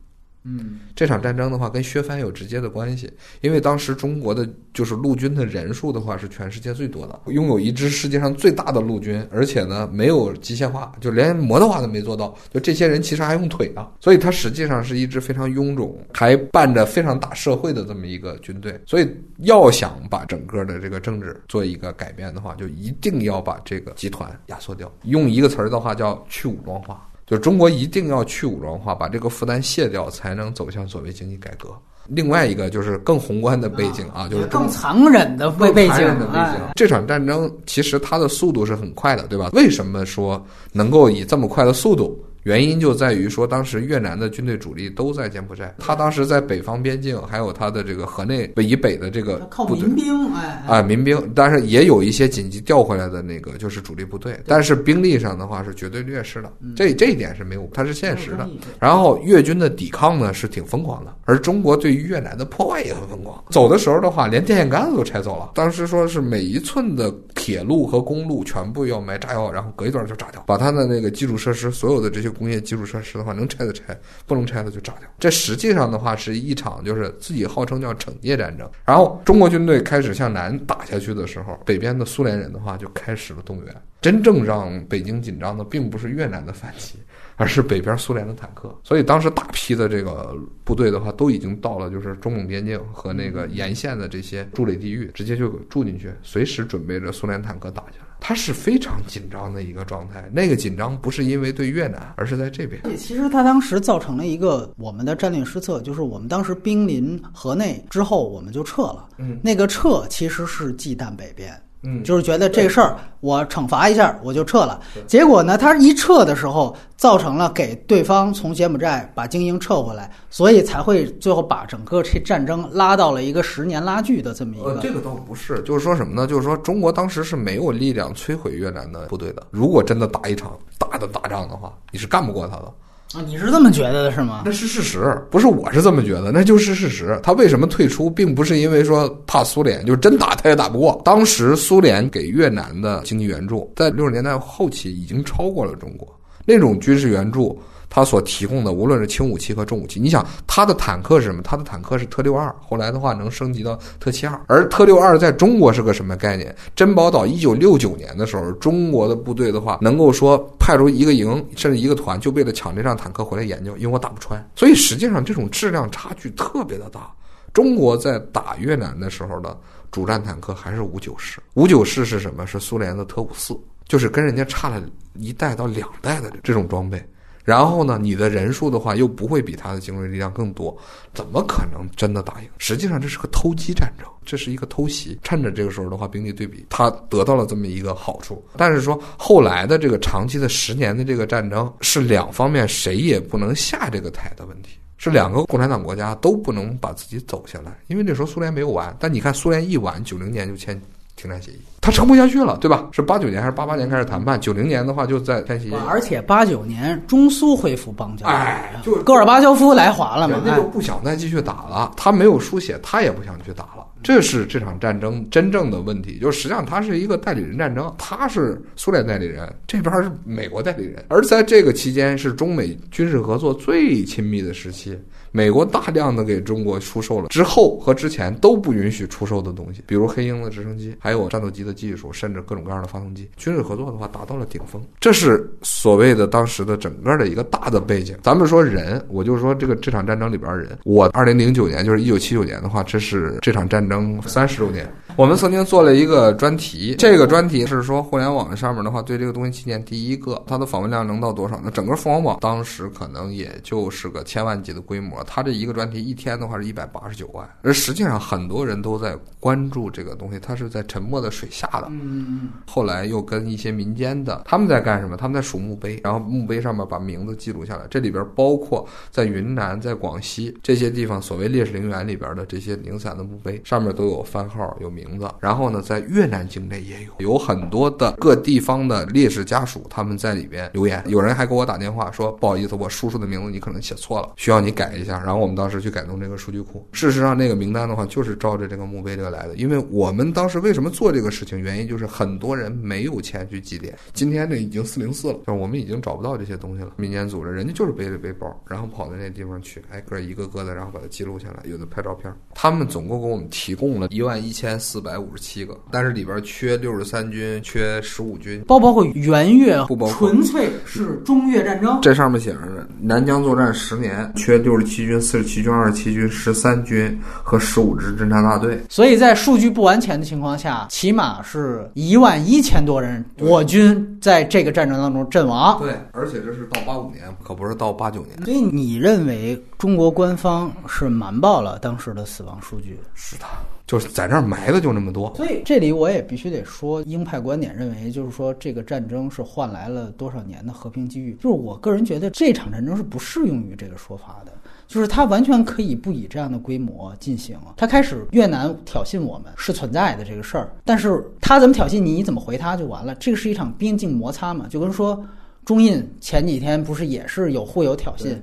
Speaker 3: 嗯。
Speaker 2: 这场战争的话，跟削藩有直接的关系，因为当时中国的就是陆军的人数的话是全世界最多的，拥有一支世界上最大的陆军，而且呢没有机械化，就连摩托化都没做到，就这些人其实还用腿啊，所以它实际上是一支非常臃肿，还伴着非常大社会的这么一个军队，所以要想把整个的这个政治做一个改变的话，就一定要把这个集团压缩掉，用一个词儿的话叫去武装化。就中国一定要去武装化，把这个负担卸掉，才能走向所谓经济改革。另外一个就是更宏观的背景啊，就是
Speaker 3: 更残忍的背背景
Speaker 2: 的背景
Speaker 3: 哎。
Speaker 2: 这场战争其实它的速度是很快的，对吧？为什么说能够以这么快的速度？原因就在于说，当时越南的军队主力都在柬埔寨，他当时在北方边境，还有他的这个河内以北的这个
Speaker 3: 靠民兵，哎哎
Speaker 2: 啊，民兵，但是也有一些紧急调回来的那个就是主力部队，但是兵力上的话是绝对劣势的，这这一点是没有，它是现实的。然后越军的抵抗呢是挺疯狂的，而中国对于越南的破坏也很疯狂。走的时候的话，连电线杆子都拆走了。当时说是每一寸的铁路和公路全部要埋炸药，然后隔一段就炸掉，把它的那个基础设施，所有的这些工业基础设施的话，能拆的拆，不能拆的就炸掉。这实际上的话是一场就是自己号称叫惩戒战争。然后中国军队开始向南打下去的时候，北边的苏联人的话就开始了动员。真正让北京紧张的，并不是越南的反击，而是北边苏联的坦克。所以当时大批的这个部队的话，都已经到了就是中蒙边境和那个沿线的这些筑垒地域，直接就住进去，随时准备着苏联坦克打下来。它是非常紧张的一个状态。那个紧张不是因为对越南，而是在这边。
Speaker 3: 对，其实他当时造成了一个我们的战略失策，就是我们当时兵临河内之后，我们就撤了。
Speaker 2: 嗯，
Speaker 3: 那个撤其实是忌惮北边。
Speaker 2: 嗯
Speaker 3: 就是觉得这事儿我惩罚一下我就撤了。结果呢，他一撤的时候，造成了给对方从柬埔寨把精英撤回来，所以才会最后把整个这战争拉到了一个十年拉锯的这么一
Speaker 2: 呃，
Speaker 3: 个。
Speaker 2: 这个倒不是，就是说什么呢？就是说中国当时是没有力量摧毁越南的部队的。如果真的打一场大的打仗的话，你是干不过他的。
Speaker 3: 啊，你是这么觉得的是吗？
Speaker 2: 那是事实，不是我是这么觉得，那就是事实。他为什么退出，并不是因为说怕苏联，就真打他也打不过。当时苏联给越南的经济援助，在六十年代后期已经超过了中国那种军事援助。他所提供的，无论是轻武器和重武器，你想他的坦克是什么？他的坦克是特六二，后来的话能升级到特七二。而特六二在中国是个什么概念？珍宝岛一九六九年的时候，中国的部队的话，能够说派出一个营甚至一个团，就为了抢这辆坦克回来研究，因为我打不穿。所以实际上这种质量差距特别的大。中国在打越南的时候的主战坦克还是五九式，五九式是什么？是苏联的特五四，就是跟人家差了一代到两代的这种装备。然后呢，你的人数的话又不会比他的精锐力量更多，怎么可能真的打赢？实际上这是个偷鸡战争，这是一个偷袭。趁着这个时候的话，兵力对比，他得到了这么一个好处。但是说后来的这个长期的十年的这个战争，是两方面谁也不能下这个台的问题。是两个共产党国家都不能把自己走下来，因为那时候苏联没有完。但你看，苏联一完，九零年就签停战协议，他撑不下去了，对吧？是八九年还是八八年开始谈判？九零年的话就在签协议。
Speaker 3: 而且八九年中苏恢复邦交，
Speaker 2: 哎，就是
Speaker 3: 戈尔巴乔夫来华了嘛，
Speaker 2: 人家就不想再继续打了，他没有书写，他也不想去打了。这是这场战争真正的问题，就是实际上它是一个代理人战争，他是苏联代理人，这边是美国代理人，而在这个期间是中美军事合作最亲密的时期。美国大量的给中国出售了之后和之前都不允许出售的东西，比如黑鹰的直升机，还有战斗机的技术，甚至各种各样的发动机。军事合作的话达到了顶峰，这是所谓的当时的整个的一个大的背景。咱们说人，我就说这个这场战争里边人，我二零零九年就是一九七九年的话，这是这场战争三十周年。我们曾经做了一个专题，这个专题是说互联网上面的话，对这个东西纪念第一个，它的访问量能到多少呢？整个凤凰网当时可能也就是个千万级的规模，它这一个专题一天的话是一百八十九万，而实际上很多人都在关注这个东西，它是在沉默的水下的。
Speaker 3: 嗯，
Speaker 2: 后来又跟一些民间的，他们在干什么？他们在数墓碑，然后墓碑上面把名字记录下来。这里边包括在云南、在广西这些地方，所谓烈士陵园里边的这些零散的墓碑，上面都有番号、有名名字。然后呢，在越南境内也有，有很多的各地方的烈士家属，他们在里边留言。有人还给我打电话说：“不好意思，我叔叔的名字你可能写错了，需要你改一下。”然后我们当时去改动这个数据库。事实上，那个名单的话就是照着这个墓碑这个来的。因为我们当时为什么做这个事情，原因就是很多人没有钱去祭奠。今天这已经四零四了，就是我们已经找不到这些东西了。民间组织人家就是背着背包，然后跑到那地方去，挨个一个个的，然后把它记录下来，有的拍照片。他们总共给我们提供了一万一千四百五十七个，但是里边缺六十三军，缺十五军。
Speaker 3: 包不包括元越？
Speaker 2: 不包括
Speaker 3: 纯粹是中越战争。
Speaker 2: 这上面写着呢，南疆作战十年，缺六十七军、四十七军、二十七军、十三军和十五支侦察大队。
Speaker 3: 所以在数据不完全的情况下，起码是一万一千多人，我军在这个战争当中阵亡。
Speaker 2: 对，而且这是到八五年，可不是到八九年。
Speaker 3: 所以你认为中国官方是瞒报了当时的死亡数据？
Speaker 2: 是的，就是在那儿埋的就那么多。
Speaker 3: 所以这里我也必须得说，鹰派观点认为，就是说这个战争是换来了多少年的和平机遇。就是我个人觉得这场战争是不适用于这个说法的。就是它完全可以不以这样的规模进行。他开始越南挑衅我们是存在的这个事儿，但是他怎么挑衅你，你怎么回他就完了。这个是一场边境摩擦嘛，就跟说中印前几天不是也是有互有挑衅。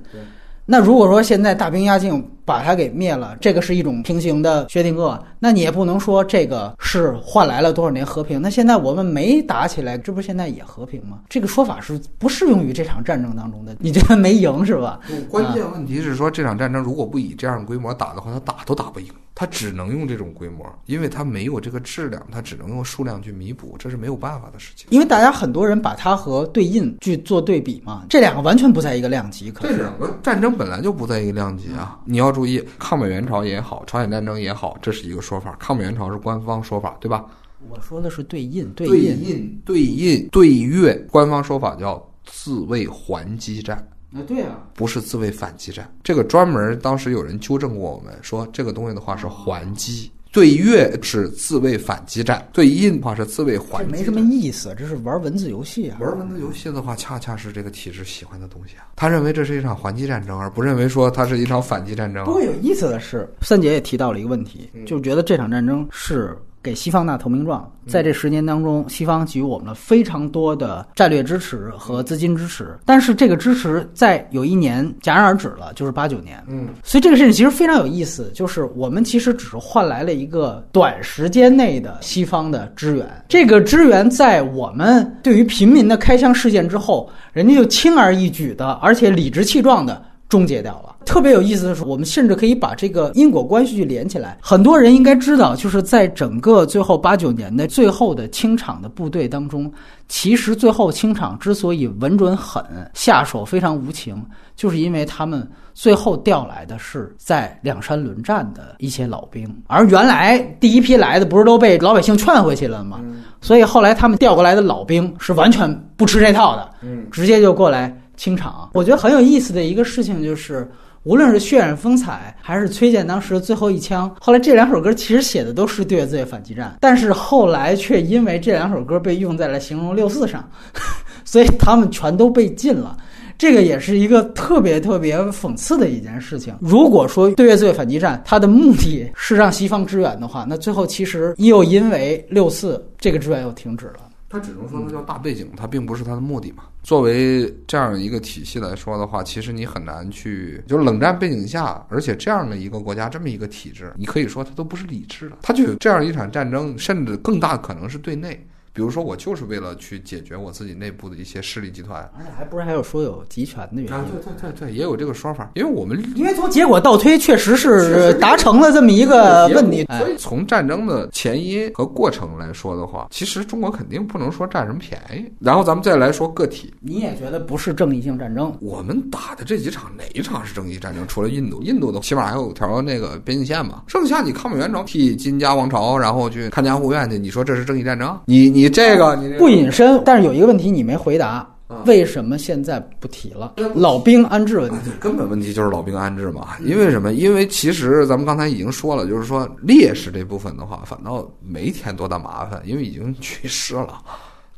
Speaker 3: 那如果说现在大兵压境把它给灭了，这个是一种平行的薛定谔，那你也不能说这个是换来了多少年和平。那现在我们没打起来，这不是现在也和平吗？这个说法是不适用于这场战争当中的。你觉得没赢是吧？
Speaker 2: 关键问题是说，这场战争如果不以这样的规模打的话，他打都打不赢。他只能用这种规模，因为他没有这个质量，他只能用数量去弥补，这是没有办法的事情。
Speaker 3: 因为大家很多人把它和对印去做对比嘛，这两个完全不在一个量级。可
Speaker 2: 这两个战争本来就不在一个量级啊！你要注意，抗美援朝也好，朝鲜战争也好，这是一个说法。抗美援朝是官方说法，对吧？
Speaker 3: 我说的是对印，对印、
Speaker 2: 对印、对越，官方说法叫自卫还击战。
Speaker 3: 啊，对啊，
Speaker 2: 不是自卫反击战，这个专门当时有人纠正过我们，说这个东西的话是还击，对越是自卫反击战，对印的话是自卫还击。
Speaker 3: 没什么意思，这是玩文字游戏啊。
Speaker 2: 玩文字游戏的话，恰恰是这个体制喜欢的东西啊。他认为这是一场还击战争，而不认为说它是一场反击战争。
Speaker 3: 不过有意思的是，三姐也提到了一个问题，就觉得这场战争是。给西方打投名状，在这十年当中，西方给予我们了非常多的战略支持和资金支持，但是这个支持在有一年戛然而止了，就是八九年。
Speaker 2: 嗯，
Speaker 3: 所以这个事情其实非常有意思，就是我们其实只是换来了一个短时间内的西方的支援，这个支援在我们对于平民的开枪事件之后，人家就轻而易举的，而且理直气壮的终结掉了。特别有意思的是，我们甚至可以把这个因果关系去连起来。很多人应该知道，就是在整个最后八九年的最后的清场的部队当中，其实最后清场之所以稳准狠，下手非常无情，就是因为他们最后调来的是在两山轮战的一些老兵，而原来第一批来的不是都被老百姓劝回去了吗？所以后来他们调过来的老兵是完全不吃这套的，
Speaker 2: 嗯，
Speaker 3: 直接就过来清场。我觉得很有意思的一个事情就是。无论是血染风采，还是崔健当时的最后一枪，后来这两首歌其实写的都是对越自卫反击战，但是后来却因为这两首歌被用在了形容六四上，所以他们全都被禁了。这个也是一个特别特别讽刺的一件事情。如果说对越自卫反击战它的目的是让西方支援的话，那最后其实又因为六四这个支援又停止了。
Speaker 2: 他只能说它叫大背景，它并不是它的目的嘛。作为这样一个体系来说的话，其实你很难去，就是冷战背景下，而且这样的一个国家，这么一个体制，你可以说它都不是理智的，它就有这样一场战争，甚至更大可能是对内。比如说，我就是为了去解决我自己内部的一些势力集团，
Speaker 3: 而且还不是还有说有集权的原因？
Speaker 2: 对对对对，也有这个说法。因为我们
Speaker 3: 因为从结果倒推，确实是达成了这么一个 问题。
Speaker 2: 所以从战争的前因和过程来说的话，其实中国肯定不能说占什么便宜。然后咱们再来说个体，
Speaker 3: 你也觉得不是正义性战争？
Speaker 2: 我们打的这几场哪一场是正义战争？除了印度，印度的起码还有条那个边境线嘛。剩下你抗美援朝、替金家王朝，然后去看家护院去，你说这是正义战争？你你这个你。
Speaker 3: 不隐身，但是有一个问题你没回答，为什么现在不提了？老兵安置问题，
Speaker 2: 根本问题就是老兵安置嘛。因为什么？因为其实咱们刚才已经说了，就是说烈士这部分的话，反倒没添多大麻烦，因为已经去世了。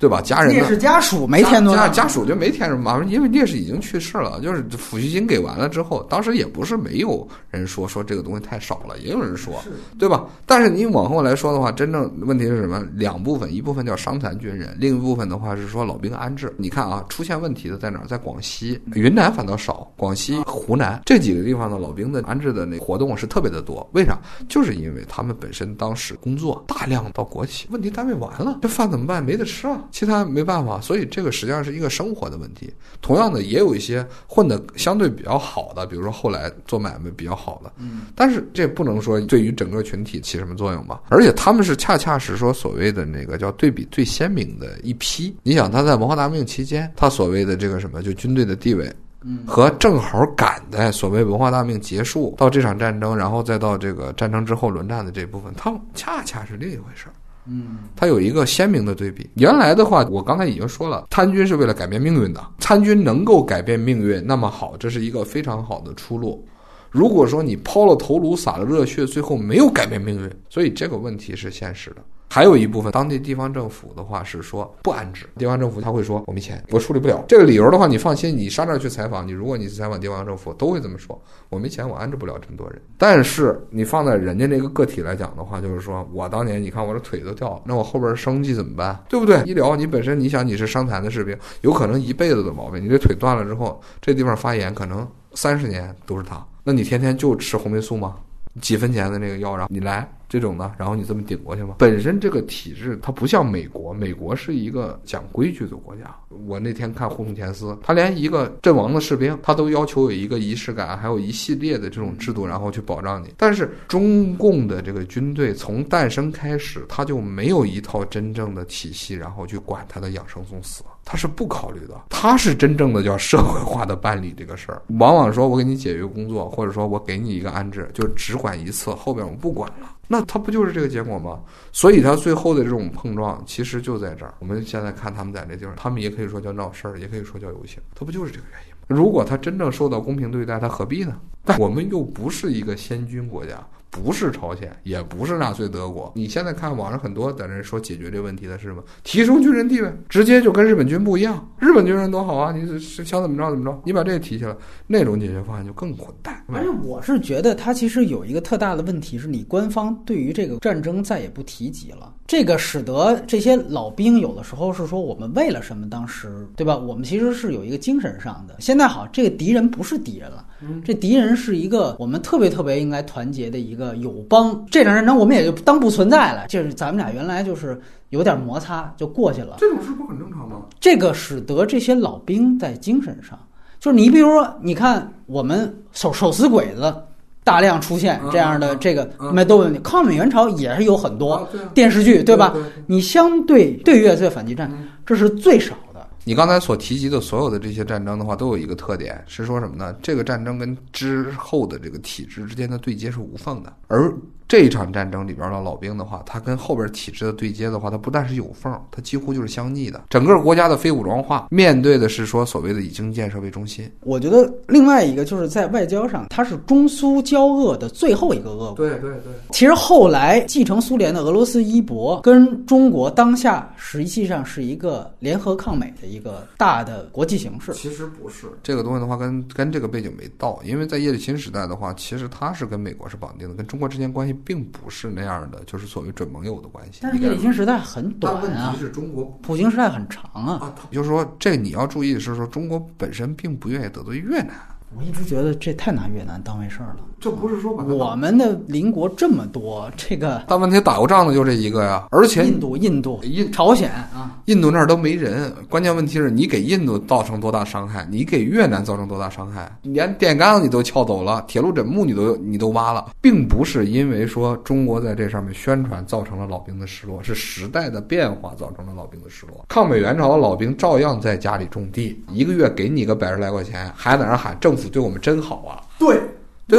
Speaker 2: 对吧？家人
Speaker 3: 烈士家属没添多，
Speaker 2: 家家属就没添什么麻烦，因为烈士已经去世了。就是抚恤金给完了之后，当时也不是没有人说说这个东西太少了，也有人说，对吧？但是你往后来说的话，真正问题是什么？两部分，一部分叫伤残军人，另一部分的话是说老兵安置。你看啊，出现问题的在哪儿？在广西、云南反倒少，广西、湖南这几个地方的老兵的安置的那活动是特别的多。为啥？就是因为他们本身当时工作大量到国企，问题单位完了，这饭怎么办？没得吃啊。其他没办法，所以这个实际上是一个生活的问题。同样的，也有一些混的相对比较好的，比如说后来做买卖比较好的，
Speaker 3: 嗯，
Speaker 2: 但是这不能说对于整个群体起什么作用吧。而且他们是恰恰是说所谓的那个叫对比最鲜明的一批。你想他在文化大革命期间，他所谓的这个什么就军队的地位，
Speaker 3: 嗯，
Speaker 2: 和正好赶在所谓文化大革命结束到这场战争，然后再到这个战争之后轮战的这部分，他们恰恰是另一回事儿。
Speaker 3: 嗯，
Speaker 2: 它有一个鲜明的对比。原来的话，我刚才已经说了，参军是为了改变命运的。参军能够改变命运，那么好，这是一个非常好的出路。如果说你抛了头颅，洒了热血，最后没有改变命运，所以这个问题是现实的。还有一部分当地地方政府的话是说不安置，地方政府他会说我没钱，我处理不了。这个理由的话，你放心，你上这儿去采访，你如果你去采访地方政府，都会这么说，我没钱，我安置不了这么多人。但是你放在人家那个个体来讲的话，就是说我当年你看我这腿都掉了，那我后边生计怎么办？对不对？医疗你本身你想你是伤残的士兵，有可能一辈子的毛病，你这腿断了之后，这地方发炎，可能三十年都是它。那你天天就吃红霉素吗？几分钱的那个药，然后你来这种的，然后你这么顶过去吗？本身这个体制它不像美国，美国是一个讲规矩的国家。我那天看护送前司，他连一个阵亡的士兵，他都要求有一个仪式感，还有一系列的这种制度，然后去保障你。但是中共的这个军队从诞生开始，他就没有一套真正的体系，然后去管他的养生送死。他是不考虑的，他是真正的叫社会化的办理这个事儿。往往说我给你解决工作，或者说我给你一个安置，就只管一次，后边我不管了。那他不就是这个结果吗？所以他最后的这种碰撞，其实就在这儿。我们现在看他们在这地方，他们也可以说叫闹事儿，也可以说叫游行，他不就是这个原因吗？如果他真正受到公平对待，他何必呢？但我们又不是一个先军国家。不是朝鲜，也不是纳粹德国。你现在看网上很多在那说解决这问题的是什么？提升军人地位，直接就跟日本军不一样。日本军人多好啊！你是想怎么着怎么着，你把这个提起来，那种解决方案就更混蛋。
Speaker 3: 而且我是觉得，它其实有一个特大的问题，是你官方对于这个战争再也不提及了。这个使得这些老兵有的时候是说，我们为了什么？当时对吧？我们其实是有一个精神上的。现在好，这个敌人不是敌人了，这敌人是一个我们特别特别应该团结的一个友邦。这场战争我们也就当不存在了，就是咱们俩原来就是有点摩擦就过去了。
Speaker 2: 这种事不很正常吗？
Speaker 3: 这个使得这些老兵在精神上，就是你比如说，你看我们手手撕鬼子。大量出现这样的这个麦兜问题，抗美援朝也是有很多电视剧，对吧？你相对对越这反击战，这是最少的。
Speaker 2: 你刚才所提及的所有的这些战争的话，都有一个特点，是说什么呢？这个战争跟之后的这个体制之间的对接是无缝的，而。这一场战争里边的老兵的话，他跟后边体制的对接的话，他不但是有缝，他几乎就是相逆的。整个国家的非武装化面对的是说所谓的以经济建设为中心。
Speaker 3: 我觉得另外一个就是在外交上，它是中苏交恶的最后一个恶
Speaker 2: 果。对对对。
Speaker 3: 其实后来继承苏联的俄罗斯一博跟中国当下实际上是一个联合抗美的一个大的国际形势。
Speaker 2: 其实不是这个东西的话，跟跟这个背景没到，因为在叶利钦时代的话，其实他是跟美国是绑定的，跟中国之间关系。并不是那样的，就是所谓准盟友的关系。
Speaker 3: 但是叶利钦时代很短啊，
Speaker 2: 问题是中国
Speaker 3: 普京时代很长啊。
Speaker 2: 啊，就是说，这你要注意的是说，中国本身并不愿意得罪越南。
Speaker 3: 我一直觉得这太拿越南当回事儿了。
Speaker 2: 这不是说
Speaker 3: 我们的邻国这么多，这个
Speaker 2: 但问题打过仗的就这一个呀，而且
Speaker 3: 印度、印度、
Speaker 2: 印
Speaker 3: 朝鲜啊，
Speaker 2: 印度那儿都没人。关键问题是你给印度造成多大伤害，你给越南造成多大伤害？连电杆子你都撬走了，铁路枕木你都你都挖了，并不是因为说中国在这上面宣传造成了老兵的失落，是时代的变化造成了老兵的失落。抗美援朝的老兵照样在家里种地，一个月给你个百十来块钱，还在那喊政府对我们真好。啊，
Speaker 3: 对，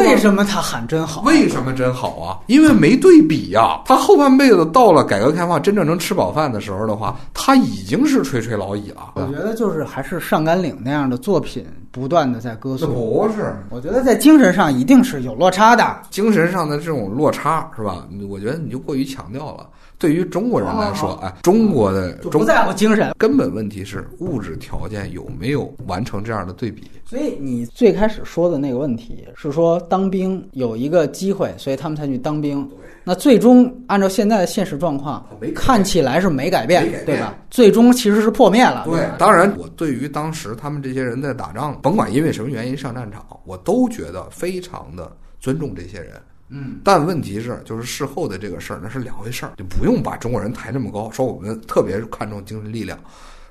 Speaker 3: 为什么他喊真好？
Speaker 2: 为什么真好啊？因为没对比呀。他后半辈子到了改革开放真正能吃饱饭的时候的话，他已经是垂垂老矣了。
Speaker 3: 我觉得就是还是上甘岭那样的作品，不断的在歌颂。
Speaker 2: 不是，
Speaker 3: 我觉得在精神上一定是有落差的。
Speaker 2: 精神上的这种落差是吧？我觉得你就过于强调了。对于中国人来说，哎，中国的
Speaker 3: 不在乎精神，
Speaker 2: 根本问题是物质条件有没有完成这样的对比。
Speaker 3: 所以你最开始说的那个问题是说当兵有一个机会，所以他们才去当兵。那最终按照现在的现实状况，看起来是没改变，对吧？最终其实是破灭了。
Speaker 2: 对，当然，我对于当时他们这些人在打仗，甭管因为什么原因上战场，我都觉得非常的尊重这些人。
Speaker 3: 嗯，
Speaker 2: 但问题是，就是事后的这个事儿，那是两回事儿，就不用把中国人抬这么高，说我们特别看重精神力量，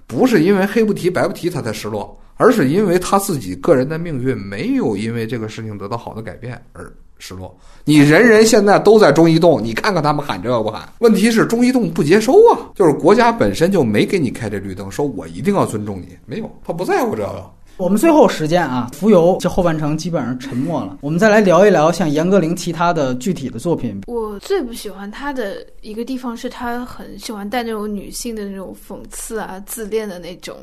Speaker 2: 不是因为黑不提白不提他才失落，而是因为他自己个人的命运没有因为这个事情得到好的改变而失落。你人人现在都在中移动，你看看他们喊这个不喊？问题是中移动不接收啊，就是国家本身就没给你开这绿灯，说我一定要尊重你，没有，他不在乎这个。
Speaker 3: 我们最后时间啊，浮游这后半程基本上沉默了。我们再来聊一聊像严歌苓其他的具体的作品。
Speaker 1: 我最不喜欢他的一个地方是他很喜欢带那种女性的那种讽刺啊、自恋的那种，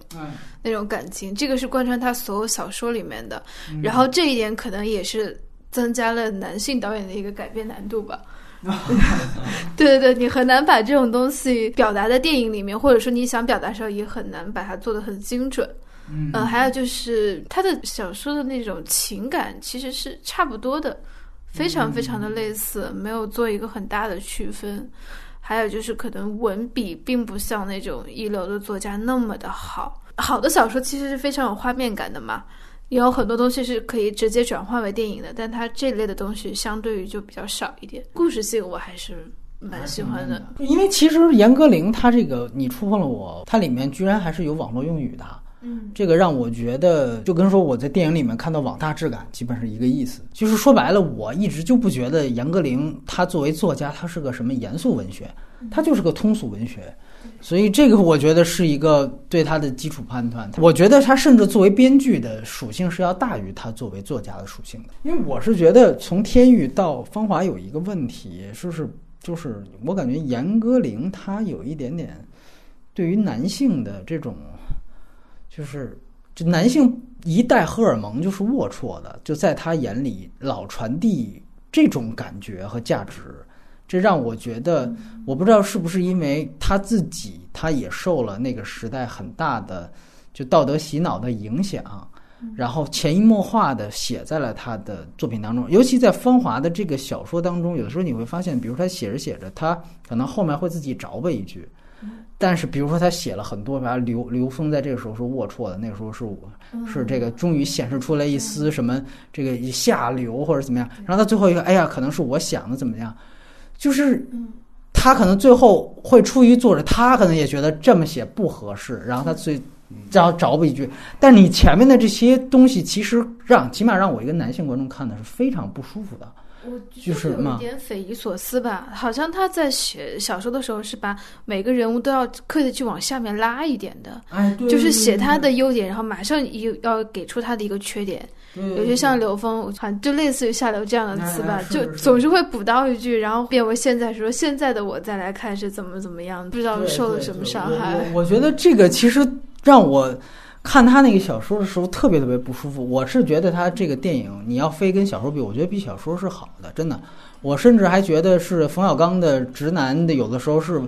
Speaker 1: 那种感情。这个是贯穿他所有小说里面的。然后这一点可能也是增加了男性导演的一个改编难度吧。对对对，你很难把这种东西表达在电影里面，或者说你想表达的时候也很难把它做得很精准。
Speaker 3: 嗯，
Speaker 1: 还有就是他的小说的那种情感其实是差不多的，非常非常的类似，没有做一个很大的区分。还有就是可能文笔并不像那种一流的作家那么的好。好的小说其实是非常有画面感的嘛，也有很多东西是可以直接转换为电影的，但它这类的东西相对于就比较少一点。故事性我还是蛮喜欢的，
Speaker 3: 因为其实严歌苓他这个你触碰了我，它里面居然还是有网络用语的。
Speaker 1: 嗯，
Speaker 3: 这个让我觉得就跟说我在电影里面看到网大质感基本是一个意思。就是说白了，我一直就不觉得严歌苓他作为作家，他是个什么严肃文学，他就是个通俗文学。所以这个我觉得是一个对他的基础判断。我觉得他甚至作为编剧的属性是要大于他作为作家的属性的。因为我是觉得从《天域》到《芳华》有一个问题，就是就是我感觉严歌苓他有一点点对于男性的这种。就是就男性一代荷尔蒙就是龌龊的，就在他眼里老传递这种感觉和价值，这让我觉得，我不知道是不是因为他自己他也受了那个时代很大的就道德洗脑的影响。然后潜移默化的写在了他的作品当中，尤其在《芳华》的这个小说当中，有的时候你会发现，比如他写着写着，他可能后面会自己着吧一句，但是比如说他写了很多，把刘刘峰在这个时候是龌龊的，那个时候是我是这个终于显示出来一丝什么这个下流或者怎么样，然后他最后一个，哎呀，可能是我想的怎么样，就是他可能最后会出于作者，他可能也觉得这么写不合适，然后他最。然后找补一句，但你前面的这些东西，其实让起码让我一个男性观众看的是非常不舒服的。
Speaker 1: 我
Speaker 3: 就是
Speaker 1: 有点匪夷所思吧，好像他在写小说的时候是把每个人物都要刻意去往下面拉一点的，
Speaker 3: 哎，
Speaker 1: 就是写他的优点，然后马上又要给出他的一个缺点。有些像刘峰，好像就类似于下流这样的词吧，就总是会补刀一句，然后变为现在说现在的我再来看是怎么怎么样，不知道受了什么伤害。
Speaker 3: 我觉得这个其实。让我看他那个小说的时候特别特别不舒服。我是觉得他这个电影，你要非跟小说比，我觉得比小说是好的，真的。我甚至还觉得是冯小刚的直男的，有的时候是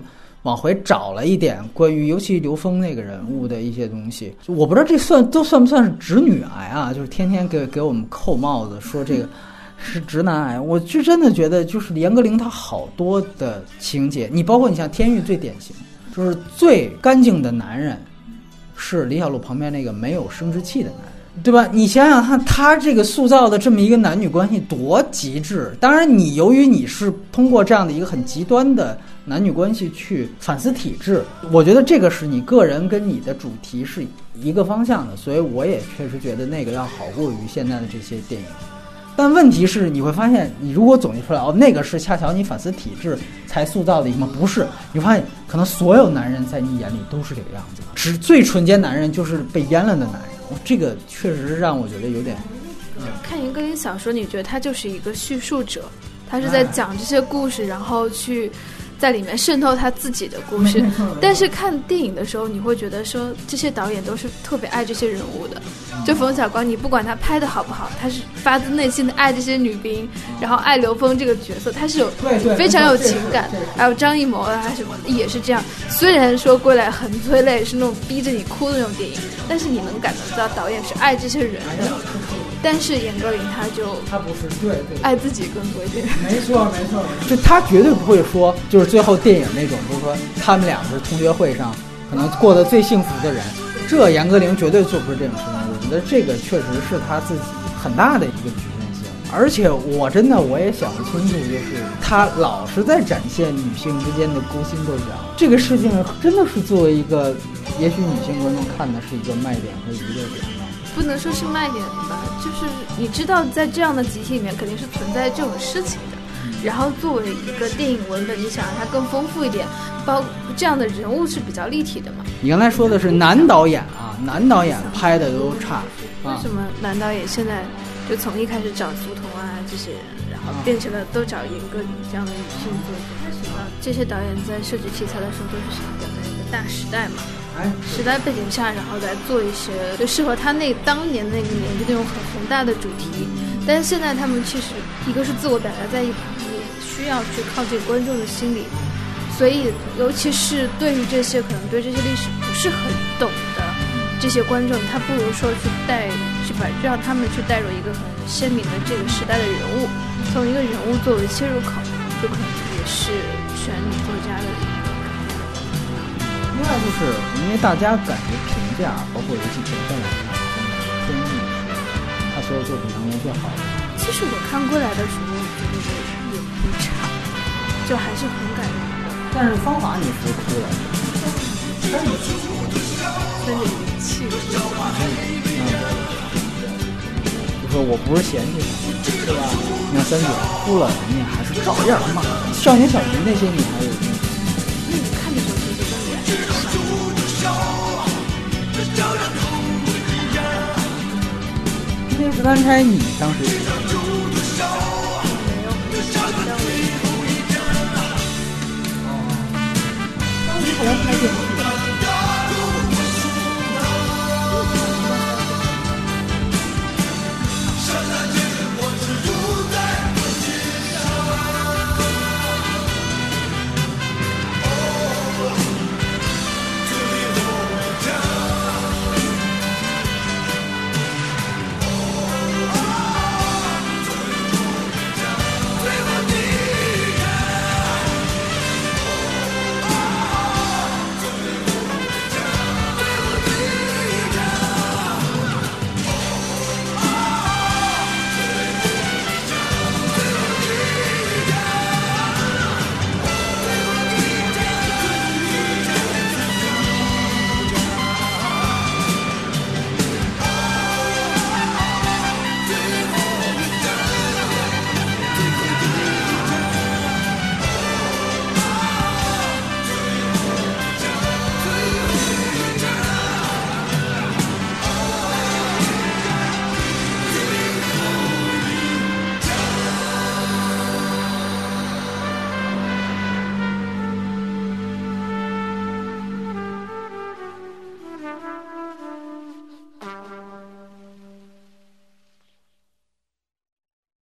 Speaker 3: 往回找了一点关于，尤其刘峰那个人物的一些东西。我不知道这算都算不算是直女癌啊？就是天天给给我们扣帽子说这个是直男癌。我就真的觉得，就是严歌苓她好多的情节，你包括你像天域最典型，就是最干净的男人。是李小璐旁边那个没有生殖器的男人，对吧？你想想看，他这个塑造的这么一个男女关系多极致。当然，你由于你是通过这样的一个很极端的男女关系去反思体制，我觉得这个是你个人跟你的主题是一个方向的，所以我也确实觉得那个要好过于现在的这些电影。但问题是，你会发现，你如果总结出来哦，那个是恰巧你反思体制才塑造的一个吗？不是，你发现可能所有男人在你眼里都是这个样子，只最纯洁男人就是被阉了的男人。这个确实是让我觉得有点。
Speaker 1: 嗯看一个小说，你觉得他就是一个叙述者，他是在讲这些故事，然后去。在里面渗透他自己的故事，但是看电影的时候，你会觉得说这些导演都是特别爱这些人物的。就冯小刚，你不管他拍的好不好，他是发自内心的爱这些女兵，然后爱刘峰这个角色，他是有非常有情感。还有张艺谋啊什么的也是这样。虽然说归来很催泪，是那种逼着你哭的那种电影，但是你能感觉到导演是爱这些人的。但是严歌苓他就
Speaker 3: 他不是对对
Speaker 1: 爱自己更多一点，
Speaker 3: 没错没错，就他绝对不会说就是最后电影那种，就是说他们两个是同学会上可能过得最幸福的人，这严歌苓绝对做不出这种事情。我觉得这个确实是他自己很大的一个局限性，而且我真的我也想不清楚，就是他老是在展现女性之间的勾心斗角，这个事情真的是作为一个也许女性观众看的是一个卖点和娱乐点。
Speaker 1: 不能说是卖点吧，就是你知道，在这样的集体里面肯定是存在这种事情。然后作为一个电影文本，你想让它更丰富一点，包这样的人物是比较立体的嘛？
Speaker 3: 你刚才说的是男导演啊，男导演拍的都差。
Speaker 1: 为什么男导演现在就从一开始找苏童啊这些人，然后变成了都找严歌苓这样的女性作者？为什么这些导演在设计题材的时候都是想表达一个大时代嘛？时代背景下，然后来做一些就适合他那当年那个年纪那种很宏大的主题。但是现在他们其实一个是自我表达在一旁，也需要去靠近观众的心理。所以，尤其是对于这些可能对这些历史不是很懂的这些观众，他不如说去带去把让他们去带入一个很鲜明的这个时代的人物，从一个人物作为切入口，就可能也是选女作家的。
Speaker 3: 另外就是因为大家感觉评价，包括游戏评分来看，天意是他所有作品当中最好的。
Speaker 1: 其实我看过来的时候，也不差，就还是很感人。
Speaker 3: 但是方法你是哭了，
Speaker 1: 三点零七，
Speaker 3: 就说我不是嫌弃他，是吧？你看三姐哭了，人家还是照样骂。少年小鱼那些女孩有。《十三钗》，你当时是？
Speaker 1: 当时好像拍电影。